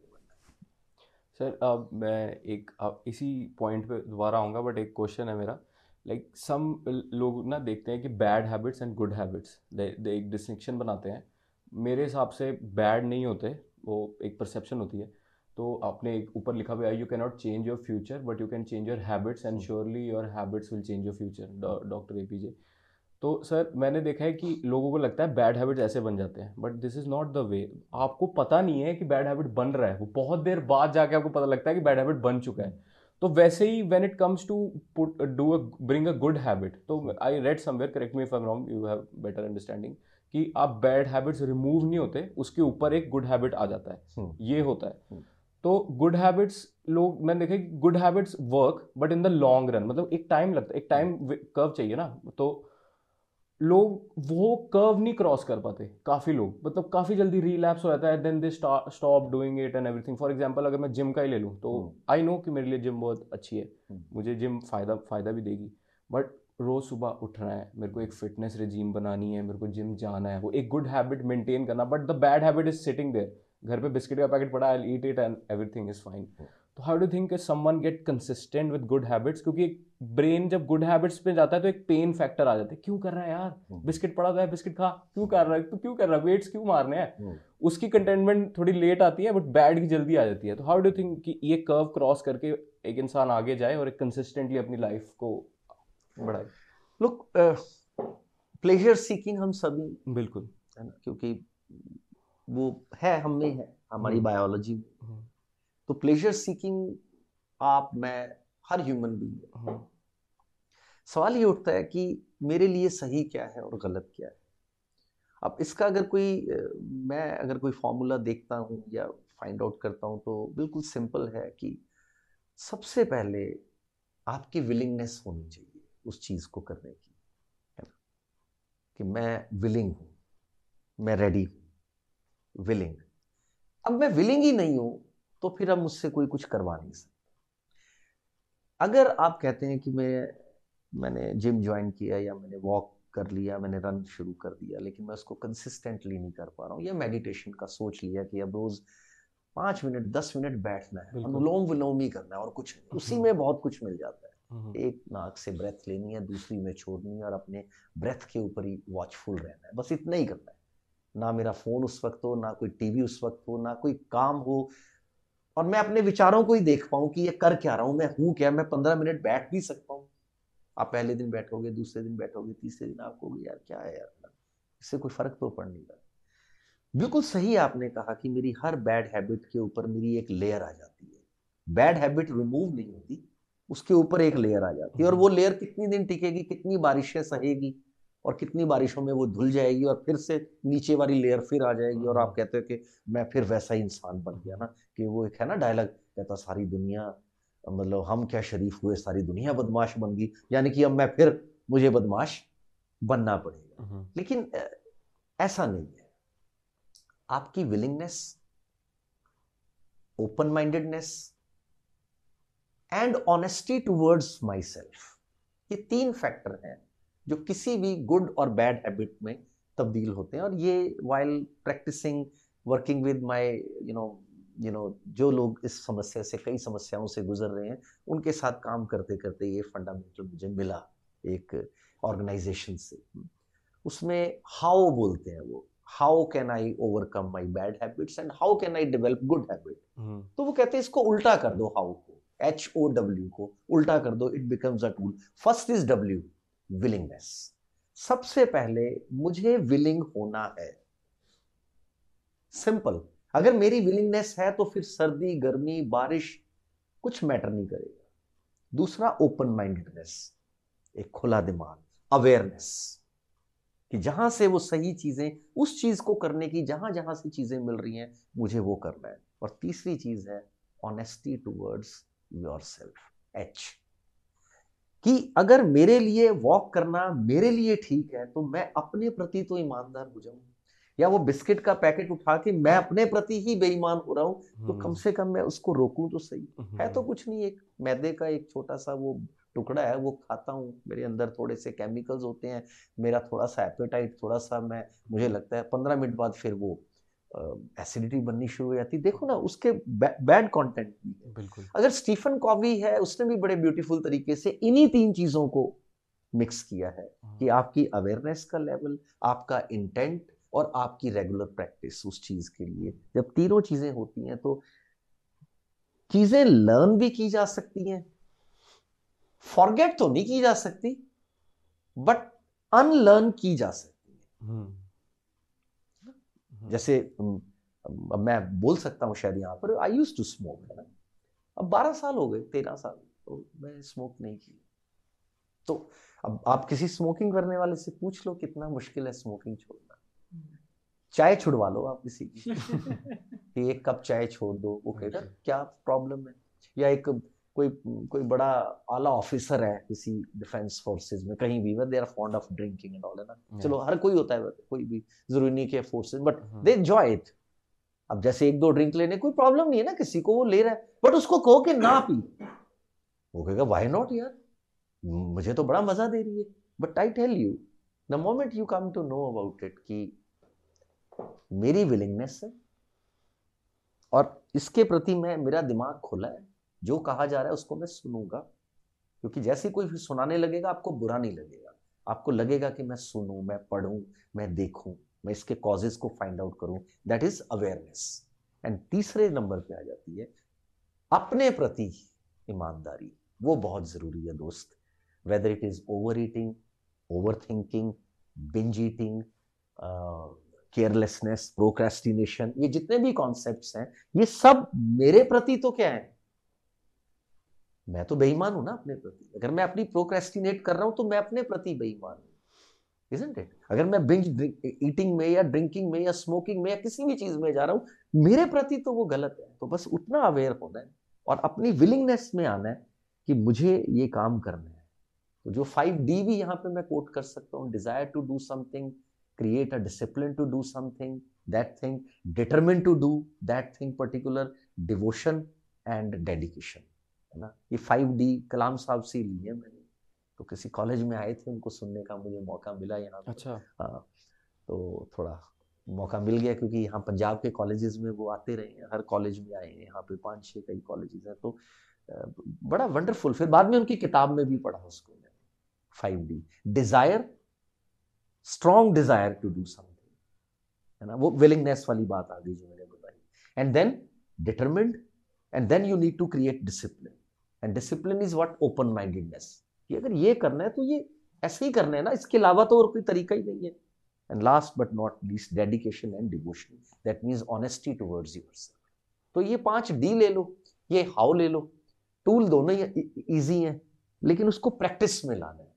सर अब मैं एक, अब इसी पॉइंट पे दोबारा आऊँगा बट एक क्वेश्चन है मेरा। लाइक सम लोग ना देखते हैं कि bad habits and good habits they एक डिस्टिंक्शन बनाते हैं। मेरे हिसाब से बैड नहीं होते, वो एक परसेप्शन होती है। तो आपने एक ऊपर लिखा हुआ है you can not change your future but you can change your habits and surely your habits will change your future doctor A P J तो सर मैंने देखा है कि लोगों को लगता है बैड हैबिट्स ऐसे बन जाते हैं but this is not the way आपको पता नहीं है कि बैड हैबिट बन रहा है। वो बहुत देर बाद जाके आपको पता लगता है कि बैड हैबिट बन चुका है। तो वैसे ही when it comes to put do a bring a good habit तो I read somewhere correct me if I am wrong you have better understanding कि आप बैड हैबिट्स रिमूव नहीं होते उसके ऊपर एक गुड हैबिट आ जाता है। हम्म। ये होता है। हम्म। तो गुड हैबिट्स लोग मैंने देखा good habits work but in the long run मतलब एक टाइम लगता है एक टाइम कर्व चाहिए ना तो लोग वो कर्व नहीं क्रॉस कर पाते काफ़ी लोग। मतलब काफ़ी जल्दी रिलैप्स हो जाता है then they stop doing it and everything for example अगर मैं जिम का ही ले लूँ तो आई हम्म। नो कि मेरे लिए जिम बहुत अच्छी है। हम्म। मुझे जिम फ़ायदा फ़ायदा भी देगी। बट रोज़ सुबह उठना है मेरे को एक फिटनेस रिजीम बनानी है मेरे को जिम जाना है वो एक गुड हैबिट मेंटेन करना। But the bad habit is sitting there घर पे बिस्किट का पैकेट पड़ा I eat it and everything is fine तो how do think someone get consistent with good habits क्योंकि ब्रेन जब गुड हैबिट्स पे जाता है तो एक पेन फैक्टर आ जाता है। क्यों कर रहा है यार? बिस्किट हम्म। पड़ा था बिस्किट खा। क्यों कर रहा है? तो क्यों कर रहा है? वेट्स क्यों मारने हैं? हम्म। उसकी कंटेनमेंट थोड़ी लेट आती है बट बैड की जल्दी आ जाती है। तो हाउ डू थिंक कि ये कर्व क्रॉस करके एक इंसान आगे जाए और एक कंसिस्टेंटली अपनी लाइफ को बढ़ाए? लुक प्लेजर सीकिंग हम सभी बिल्कुल। है ना? क्योंकि वो है हम में है हमारी बायोलॉजी हम्म। में तो प्लेजर सीकिंग आप मैं हर ह्यूमन बींग हाँ। सवाल ये उठता है कि मेरे लिए सही क्या है और गलत क्या है? अब इसका अगर कोई मैं अगर कोई फॉर्मूला देखता हूँ या फाइंड आउट करता हूँ तो बिल्कुल सिंपल है कि सबसे पहले आपकी विलिंगनेस होनी चाहिए उस चीज़ को करने की है ना? कि मैं विलिंग हूँ मैं रेडी हूँ विलिंग अब मैं विलिंग ही नहीं हूँ तो फिर अब मुझसे कोई कुछ करवा नहीं सकता। अगर आप कहते हैं कि मैं मैंने जिम ज्वाइन किया या मैंने वॉक कर लिया मैंने रन शुरू कर दिया लेकिन मैं उसको कंसिस्टेंटली नहीं कर पा रहा हूँ या मेडिटेशन का सोच लिया कि अब रोज़ पाँच मिनट दस मिनट बैठना है अनुलोम विलोम ही करना है और कुछ उसी में बहुत कुछ मिल जाता है। एक नाक से ब्रेथ लेनी है दूसरी में छोड़नी है और अपने ब्रेथ के ऊपर ही वॉचफुल रहना है। बस इतना ही करना है। ना मेरा फ़ोन उस वक्त हो ना कोई टीवी उस वक्त हो ना कोई काम हो और मैं अपने विचारों को ही देख पाऊँ कि ये कर क्या रहा हूँ, मैं हूँ क्या, मैं पंद्रह मिनट बैठ भी सकता हूँ आप पहले दिन बैठोगे, दूसरे दिन बैठोगे, तीसरे दिन आप कहोगे, यार, क्या है यार इससे कोई फ़र्क तो पड़ नहीं रहा। बिल्कुल सही आपने कहा कि मेरी हर बैड हैबिट के ऊपर मेरी एक लेयर आ जाती है। बैड हैबिट रिमूव नहीं होती, उसके ऊपर एक लेयर आ जाती है। और वो लेयर कितनी दिन टिकेगी, कितनी बारिशें सहेगी और कितनी बारिशों में वो धुल जाएगी और फिर से नीचे वाली लेयर फिर आ जाएगी और आप कहते हो कि मैं फिर वैसा ही इंसान बन गया ना कि वो एक है ना डायलॉग कहता सारी दुनिया मतलब हम क्या शरीफ हुए सारी दुनिया बदमाश बन गई। यानी कि अब मैं फिर मुझे बदमाश बनना पड़ेगा। हम्म, लेकिन ऐसा नहीं है। आपकी willingness open mindedness and honesty towards my self ये तीन फैक्टर हैं। जो किसी भी गुड और बैड हैबिट में तब्दील होते हैं। और ये while practising working with my you know you know जो लोग इस समस्या से कई समस्याओं से गुजर रहे हैं उनके साथ काम करते करते ये फंडामेंटल मुझे मिला एक ऑर्गेनाइजेशन से। उसमें हाउ बोलते हैं वो। How can I overcome my bad habits and how can I develop good habit तो वो कहते हैं इसको उल्टा कर दो हाउ को। एच ओ डब्ल्यू को। उल्टा कर दो it becomes a tool first is W willingness सबसे पहले मुझे विलिंग होना है। सिंपल अगर मेरी विलिंगनेस है तो फिर सर्दी, गर्मी, बारिश कुछ मैटर नहीं करेगा। दूसरा ओपन माइंडेडनेस एक खुला दिमाग अवेयरनेस कि जहाँ से वो सही चीज़ें, उस चीज़ को करने की जहाँ जहाँ से चीज़ें मिल रही हैं, मुझे वो करना है। और तीसरी चीज़ है honesty towards your self H कि अगर मेरे लिए वॉक करना मेरे लिए ठीक है तो मैं अपने प्रति तो ईमानदार हो जाऊँ। या वो बिस्किट का पैकेट उठा के मैं अपने प्रति ही बेईमान हो रहा हूँ तो कम से कम मैं उसको रोकूं तो सही। हम्म, है तो कुछ नहीं एक मैदे का एक छोटा सा वो टुकड़ा है वो खाता हूँ। मेरे अंदर थोड़े से केमिकल्स होते हैं मेरा थोड़ा सा एपेटाइट थोड़ा सा मैं मुझे लगता है पंद्रह मिनट बाद फिर वो एसिडिटी बननी शुरू हो जाती है। देखो ना उसके बैड कंटेंट भी है। बिल्कुल। अगर स्टीफन कॉवी है उसने भी बड़े ब्यूटीफुल तरीके से इन्हीं तीन चीज़ों को मिक्स किया है कि आपकी अवेयरनेस का लेवल आपका इंटेंट और आपकी रेगुलर प्रैक्टिस उस चीज़ के लिए। जब तीनों चीज़ें होती हैं तो चीज़ें लर्न भी की जा सकती हैं। फॉरगेट तो नहीं की जा सकती बट अनलर्न की जा सकती है। हम्म, जैसे अब मैं बोल सकता हूँ शायद यहाँ पर आई यूज़ टू स्मोक है ना? अब बारह साल हो गए तेरह साल तो मैं स्मोक नहीं की तो अब आप किसी स्मोकिंग करने वाले से पूछ लो कितना मुश्किल है स्मोकिंग छोड़ना। चाय छुड़वा लो आप किसी की। कि एक कप चाय छोड़ दो वो कहेगा क्या प्रॉब्लम है? या एक कोई कोई बड़ा आला ऑफिसर है किसी डिफेंस फोर्सेस में कहीं भी they are fond of drinking and all है ना? चलो हर कोई होता है कोई भी ज़रूरी नहीं कि forces but they enjoy it अब जैसे एक दो ड्रिंक लेने कोई प्रॉब्लम नहीं है ना किसी को वो ले रहा है बट उसको कहो कि ना पी। वो कहेगा व्हाई नॉट यार? मुझे तो बड़ा मज़ा दे रही है but I tell you the moment you come to know about it कि मेरी विलिंगनेस है और इसके प्रति मैं मेरा दिमाग खुला है जो कहा जा रहा है उसको मैं सुनूँगा। क्योंकि जैसे कोई सुनाने लगेगा, आपको बुरा नहीं लगेगा। आपको लगेगा कि मैं सुनूं, मैं पढ़ूं, मैं देखूँ, मैं इसके कॉजेज को फाइंड आउट करूँ। दैट इज़ अवेयरनेस एंड तीसरे नंबर पे आ जाती है, अपने प्रति ईमानदारी। वो बहुत ज़रूरी है दोस्त। Whether it is over eating over thinking binge eating carelessness procrastination ये जितने भी कॉन्सेप्ट्स हैं, ये सब मेरे प्रति तो क्या है? मैं तो बेईमान हूँ ना अपने प्रति। अगर मैं अपनी प्रोक्रेस्टिनेट कर रहा हूँ तो मैं अपने प्रति बेईमान हूँ। It? अगर मैं बिंज ईटिंग में या ड्रिंकिंग में या स्मोकिंग में या किसी भी चीज़ में जा रहा हूँ, मेरे प्रति तो वो गलत है। तो बस उतना अवेयर होना है और अपनी विलिंगनेस में आना है कि मुझे ये काम करना है। तो जो फाइव डी भी यहाँ पे मैं कोट कर सकता हूँ desire to do something create a discipline to do something, that thing, determined to do that thing particular, devotion and dedication है ना? ये फाइव डी कलाम साहब से ली है मैंने। तो किसी कॉलेज में आए थे उनको सुनने का मुझे मौका मिला यहाँ अच्छा। हाँ तो थोड़ा मौका मिल गया क्योंकि यहाँ पंजाब के कॉलेजेस में वो आते रहे हैं हर कॉलेज में आए हैं यहाँ पे पाँच छह कई कॉलेजेस हैं। तो बड़ा वंडरफुल फिर बाद में उनकी किताब में भी पढ़ा उसको मैंने five D desire strong desire to do something है ना? वो विलिंगनेस वाली बात आ गई जो मैंने बताई। And then determined and then you need to create discipline and discipline is what open mindedness कि अगर ये करना है तो ये ऐसे ही करना है ना, इसके अलावा तो और कोई तरीका ही नहीं है। And last but not least dedication and devotion that means honesty towards your तो ये पाँच डी ले लो, ये हाउ ले लो। टूल दोनों ही ईजी हैं, लेकिन उसको प्रैक्टिस में लाना है।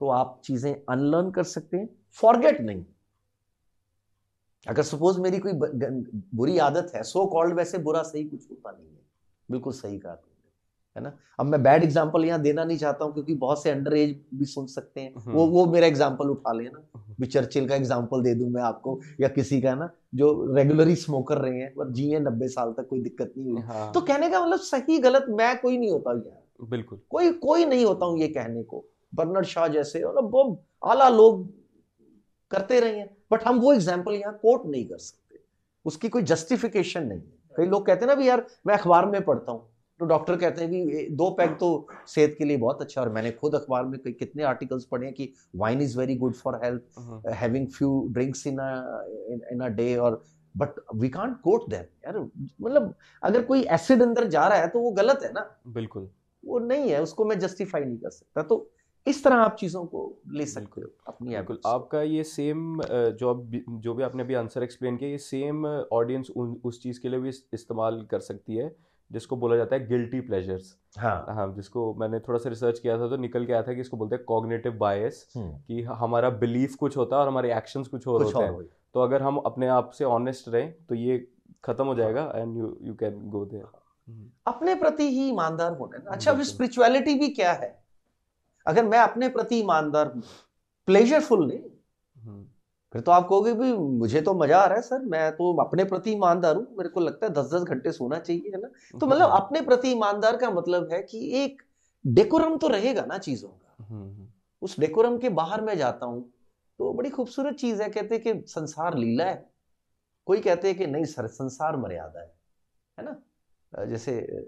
तो आप चीज़ें अनलर्न कर सकते हैं फॉरगेट नहीं। अगर सपोज़ मेरी कोई बुरी आदत है सो so कॉल्ड वैसे बुरा, सही कुछ होता नहीं है। बिल्कुल सही कहा है ना? अब मैं बैड एग्ज़ाम्पल यहाँ देना नहीं चाहता हूँ क्योंकि बहुत से अंडर एज भी सुन सकते हैं। वो हम्म। वो मेरा एग्जांपल उठा लेना भी चर्चिल का एग्ज़ाम्पल दे दूँ मैं आपको या किसी का ना? जो रेगुलरली स्मोकर रहे हैं और जिए नब्बे साल तक कोई दिक्कत नहीं हुई। हाँ। तो कहने का मतलब सही गलत मैं कोई नहीं होता यार। बिल्कुल। कोई कोई नहीं होता हूँ ये कहने को। बर्नर्ड शाह जैसे मतलब वो आला लोग करते रहे हैं। बट हम वो एग्ज़ाम्पल यहाँ कोट नहीं कर सकते। उसकी कोई जस्टिफिकेशन नहीं है। कई लोग कहते हैं ना भी यार मैं अखबार में पढ़ता हूँ। तो डॉक्टर कहते हैं कि दो पैग तो सेहत के लिए बहुत अच्छा और मैंने खुद अखबार में कितने आर्टिकल्स पढ़े हैं कि wine is very good for health having few drinks in in a day और but we can't quote that यार मतलब अगर कोई एसिड अंदर जा रहा है तो वो गलत है ना। बिल्कुल। वो नहीं है उसको मैं जस्टिफाई नहीं कर सकता। तो इस तरह आप चीज़ों को ले सकते हो अपनी बिल्कुल। आपका ये सेम जो आप जो भी आपने अभी आंसर एक्सप्लेन किया ये सेम ऑडियंस उस चीज़ के लिए भी इस्तेमाल कर सकती है। जिसको बोला जाता है गिल्टी प्लेजर्स हाँ। हाँ जिसको मैंने थोड़ा सा रिसर्च किया था तो निकल के आया था कि इसको बोलते हैं कॉग्निटिव बायस हम्म, कि हमारा बिलीफ कुछ होता है और हमारे एक्शंस कुछ और कुछ होते हैं। तो अगर हम अपने आप से ऑनेस्ट रहें तो ये खत्म हो जाएगा and you you can go there अपने प्रति ही ईमानदार होना है अच्छा फिर स्पिरिचुअलिटी भी क्या है? अगर मैं अपने प्रति ईमानदार हूँ प्लेजरफुल नहीं। फिर तो आप कहोगे भी मुझे तो मज़ा आ रहा है सर मैं तो अपने प्रति ईमानदार हूँ मेरे को लगता है दस दस घंटे सोना चाहिए है ना? तो मतलब अपने प्रति ईमानदार का मतलब है कि एक डेकोरम तो रहेगा ना चीज़ों का। उस डेकोरम के बाहर मैं जाता हूँ तो बड़ी खूबसूरत चीज़ है कहते हैं कि संसार लीला है। कोई कहते हैं कि नहीं सर संसार मर्यादा है है ना? जैसे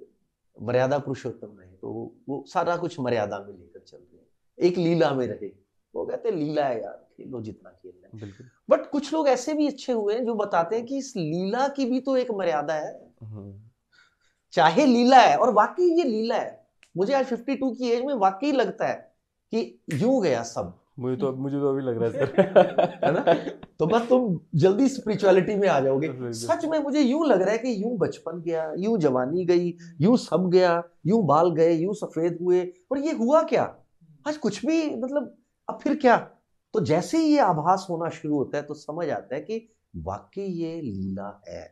मर्यादा पुरुषोत्तम रहे तो वो- वो सारा कुछ मर्यादा में लेकर चल रहे हैं एक लीला में रहे। वो कहते लीला है यार। खेलो जितना खेलना है बट कुछ लोग ऐसे भी अच्छे हुए हैं जो बताते हैं कि इस लीला की भी तो एक मर्यादा है। चाहे लीला है और वाकई ये लीला है। मुझे आज 52 की एज में वाकई लगता है कि यूँ गया सब। मुझे तो मुझे तो अभी लग रहा है सर। है ना? तो बस तुम जल्दी स्पिरिचुअलिटी में आ जाओगे। सच में मुझे यूँ लग रहा है कि यूँ बचपन गया यूँ जवानी गई यूँ सब गया यूँ बाल गए यूँ सफ़ेद हुए और ये हुआ क्या? आज कुछ भी मतलब अब फिर क्या? तो जैसे ही ये आभास होना शुरू होता है तो समझ आता है कि वाकई ये लीला है।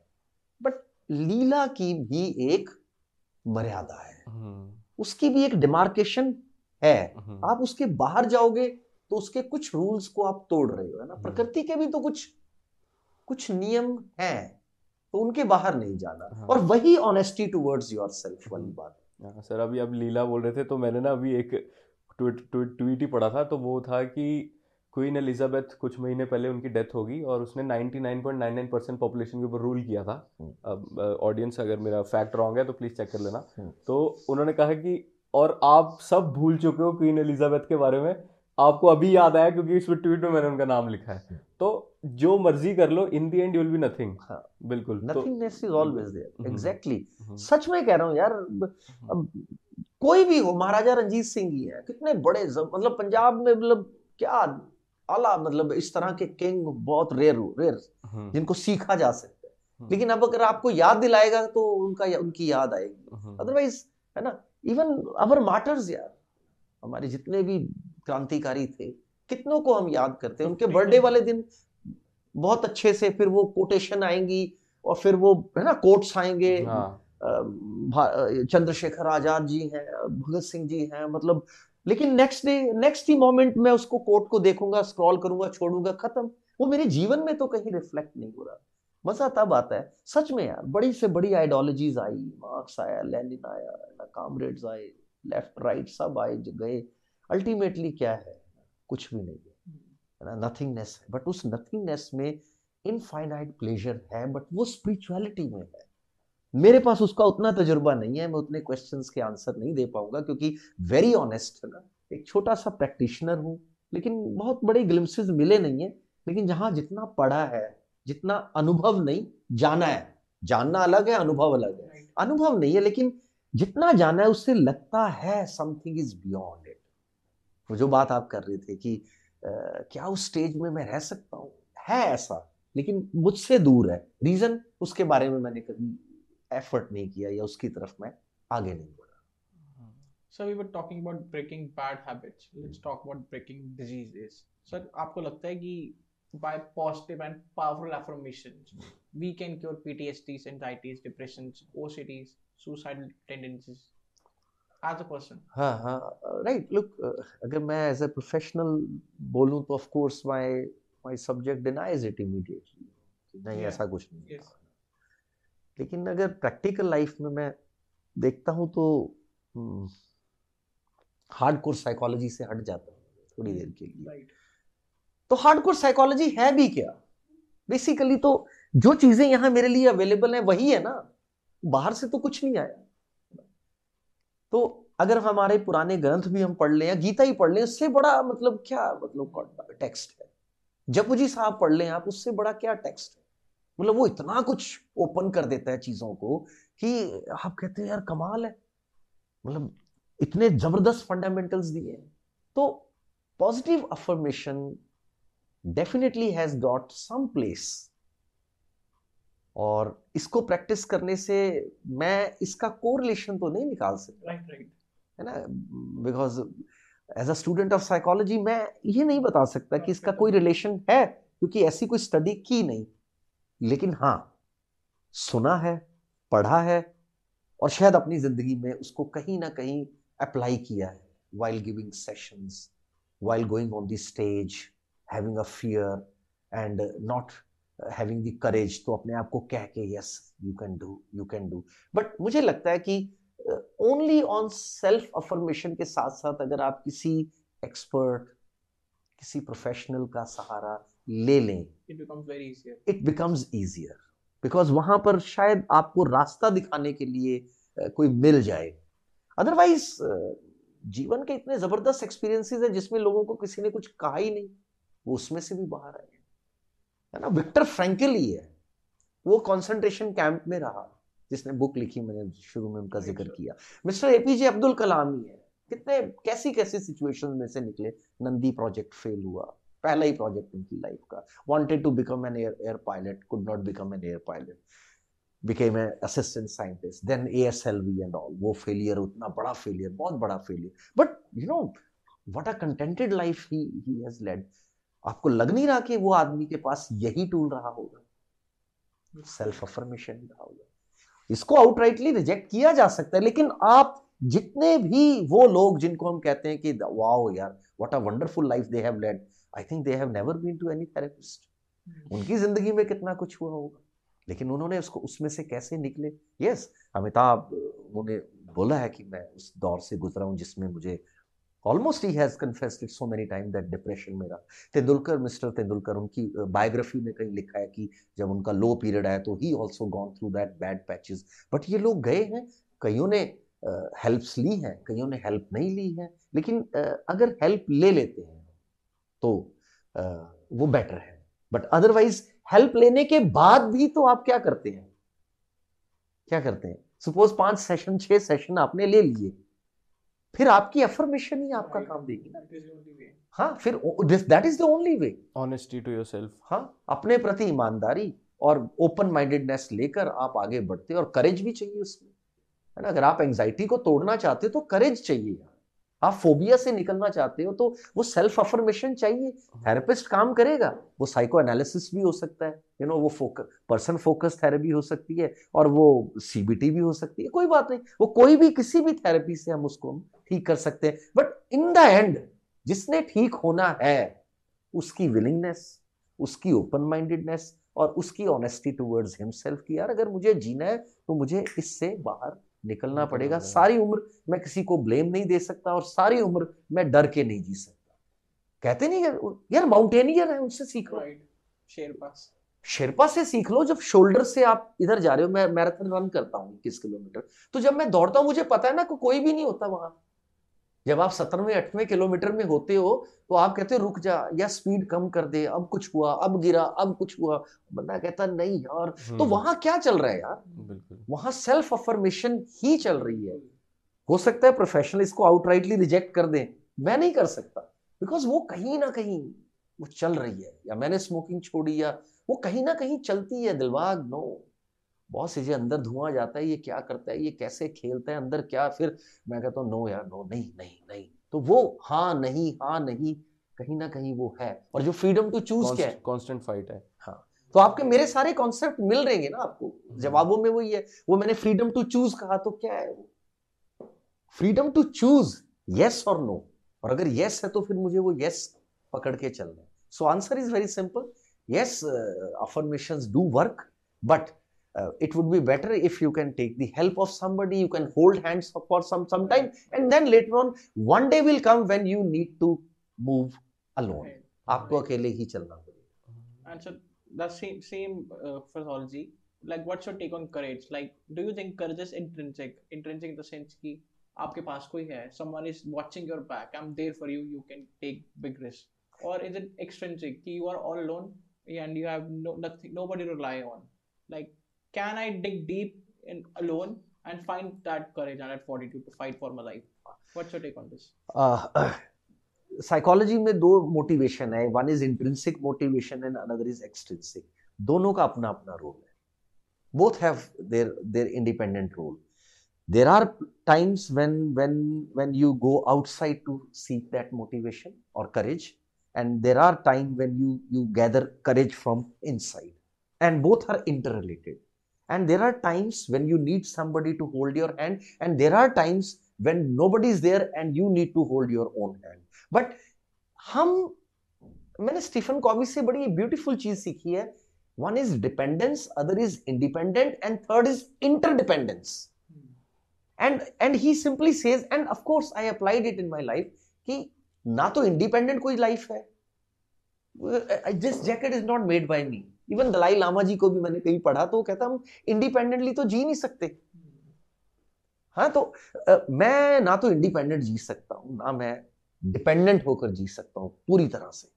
बट लीला की भी एक मर्यादा है। उसकी भी एक डिमार्केशन है। आप उसके बाहर जाओगे तो उसके कुछ रूल्स को आप तोड़ रहे हो है ना? हम्म। प्रकृति के भी तो कुछ कुछ नियम हैं तो उनके बाहर नहीं जाना। हाँ। और वही ऑनेस्टी टूवर्ड्स योर सेल्फ वाली बात हाँ, सर अभी आप लीला बोल रहे थे तो मैंने ना अभी एक ट्वीट ट्वीट ट्वीट ही पढ़ा था तो वो था कि क्वीन एलिजाबेथ कुछ महीने पहले उनकी डेथ होगी और उसने 99.99 परसेंट पॉपुलेशन के ऊपर रूल किया था। हम्म। अब ऑडियंस अगर मेरा फैक्ट रॉन्ग है तो प्लीज़ चेक कर लेना। हम्म। तो उन्होंने कहा कि और आप सब भूल चुके हो क्वीन एलिजाबेथ के बारे में। आपको अभी याद आया क्योंकि इस ट्वीट में मैंने उनका नाम लिखा है। तो जो मर्ज़ी कर लो in the end you will be nothing. बिल्कुल। Nothingness is always there hmm. Exactly hmm, सच में कह रहा हूँ यार अब कोई भी हो महाराजा रंजीत सिंह ही है कितने बड़े मतलब पंजाब में मतलब क्या आला मतलब इस तरह के किंग बहुत रेयर रेयर हम्म, जिनको सीखा जा सकता है। हम्म, लेकिन अब अगर आपको याद दिलाएगा तो उनका उनकी याद आएगी। हम्म, अदरवाइज़ है ना इवन अवर मार्टर्स यार हमारे जितने भी क्रांतिकारी थे कितनों को हम याद करते हैं। उनके बर्थडे वाले दिन बहुत अच्छे से फिर वो कोटेशन आएँगी और फिर वो है ना कोट्स आएँगे। हाँ। चंद्रशेखर आज़ाद जी हैं भगत सिंह जी हैं मतलब लेकिन नेक्स्ट डे नेक्स्ट ही मोमेंट मैं उसको कोट को देखूँगा स्क्रॉल करूँगा, छोड़ूँगा, खत्म। वो मेरे जीवन में तो कहीं रिफ्लेक्ट नहीं हो रहा। मज़ा तब आता है। सच में यार, बड़ी से बड़ी आइडियोलॉजीज आई। मार्क्स आया लेनिन आया कामरेड्स आए लेफ़्ट राइट सब आए गए। अल्टीमेटली क्या है? कुछ भी नहीं है। ना? नथिंगनेस है। बट उस नथिंगनेस में इनफाइनाइट प्लेजर है बट वो स्पिरिचुअलिटी में है। मेरे पास उसका उतना तजुर्बा नहीं है मैं उतने क्वेश्चन के आंसर नहीं दे पाऊँगा क्योंकि वेरी ऑनेस्ट है ना। एक छोटा सा प्रैक्टिशनर हूँ लेकिन बहुत बड़े ग्लिम्सेस मिले नहीं है। लेकिन जहाँ जितना पढ़ा है जितना अनुभव नहीं जाना है। जानना अलग है अनुभव अलग है। अनुभव नहीं है लेकिन जितना जाना है उससे लगता है समथिंग इज़ बियॉन्ड इट वो जो बात आप कर रहे थे कि अ, क्या उस स्टेज में मैं रह सकता हूँ? है ऐसा लेकिन मुझसे दूर है। रीजन उसके बारे में मैंने कभी एफर्ट नहीं किया या उसकी तरफ़ मैं आगे नहीं बढ़ा। Sir we were talking about breaking bad habits let's talk about breaking diseases sir आपको लगता है कि by positive and powerful affirmations we can cure ptsds anxieties depressions ocds suicidal tendencies? As a person. हाँ हाँ right look अगर मैं as a professional बोलूँ तो of course my my subject denies it immediately नहीं Yeah. ऐसा कुछ नहीं Yes. लेकिन अगर प्रैक्टिकल लाइफ में मैं देखता हूँ तो हार्ड कोर साइकोलॉजी से हट जाता हूँ थोड़ी देर के लिए। Right. तो हार्ड कोर साइकोलॉजी है भी क्या? बेसिकली तो जो चीज़ें यहाँ मेरे लिए अवेलेबल है वही है ना। बाहर से तो कुछ नहीं आया। तो अगर हमारे पुराने ग्रंथ भी हम पढ़ लें या गीता ही पढ़ लें उससे बड़ा मतलब क्या मतलब टेक्स्ट है? जपू जी साहब पढ़ लें आप उससे बड़ा क्या टेक्स्ट है? मतलब वो इतना कुछ ओपन कर देता है चीज़ों को कि आप कहते हैं यार कमाल है। मतलब इतने ज़बरदस्त फंडामेंटल्स दिए हैं। तो positive affirmation definitely has got some place और इसको प्रैक्टिस करने से मैं इसका कोरिलेशन तो नहीं निकाल सकता। Right right. है ना? Because as a student of psychology मैं ये नहीं बता सकता कि इसका कोई रिलेशन है क्योंकि ऐसी कोई स्टडी की नहीं। लेकिन हाँ सुना है, पढ़ा है और शायद अपनी ज़िंदगी में उसको कहीं ना कहीं अप्लाई किया है while giving sessions while going on the stage having a fear and not having the courage तो अपने आप को कह के yes you can do you can do but मुझे लगता है कि ओनली ऑन सेल्फ अफर्मेशन के साथ साथ अगर आप किसी एक्सपर्ट किसी प्रोफेशनल का सहारा ले लें। It becomes very easier. It becomes easier because वहाँ पर शायद आपको रास्ता दिखाने के लिए कोई मिल जाए। अदरवाइज़ जीवन के इतने ज़बरदस्त एक्सपीरियंसेस है जिसमें लोगों को किसी ने कुछ कहा ही नहीं। वो उसमें से भी बाहर आए है। ना? विक्टर फ्रैंकल ही है। वो कंसंट्रेशन कैंप में रहा जिसने बुक लिखी मैंने शुरू में उनका ज़िक्र किया। Mister A P J Abdul Kalam ही है। कितने कैसी कैसी सिचुएशन में से निकले नंदी प्रोजेक्ट फेल हुआ। पहला ही प्रोजेक्ट उनकी लाइफ का। Wanted to become an air air pilot could not become an air pilot became a assistant scientist then a and all वो फेलियर उतना बड़ा फेलियर बहुत बड़ा failure but you know what a contented life ही ही has led आपको लग नहीं रहा कि वो आदमी के पास यही टूल रहा होगा? हम्म। सेल्फ अफर्मेशन रहा होगा। इसको आउटराइटली रिजेक्ट किया जा सकता है लेकिन आप जितने भी वो लोग जिनको हम कहते हैं कि वाओ यार what a wonderful life they have led I think they have never been to any therapist उनकी ज़िंदगी में कितना कुछ हुआ होगा। लेकिन उन्होंने उसको उसमें से कैसे निकले? यस अमिताभ उन्होंने बोला है कि मैं उस दौर से गुजरा हूँ जिसमें मुझे almost he has confessed it so many time that depression मेरा। तेंदुलकर मिस्टर तेंदुलकर उनकी बायोग्राफी में कहीं लिखा है कि जब उनका लो पीरियड आया तो ही also gone through that bad patches but ये लोग गए हैं कईयों ने हेल्प्स ली हैं कईयों ने हेल्प नहीं ली है। लेकिन uh, अगर हेल्प ले लेते हैं तो uh, वो बेटर है। बट अदरवाइज़ हेल्प लेने के बाद भी तो आप क्या करते हैं? क्या करते हैं? सपोज़ पाँच सेशन छह सेशन आपने ले लिए। फिर आपकी अफर्मेशन ही आपका काम देगी ना। That is the only way. हाँ फिर that is the only way honesty to yourself हाँ अपने प्रति ईमानदारी और ओपन माइंडेडनेस लेकर आप आगे बढ़ते और करेज भी चाहिए उसमें। है ना? अगर आप एंजाइटी को तोड़ना चाहते हो तो करेज चाहिए यार। आप फोबिया से निकलना चाहते हो तो वो सेल्फ अफर्मेशन चाहिए। थेरेपिस्ट काम करेगा, वो साइको एनालिसिस भी हो सकता है। यू नो वो फोकस पर्सन फोकस थेरेपी हो सकती है और वो सीबीटी भी हो सकती है, कोई बात नहीं। वो कोई भी, किसी भी थेरेपी से हम उसको हम ठीक कर सकते हैं। बट इन द एंड जिसने ठीक होना है, उसकी विलिंगनेस उसकी ओपन माइंडेडनेस और उसकी ऑनेस्टी टूवर्ड्स हिमसेल्फ की यार अगर मुझे जीना है तो मुझे इससे बाहर निकलना निकलना पड़ेगा। पड़ेगा। सारी उम्र मैं किसी को ब्लेम नहीं दे सकता और सारी उम्र मैं डर के नहीं जी सकता। कहते नहीं यार यार माउंटेनियर है उनसे सीख लो। शेरपा शेरपा से सीख लो जब शोल्डर से आप इधर जा रहे हो मैं मैराथन रन करता हूँ इक्कीस किलोमीटर तो जब मैं दौड़ता हूँ मुझे पता है ना को कोई भी नहीं होता वहाँ। जब आप सत्रहवें अठवें किलोमीटर में होते हो तो आप कहते हो रुक जा या स्पीड कम कर दे अब कुछ हुआ अब गिरा अब कुछ हुआ। बंदा कहता नहीं यार। तो वहाँ क्या चल रहा है यार? बिल्कुल। वहाँ सेल्फ अफर्मेशन ही चल रही है। हो सकता है प्रोफेशनल इसको आउटराइटली रिजेक्ट कर दें। मैं नहीं कर सकता बिकॉज़ वो कहीं ना कहीं वो चल रही है। या मैंने स्मोकिंग छोड़ी या वो कहीं ना कहीं चलती है दिलवाग नो बहुत सी अंदर धुआँ जाता है ये क्या करता है ये कैसे खेलता है अंदर क्या फिर मैं कहता हूँ नो यार नो नहीं नहीं नहीं। तो वो हाँ नहीं हाँ नहीं। कहीं ना कहीं वो है। और जो फ्रीडम टू चूज़ क्या है? कांस्टेंट फाइट है। हाँ। तो आपके मेरे सारे कॉन्सेप्ट मिल रहेंगे ना आपको? जवाबों में वही है। वो मैंने फ्रीडम टू चूज़ कहा तो क्या है वो? फ्रीडम टू चूज़ यस और नो और अगर यस है तो फिर मुझे वो यस पकड़ के चलना है। So answer is very simple yes affirmations do work but uh, it would be better if you can take the help of somebody you can hold hands for some some time and then later on one day will come when you need to move alone Right. आपको अकेले ही चलना पड़ेगा And so the same same uh, phraseology. Like, what's your take on courage? Like, do you think courage is intrinsic? Intrinsic in the sense कि आपके पास कोई है, someone is watching your back. I'm there for you. You can take big risk. Or is it extrinsic? कि you are all alone and you have no nothing, nobody to rely on. Like, can I dig deep in alone and find that courage and that fortitude to fight for my life? What's your take on this? Psychology में दो motivation है one is intrinsic motivation and another is extrinsic दोनों का अपना अपना role है both have their their independent role there are times when when when you go outside to seek that motivation or courage and there are times when you you gather courage from inside and both are interrelated and there are times when you need somebody to hold your hand and there are times when nobody is there and you need to hold your own hand but हम मैंने Stephen Covey से बड़ी beautiful चीज सीखी है one is dependence other is independent and third is interdependence and and he simply says and of course i applied it in my life कि ना तो इंडिपेंडेंट कोई लाइफ है this jacket is not made by me even Dalai Lama ji को भी मैंने कहीं पढ़ा तो वो कहता हम इंडिपेंडेंटली तो जी नहीं सकते. हाँ तो अ, मैं ना तो इंडिपेंडेंट जी सकता हूँ ना मैं डिपेंडेंट होकर जी सकता हूँ पूरी तरह से।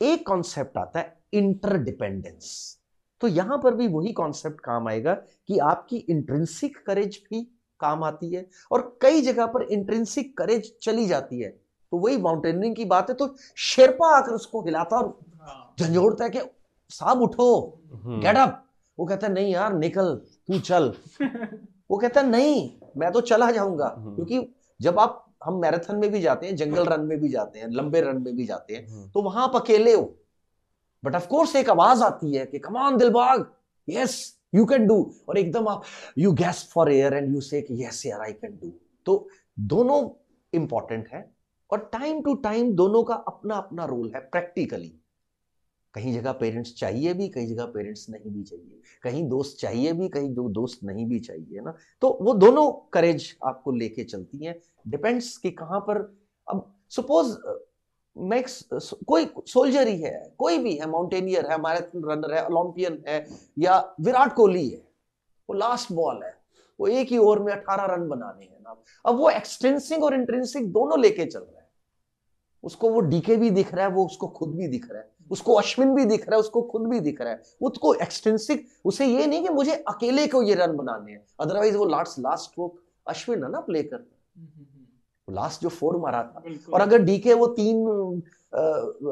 एक कॉन्सेप्ट आता है इंटरडिपेंडेंस तो यहाँ पर भी वही कॉन्सेप्ट काम आएगा कि आपकी इंट्रिंसिक करेज भी काम आती है और कई जगह पर इंट्रिंसिक करेज चली जाती है। तो वही माउंटेनियरिंग की बात है तो शेरपा आकर उसको हिलाता और हाँ. झंझोड़ता है कि साहब उठो हम्म, गेट अप वो कहता है नहीं यार निकल तू चल। वो कहता है नहीं मैं तो चला जाऊँगा हम्म। क्योंकि जब आप हम मैराथन में भी जाते हैं जंगल रन में भी जाते हैं लंबे रन में भी जाते हैं हम्म, तो वहाँ आप अकेले हो। बट ऑफ़ कोर्स एक आवाज़ आती है कि come on Dilbag yes you can do और एकदम आप you gasp for air and you say yes यार आई कैन डू तो दोनों इंपॉर्टेंट है और टाइम टू टाइम दोनों का अपना अपना रोल है प्रैक्टिकली कहीं जगह पेरेंट्स चाहिए भी, कहीं जगह पेरेंट्स नहीं भी चाहिए। कहीं दोस्त चाहिए भी, कहीं दो दोस्त नहीं भी चाहिए, ना? तो वो दोनों करेज आपको लेके चलती हैं। डिपेंड्स कि कहाँ पर, अब सपोज़ मैं एक कोई सोल्जर ही है, कोई भी है माउंटेनियर है मैराथन रनर है ओलंपियन है, या विराट कोहली है, वो लास्ट बॉल है, वो एक ही ओवर में अठारह रन बनाने हैं, ना? अब वो एक्सटेंसिंग और इंट्रेंसिंग दोनों लेके चल रहा है। उसको वो डीके भी दिख रहा है, वो उसको खुद भी दिख रहा है। उसको अश्विन भी दिख रहा है उसको खुद भी दिख रहा है। उसको एक्सटेंसिक उसे ये नहीं कि मुझे अकेले को ये रन बनाने हैं। अदरवाइज़ वो लास्ट लास्ट स्ट्रोक अश्विन है ना प्ले कर लास्ट जो फोर मारा था। और अगर डीके वो तीन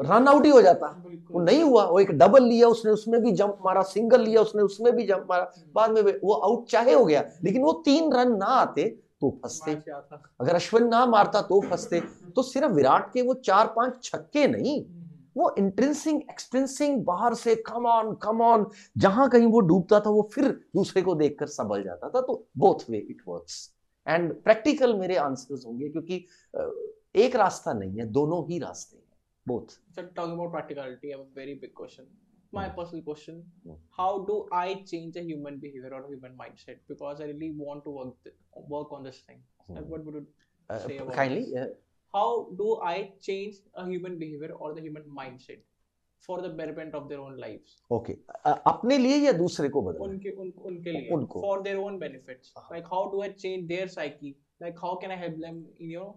रन आउट ही हो जाता। वो नहीं हुआ। वो एक डबल लिया उसने उसमें भी जंप मारा सिंगल लिया उसने उसमें भी जंप मारा। बाद में वो आउट चाहे हो गया। लेकिन वो तीन रन ना आते तो फंसते। अगर अश्विन ना मारता तो फंसते। तो सिर्फ़ विराट के वो चार पाँच छक्के नहीं। वो इंट्रेंसिंग एक्सप्रेंसिंग बाहर से कम ऑन कम ऑन जहाँ कहीं वो डूबता था वो फिर दूसरे को देखकर संभल जाता था तो both way it works and practical मेरे आंसर्स होंगे क्योंकि एक रास्ता नहीं है दोनों ही रास्ते हैं both sir talking about practicality a very big question my personal question how do I change a human behaviour और human mindset because I really want to work work on this thing what would you say kindly How do I change a human behavior or the human mindset for the betterment of their own lives? Okay अपने लिए या दूसरे को बदलना उनके उन, उनके लिए उनको। for their own benefits. हाँ. Like how do I change their psyche? Like how can I help them? You know,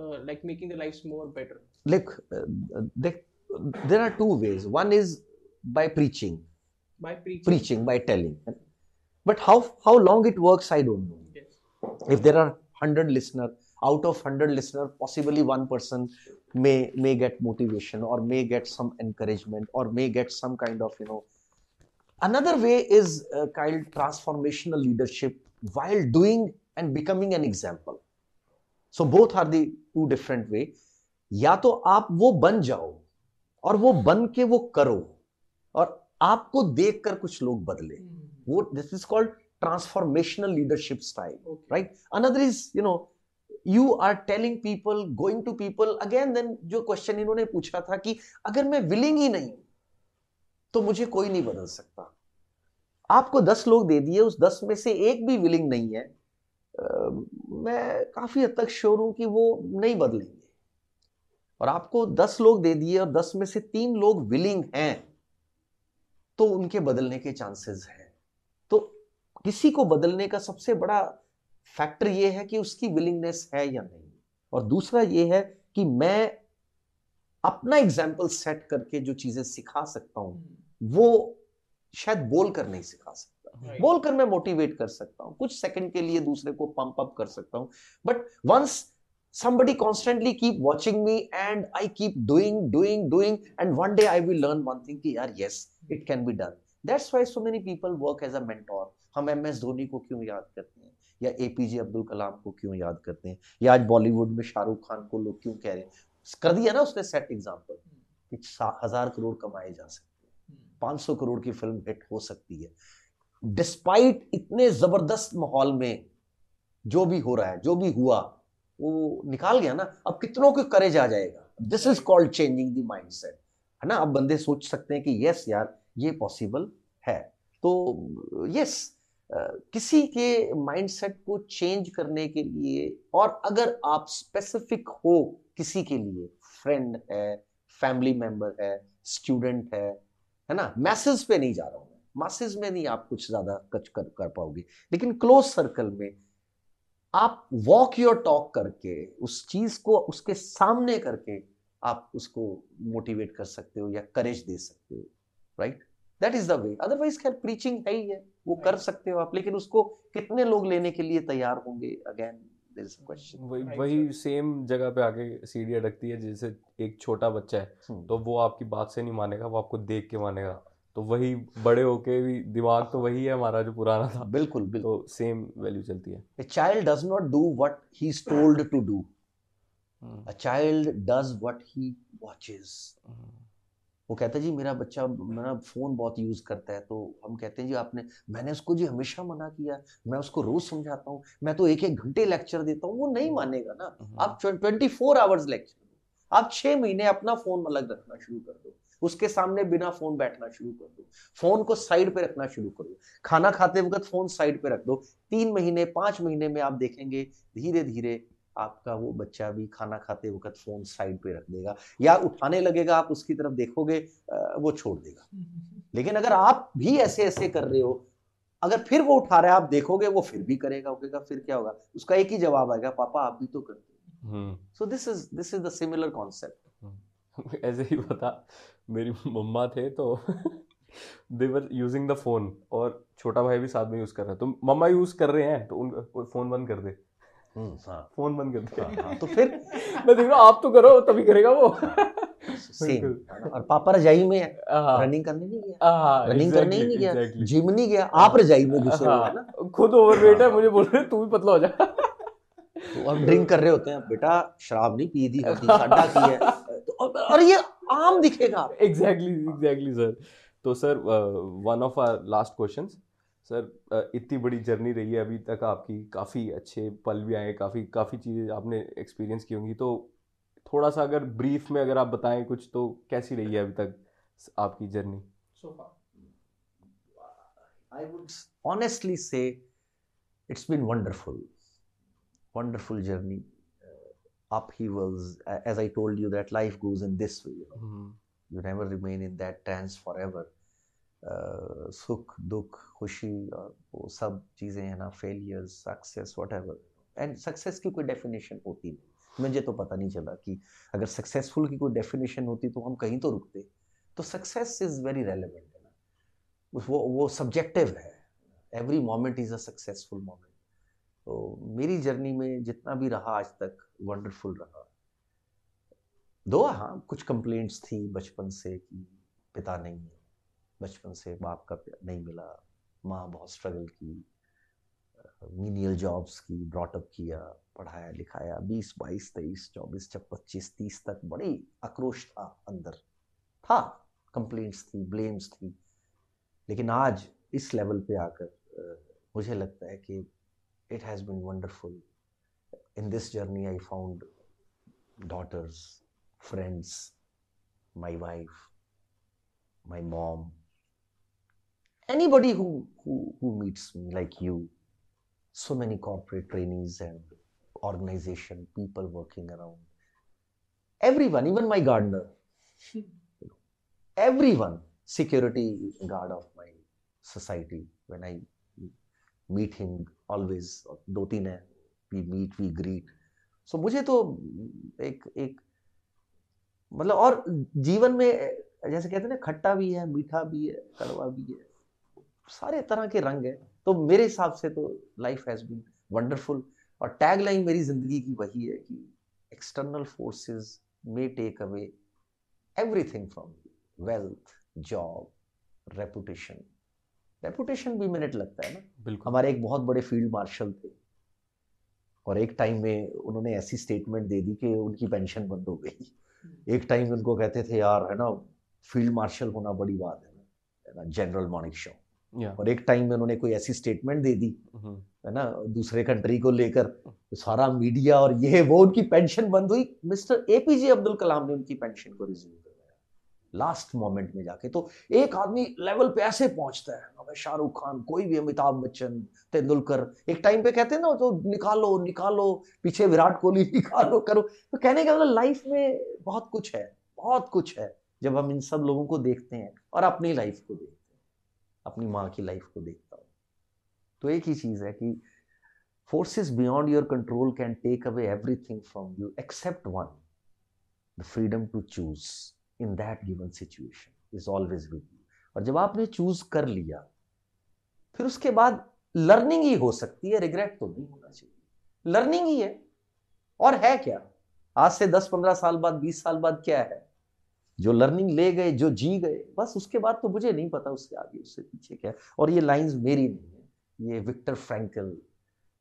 uh, like making their lives more better. look uh, they- there are two ways one is by preaching By preaching. preaching by telling but how how long it works i don't know Yes. if there are 100 listener out of hundred listener possibly one person may may get motivation और may get some encouragement और may get some kind of you know another way is kind transformational leadership while doing and becoming an example so both are the two different way या तो आप वो बन जाओ और वो बन के वो करो और आपको देख कर कुछ लोग बदले। हम्म। वो this is called transformational leadership style right another is you know you are telling people going to people again then जो क्वेश्चन इन्होंने पूछा था कि अगर मैं विलिंग ही नहीं तो मुझे कोई नहीं बदल सकता। आपको दस लोग दे दिए उस दस में से एक भी विलिंग नहीं है अ, मैं काफ़ी हद तक श्योर हूँ कि वो नहीं बदलेंगे। और आपको दस लोग दे दिए और दस में से तीन लोग विलिंग हैं तो उनके बदलने के चांसेस हैं। तो किसी को बदलने का सबसे बड़ा फैक्टर ये है कि उसकी विलिंगनेस है या नहीं और दूसरा ये है कि मैं अपना एग्ज़ाम्पल सेट करके जो चीज़ें सिखा सकता हूँ वो शायद बोल कर नहीं सिखा सकता. बोल कर मैं मोटिवेट कर सकता हूँ कुछ सेकंड के लिए दूसरे को पंप अप कर सकता हूँ but once somebody constantly keep watching me and i keep doing doing doing and one day i will learn one thing कि यार yes it can be done that's why so many people work as a mentor हम M S Dhoni को क्यों याद करते हैं या APJ Abdul कलाम को क्यों याद करते हैं? या आज बॉलीवुड में शाहरुख खान को लोग क्यों कह रहे हैं? कर दिया ना उसने सेट एग्ज़ाम्पल कि हज़ार करोड़ कमाए जा सकते हैं। 500 करोड़ की फ़िल्म हिट हो सकती है। डिस्पाइट इतने ज़बरदस्त माहौल में जो भी हो रहा है, जो भी हुआ, वो निकाल गया ना, अब कितनों को करेज आ जाएगा? This is called changing the mindset है ना? अब बंदे सोच सकते हैं कि यस यार, ये पॉसिबल है। तो यस किसी के माइंडसेट को चेंज करने के लिए और अगर आप स्पेसिफिक हो किसी के लिए फ्रेंड है फैमिली मेंबर है स्टूडेंट है है ना? मैसेज पे नहीं जा रहा हूँ मासेज में नहीं आप कुछ ज़्यादा कच कर, कर पाओगे। लेकिन क्लोज सर्कल में आप वॉक योर टॉक करके उस चीज़ को उसके सामने करके आप उसको मोटिवेट कर सकते हो या करेज दे सकते हो right that is the way otherwise खैर प्रीचिंग है ही है। वो कर सकते हो आप लेकिन उसको कितने लोग लेने के लिए तैयार होंगे? Again there is a question वही वही सेम जगह पे आके सीढ़ी अटकती है जैसे एक छोटा बच्चा है तो वो आपकी बात से नहीं मानेगा वो आपको देख के मानेगा। तो वही बड़े होके भी दिमाग तो वही है हमारा जो पुराना था। बिल्कुल बिल्कुल। तो सेम वैल्यू चलती है। A child does not do what he is told to do. Hmm, A child does what he watches. हम्म, वो कहता है जी मेरा बच्चा मेरा फ़ोन बहुत यूज़ करता है। तो हम कहते हैं जी आपने मैंने उसको जी हमेशा मना किया। मैं उसको रोज समझाता हूँ। मैं तो एक एक घंटे लेक्चर देता हूँ। वो नहीं मानेगा ना। हम्म, आप ट्वेंटी फोर आवर्स लेक्चर दो। आप छह महीने अपना फ़ोन अलग रखना शुरू कर दो। उसके सामने बिना फ़ोन बैठना शुरू कर दो। फ़ोन को साइड पे रखना शुरू कर। दो खाना खाते वक्त फ़ोन साइड पे रख दो। तीन महीने पाँच महीने में आप देखेंगे धीरे धीरे आपका वो बच्चा भी खाना खाते वक्त फ़ोन साइड पे रख देगा या उठाने लगेगा आप उसकी तरफ़ देखोगे वो छोड़ देगा। लेकिन अगर आप भी ऐसे ऐसे कर रहे हो अगर फिर वो उठा रहा है आप देखोगे वो फिर भी करेगा कहेगा फिर क्या होगा? उसका एक ही जवाब आएगा पापा आप भी तो करते हो। So this is this is the similar concept ऐसे ही बता मेरी मम्मा थे तो they were using the phone और छोटा भाई भी साथ में यूज़ कर रहा है। तो मम्मा यूज़ कर रहे हैं तो उनका फ़ोन बंद कर दे। फ़ोन बंद कर दे हाँ, तो फिर? मैं देख रहा हूँ आप तो करो तभी करेगा वो। सेम और पापा रजाई में हाँ, रनिंग करने नहीं गया? हाँ, रनिंग करने ही नहीं गया? जिम नहीं गया? आप रजाई में घुसे हुए हैं ना हाँ, खुद ओवरवेट है मुझे बोल रहे तू भी पतला हो जा। तो हम ड्रिंक कर रहे होते हैं। बेटा शराब नहीं पी दी होती साडा की है। तो और- और ये आम दिखेगा। एग्जैक्टली एग्जैक्टली सर तो sir one of our last questions sir इतनी बड़ी जर्नी रही है अभी तक आपकी काफ़ी अच्छे पल भी आए काफ़ी काफ़ी चीज़ें आपने एक्सपीरियंस की होंगी। तो थोड़ा सा अगर ब्रीफ में अगर आप बताएँ कुछ तो कैसी रही है अभी तक आपकी journey? I would honestly say it's been wonderful wonderful journey up he world as I told you that life goes in this you never remain in that trance for सुख, दुख, खुशी और वो सब चीज़ें हैं ना failures success whatever and success की कोई डेफिनेशन होती नहीं। मुझे तो पता नहीं चला कि अगर सक्सेसफुल की कोई डेफिनेशन होती तो हम कहीं तो रुकते। तो सक्सेस इज़ वेरी रेलिवेंट है ना। वो वो सब्जेक्टिव है। Every moment is a successful moment तो मेरी जर्नी में जितना भी रहा आज तक वंडरफुल रहा। दो हाँ कुछ कंप्लेंट्स थी बचपन से कि पिता नहीं है। बचपन से बाप का प्यार नहीं मिला। माँ बहुत स्ट्रगल की मीनियल जॉब्स की ब्रॉटअप किया, पढ़ाया, लिखाया। बीस, बाईस, तेईस, चौबीस जब पच्चीस, तीस तक बड़ी आक्रोश था अंदर। था कंप्लेंट्स थी ब्लेम्स थी। लेकिन आज इस लेवल पे आकर मुझे लगता है कि it has been wonderful in this journey I found daughters, friends, my wife, my mom anybody who, who who meets me like you so many corporate trainees and organization people working around everyone even my gardener everyone security guard of my society when i meet him always दो तीन है we meet we greet so, मुझे तो एक एक मतलब और जीवन में जैसे कहते हैं ना खट्टा भी है मीठा भी है कड़वा भी है सारे तरह के रंग है। तो मेरे हिसाब से तो लाइफ हैज़ बीन वंडरफुल और टैग लाइन मेरी ज़िंदगी की वही है कि external forces may take away everything from wealth job reputation reputation भी मिनट लगता है ना। बिल्कुल। हमारे एक बहुत बड़े फ़ील्ड मार्शल थे। और एक टाइम में उन्होंने ऐसी स्टेटमेंट दे दी कि उनकी पेंशन बंद हो गई। एक टाइम उनको कहते थे यार है ना फ़ील्ड मार्शल होना बड़ी बात है है ना जनरल मॉनिक शो और एक टाइम में उन्होंने कोई ऐसी स्टेटमेंट दे दी हम्म, है ना दूसरे कंट्री को लेकर तो सारा मीडिया और ये वो उनकी पेंशन बंद हुई। मिस्टर एपीजे अब्दुल कलाम ने उनकी पेंशन को रिज्यूम करवाया लास्ट मोमेंट में जाके तो एक आदमी लेवल पे ऐसे पहुँचता है शाहरुख खान कोई भी अमिताभ बच्चन तेंदुलकर एक टाइम पे कहते हैं ना तो निकालो निकालो पीछे विराट कोहली निकालो करो। तो कहने का मतलब लाइफ में बहुत कुछ है बहुत कुछ है जब हम इन सब लोगों को देखते हैं और अपनी लाइफ को देखते हैं। अपनी माँ की लाइफ को देखता हूँ। तो एक ही चीज़ है कि forces beyond your control can take away every thing from you except one the freedom to choose in that given situation is always with you और जब आपने चूज़ कर लिया, फिर उसके बाद लर्निंग ही हो सकती है रिग्रेट तो नहीं होना चाहिए। लर्निंग ही है। और है क्या? आज से 10-15 साल बाद 20 साल बाद क्या है? जो लर्निंग ले गए, जो जी गए, बस उसके बाद तो मुझे नहीं पता उसके आगे, उससे पीछे क्या। और ये लाइंस मेरी नहीं है। ये Victor Frankl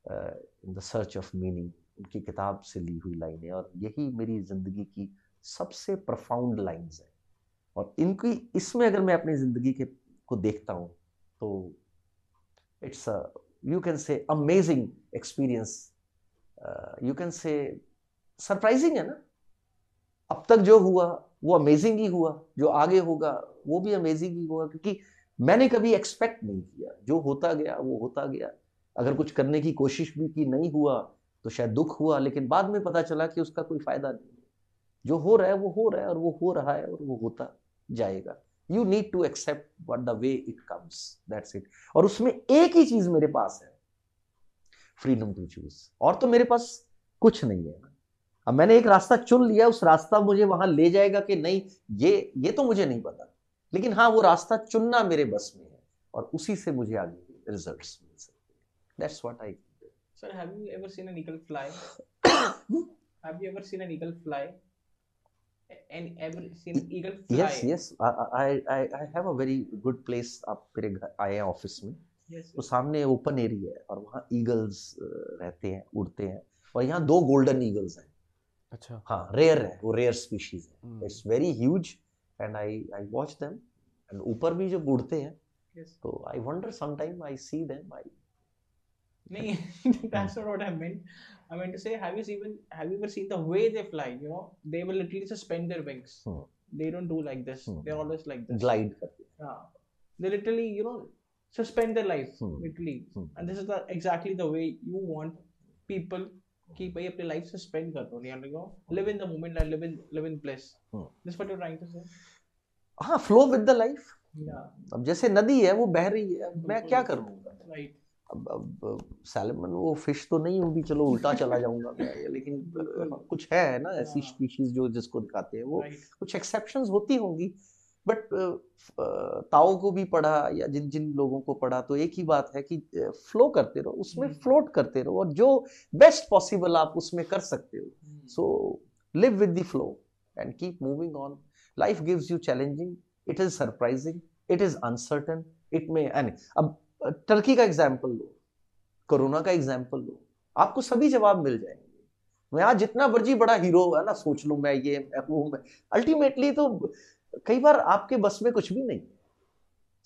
in the search of meaning उनकी किताब से ली हुई लाइन है और यही मेरी ज़िंदगी की सबसे प्रफाउंड लाइंस है। और इनकी, इसमें अगर मैं अपनी ज़िंदगी के, को देखता हूँ तो it's a you can say amazing experience you can say surprising है ना। अब तक जो हुआ वो अमेजिंग ही हुआ, जो आगे होगा, वो भी अमेजिंग ही होगा, क्योंकि मैंने कभी एक्सपेक्ट नहीं किया। जो होता गया, वो होता गया। अगर कुछ करने की कोशिश भी की नहीं हुआ तो शायद दुख हुआ, लेकिन बाद में पता चला कि उसका कोई फ़ायदा नहीं है। जो हो रहा है, वो हो रहा है, और वो हो रहा है, और वो होता जाएगा। You need to accept what the way it comes that's it और उसमें एक ही चीज़ मेरे पास है। फ्रीडम टू चूज़ और तो मेरे पास कुछ नहीं है। अब मैंने एक रास्ता चुन लिया उस रास्ता मुझे वहाँ ले जाएगा कि नहीं ये ये तो मुझे नहीं पता लेकिन हाँ वो रास्ता चुनना मेरे बस में है और उसी से मुझे आगे रिजल्ट्स मिल सकते हैं that's what I Sir, have you ever seen an eagle fly? have you ever seen an eagle fly? And ever seen an eagle fly? Yes yes I I I have a very good place आप मेरे घर आए हैं office में Yes. तो सामने open area है और वहाँ ईगल्स रहते हैं उड़ते हैं और यहाँ दो गोल्डन ईगल्स हैं अच्छा हाँ रेयर है वो रेयर स्पीशीज है हम्म, it's very huge and I I watch them and ऊपर भी जब उड़ते हैं Yes. तो I wonder sometime I see them I that's not what I meant. I meant to say, have you even have you ever seen the way they fly? You know, they will literally suspend their wings. Hmm. They don't do like this. Hmm. They're always like this. Glide करते हैं Yeah. They literally, you know, suspend their life. Hmm. Literally. Hmm. And this is the exactly the way you want people keep भाई अपनी life suspend कर दो the moment and live in live in bliss. Hmm. this is what you're trying to say? हाँ flow with the life yeah. अब जैसे नदी है वो बह रही है मैं क्या करूँगा right. अब अब सैलमन वो फ़िश तो नहीं होगी चलो उल्टा चला जाऊँगा मैं लेकिन कुछ है ना ऐसी। स्पीशीज जो जिसको दिखाते हैं वो कुछ एक्सेप्शंस होती होंगी। बट ताओ को भी पढ़ा या जिन जिन लोगों को पढ़ा तो एक ही बात है कि फ्लो करते रहो उसमें हम्म। फ्लोट करते रहो और जो बेस्ट पॉसिबल आप उसमें कर सकते हो। So live with the flow and keep moving on life gives you challenging it is surprising it is uncertain it में एंड अब टर्की का एग्ज़ाम्पल लो कोरोना का एग्ज़ाम्पल लो आपको सभी जवाब मिल जाएँगे। मैं आज जितना मर्ज़ी बड़ा हीरो है ना सोच लूँ मैं ये मैं वो मैं। अल्टीमेटली तो कई बार आपके बस में कुछ भी नहीं।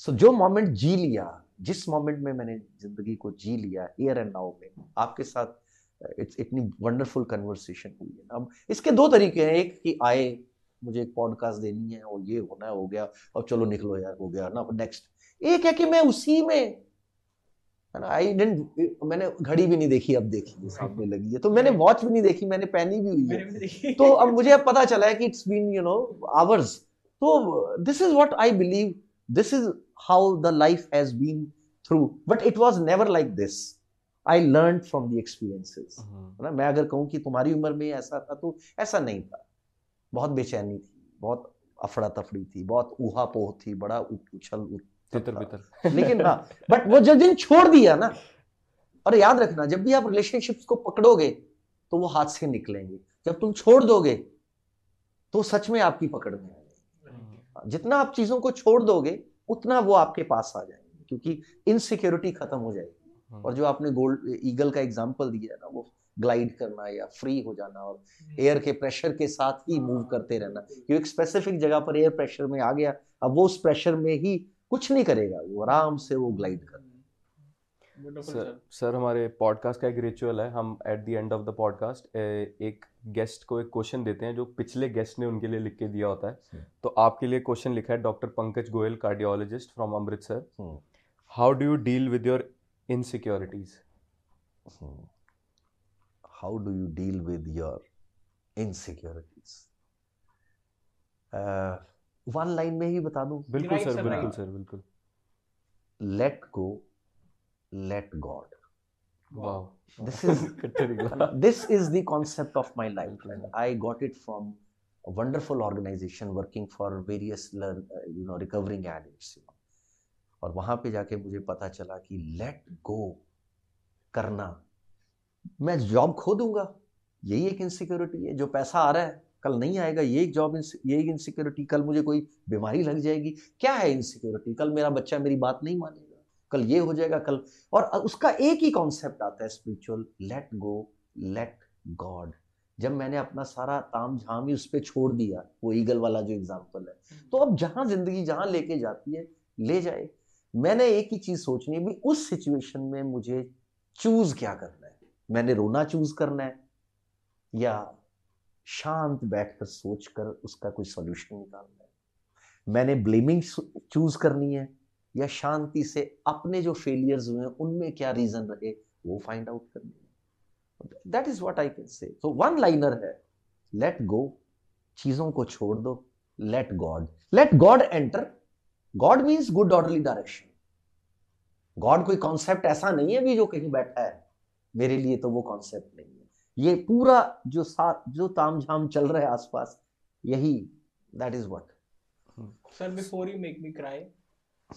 सो so, जो मोमेंट जी लिया जिस मोमेंट में मैंने ज़िंदगी को जी लिया एयर एंड नाउ में आपके साथ इट्स इतनी वंडरफुल कन्वर्सेशन हुई है। अब इसके दो तरीके हैं एक कि आए मुझे एक पॉडकास्ट देनी है और ये होना है हो गया और चलो निकलो यार हो गया ना नेक्स्ट एक है कि मैं उसी में है ना आई डेंट मैंने घड़ी भी नहीं देखी अब देखी है सामने लगी है। तो मैंने वॉच भी नहीं देखी मैंने पहनी भी हुई है। तो अब मुझे अब पता चला है कि it's been you know hours तो this is what I believe this is how the life has been through but it was never like this I learn from the experiences है ना? मैं अगर कहूँ कि तुम्हारी उम्र में ऐसा था तो ऐसा नहीं था। बहुत बेचैनी थी बहुत अफड़ा तफड़ी थी बहुत ऊहा पोह थी बड़ा उछल तितर। बितर लेकिन हाँ बट वो जब दिन छोड़ दिया ना और याद रखना जब भी आप रिलेशनशिप्स को पकड़ोगे तो वो हाथ से निकलेंगे। जब तुम छोड़ दोगे तो सच में आपकी पकड़ में जितना आप चीज़ों को छोड़ दोगे उतना वो आपके पास आ जाएँगे क्योंकि इनसिक्योरिटी खत्म हो जाएगी। और जो आपने गोल्ड ईगल का एग्ज़ाम्पल दिया ना वो ग्लाइड करना या फ्री हो जाना और एयर के प्रेशर के साथ ही मूव करते रहना क्योंकि एक स्पेसिफिक जगह पर एयर प्रेशर में आ गया अब वो उस प्रेशर में ही कुछ नहीं करेगा वो आराम से वो ग्लाइड कर सर सर हमारे पॉडकास्ट का एक रिचुअल है। हम at the end of the podcast एक गेस्ट को एक क्वेश्चन देते हैं जो पिछले गेस्ट ने उनके लिए लिख के दिया होता है। तो आपके लिए क्वेश्चन लिखा है doctor Pankaj Goyal cardiologist from Amritsar. How do you deal with your insecurities how do you deal with your insecurities one line में ही बता दूँ। बिल्कुल सर बिल्कुल सर बिल्कुल। Let go let god wow This is- this is the concept of my life and i got it from a wonderful organization working for various learn uh, you know recovering addicts you know. और वहाँ पे जाके मुझे पता चला कि let go करना मैं जॉब खो दूँगा। यही एक इनसिक्योरिटी है जो पैसा आ रहा है कल नहीं आएगा ये एक जॉब ये एक इनसिक्योरिटी कल मुझे कोई बीमारी लग जाएगी। क्या है इनसिक्योरिटी कल मेरा बच्चा मेरी बात नहीं मानेगा। कल ये हो जाएगा कल। और उसका एक ही कॉन्सेप्ट आता है spiritual let go let god जब मैंने अपना सारा ताम झाम ही उस पर छोड़ दिया वो ईगल वाला जो एग्ज़ाम्पल है तो अब जहाँ ज़िंदगी जहाँ लेके जाती है ले जाए। मैंने एक ही चीज़ सोचनी है भी उस सिचुएशन में मुझे चूज़ क्या करना है? मैंने रोना चूज़ करना है? या शांत बैठकर सोचकर उसका कोई सॉल्यूशन निकालना है? मैंने ब्लेमिंग चूज़ करनी है? या शांति से अपने जो फेलियर्स हुए उनमें क्या रीजन रहे वो फाइंड आउट कर है। That is what I can say तो वन लाइनर है लेट गो चीज़ों को छोड़ दो let god let god enter god means good orderly direction god कोई कॉन्सेप्ट ऐसा नहीं है भी जो कहीं बैठा है मेरे लिए तो वो कॉन्सेप्ट नहीं है। ये पूरा जो साथ जो ताम झाम चल रहा है आसपास यही that is what Sir, before you make me cry,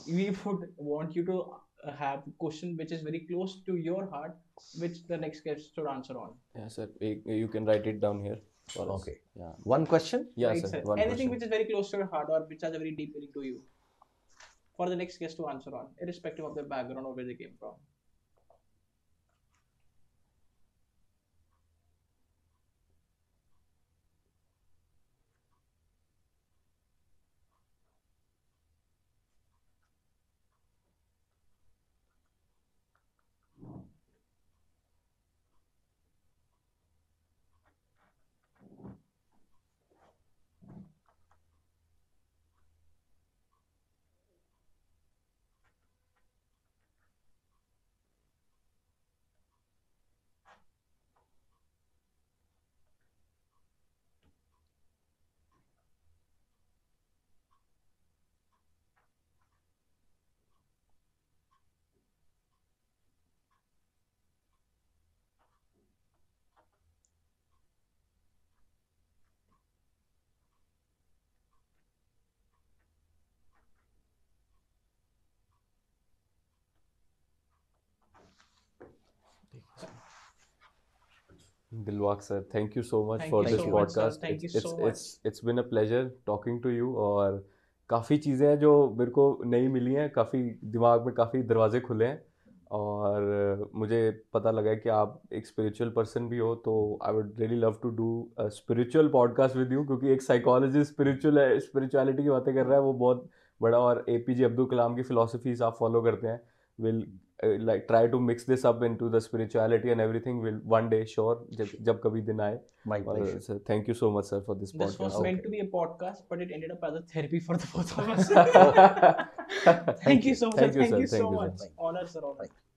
we would want you to uh, have question which is very close to your heart which the next guest should answer on. Yeah sir. You can write it down here okay. Yeah. One question? Yeah right, sir. sir. One anything question. which is very close to your heart or which has a very deep meaning to you for the next guest to answer on irrespective of their background or where they came from. Much, sir. podcast. Thank it's, you it's, so much. It's it's been a pleasure talking to you और काफ़ी चीज़ें हैं जो मेरे को नई मिली हैं काफ़ी दिमाग में काफ़ी दरवाजे खुले हैं और मुझे पता लगा है कि आप एक स्पिरिचुअल पर्सन भी हो तो I would really love to do spiritual podcast with you क्योंकि एक साइकोलॉजिस्ट स्पिरिचुअल स्पिरिचुअलिटी की बातें कर रहा है वो बहुत बड़ा और ए पी जे अब्दुल कलाम की फिलोसफीज आप फॉलो करते हैं will Uh, like try to mix this up into the spirituality and everything will one day sure jab, jab kabhi din aaye my pleasure. Uh, thank you so much sir for this, this podcast. was meant okay. to be a podcast but it ended up as a therapy for the both of us. Thank, thank you so much thank you, thank you, sir, you so much. honor sir honor.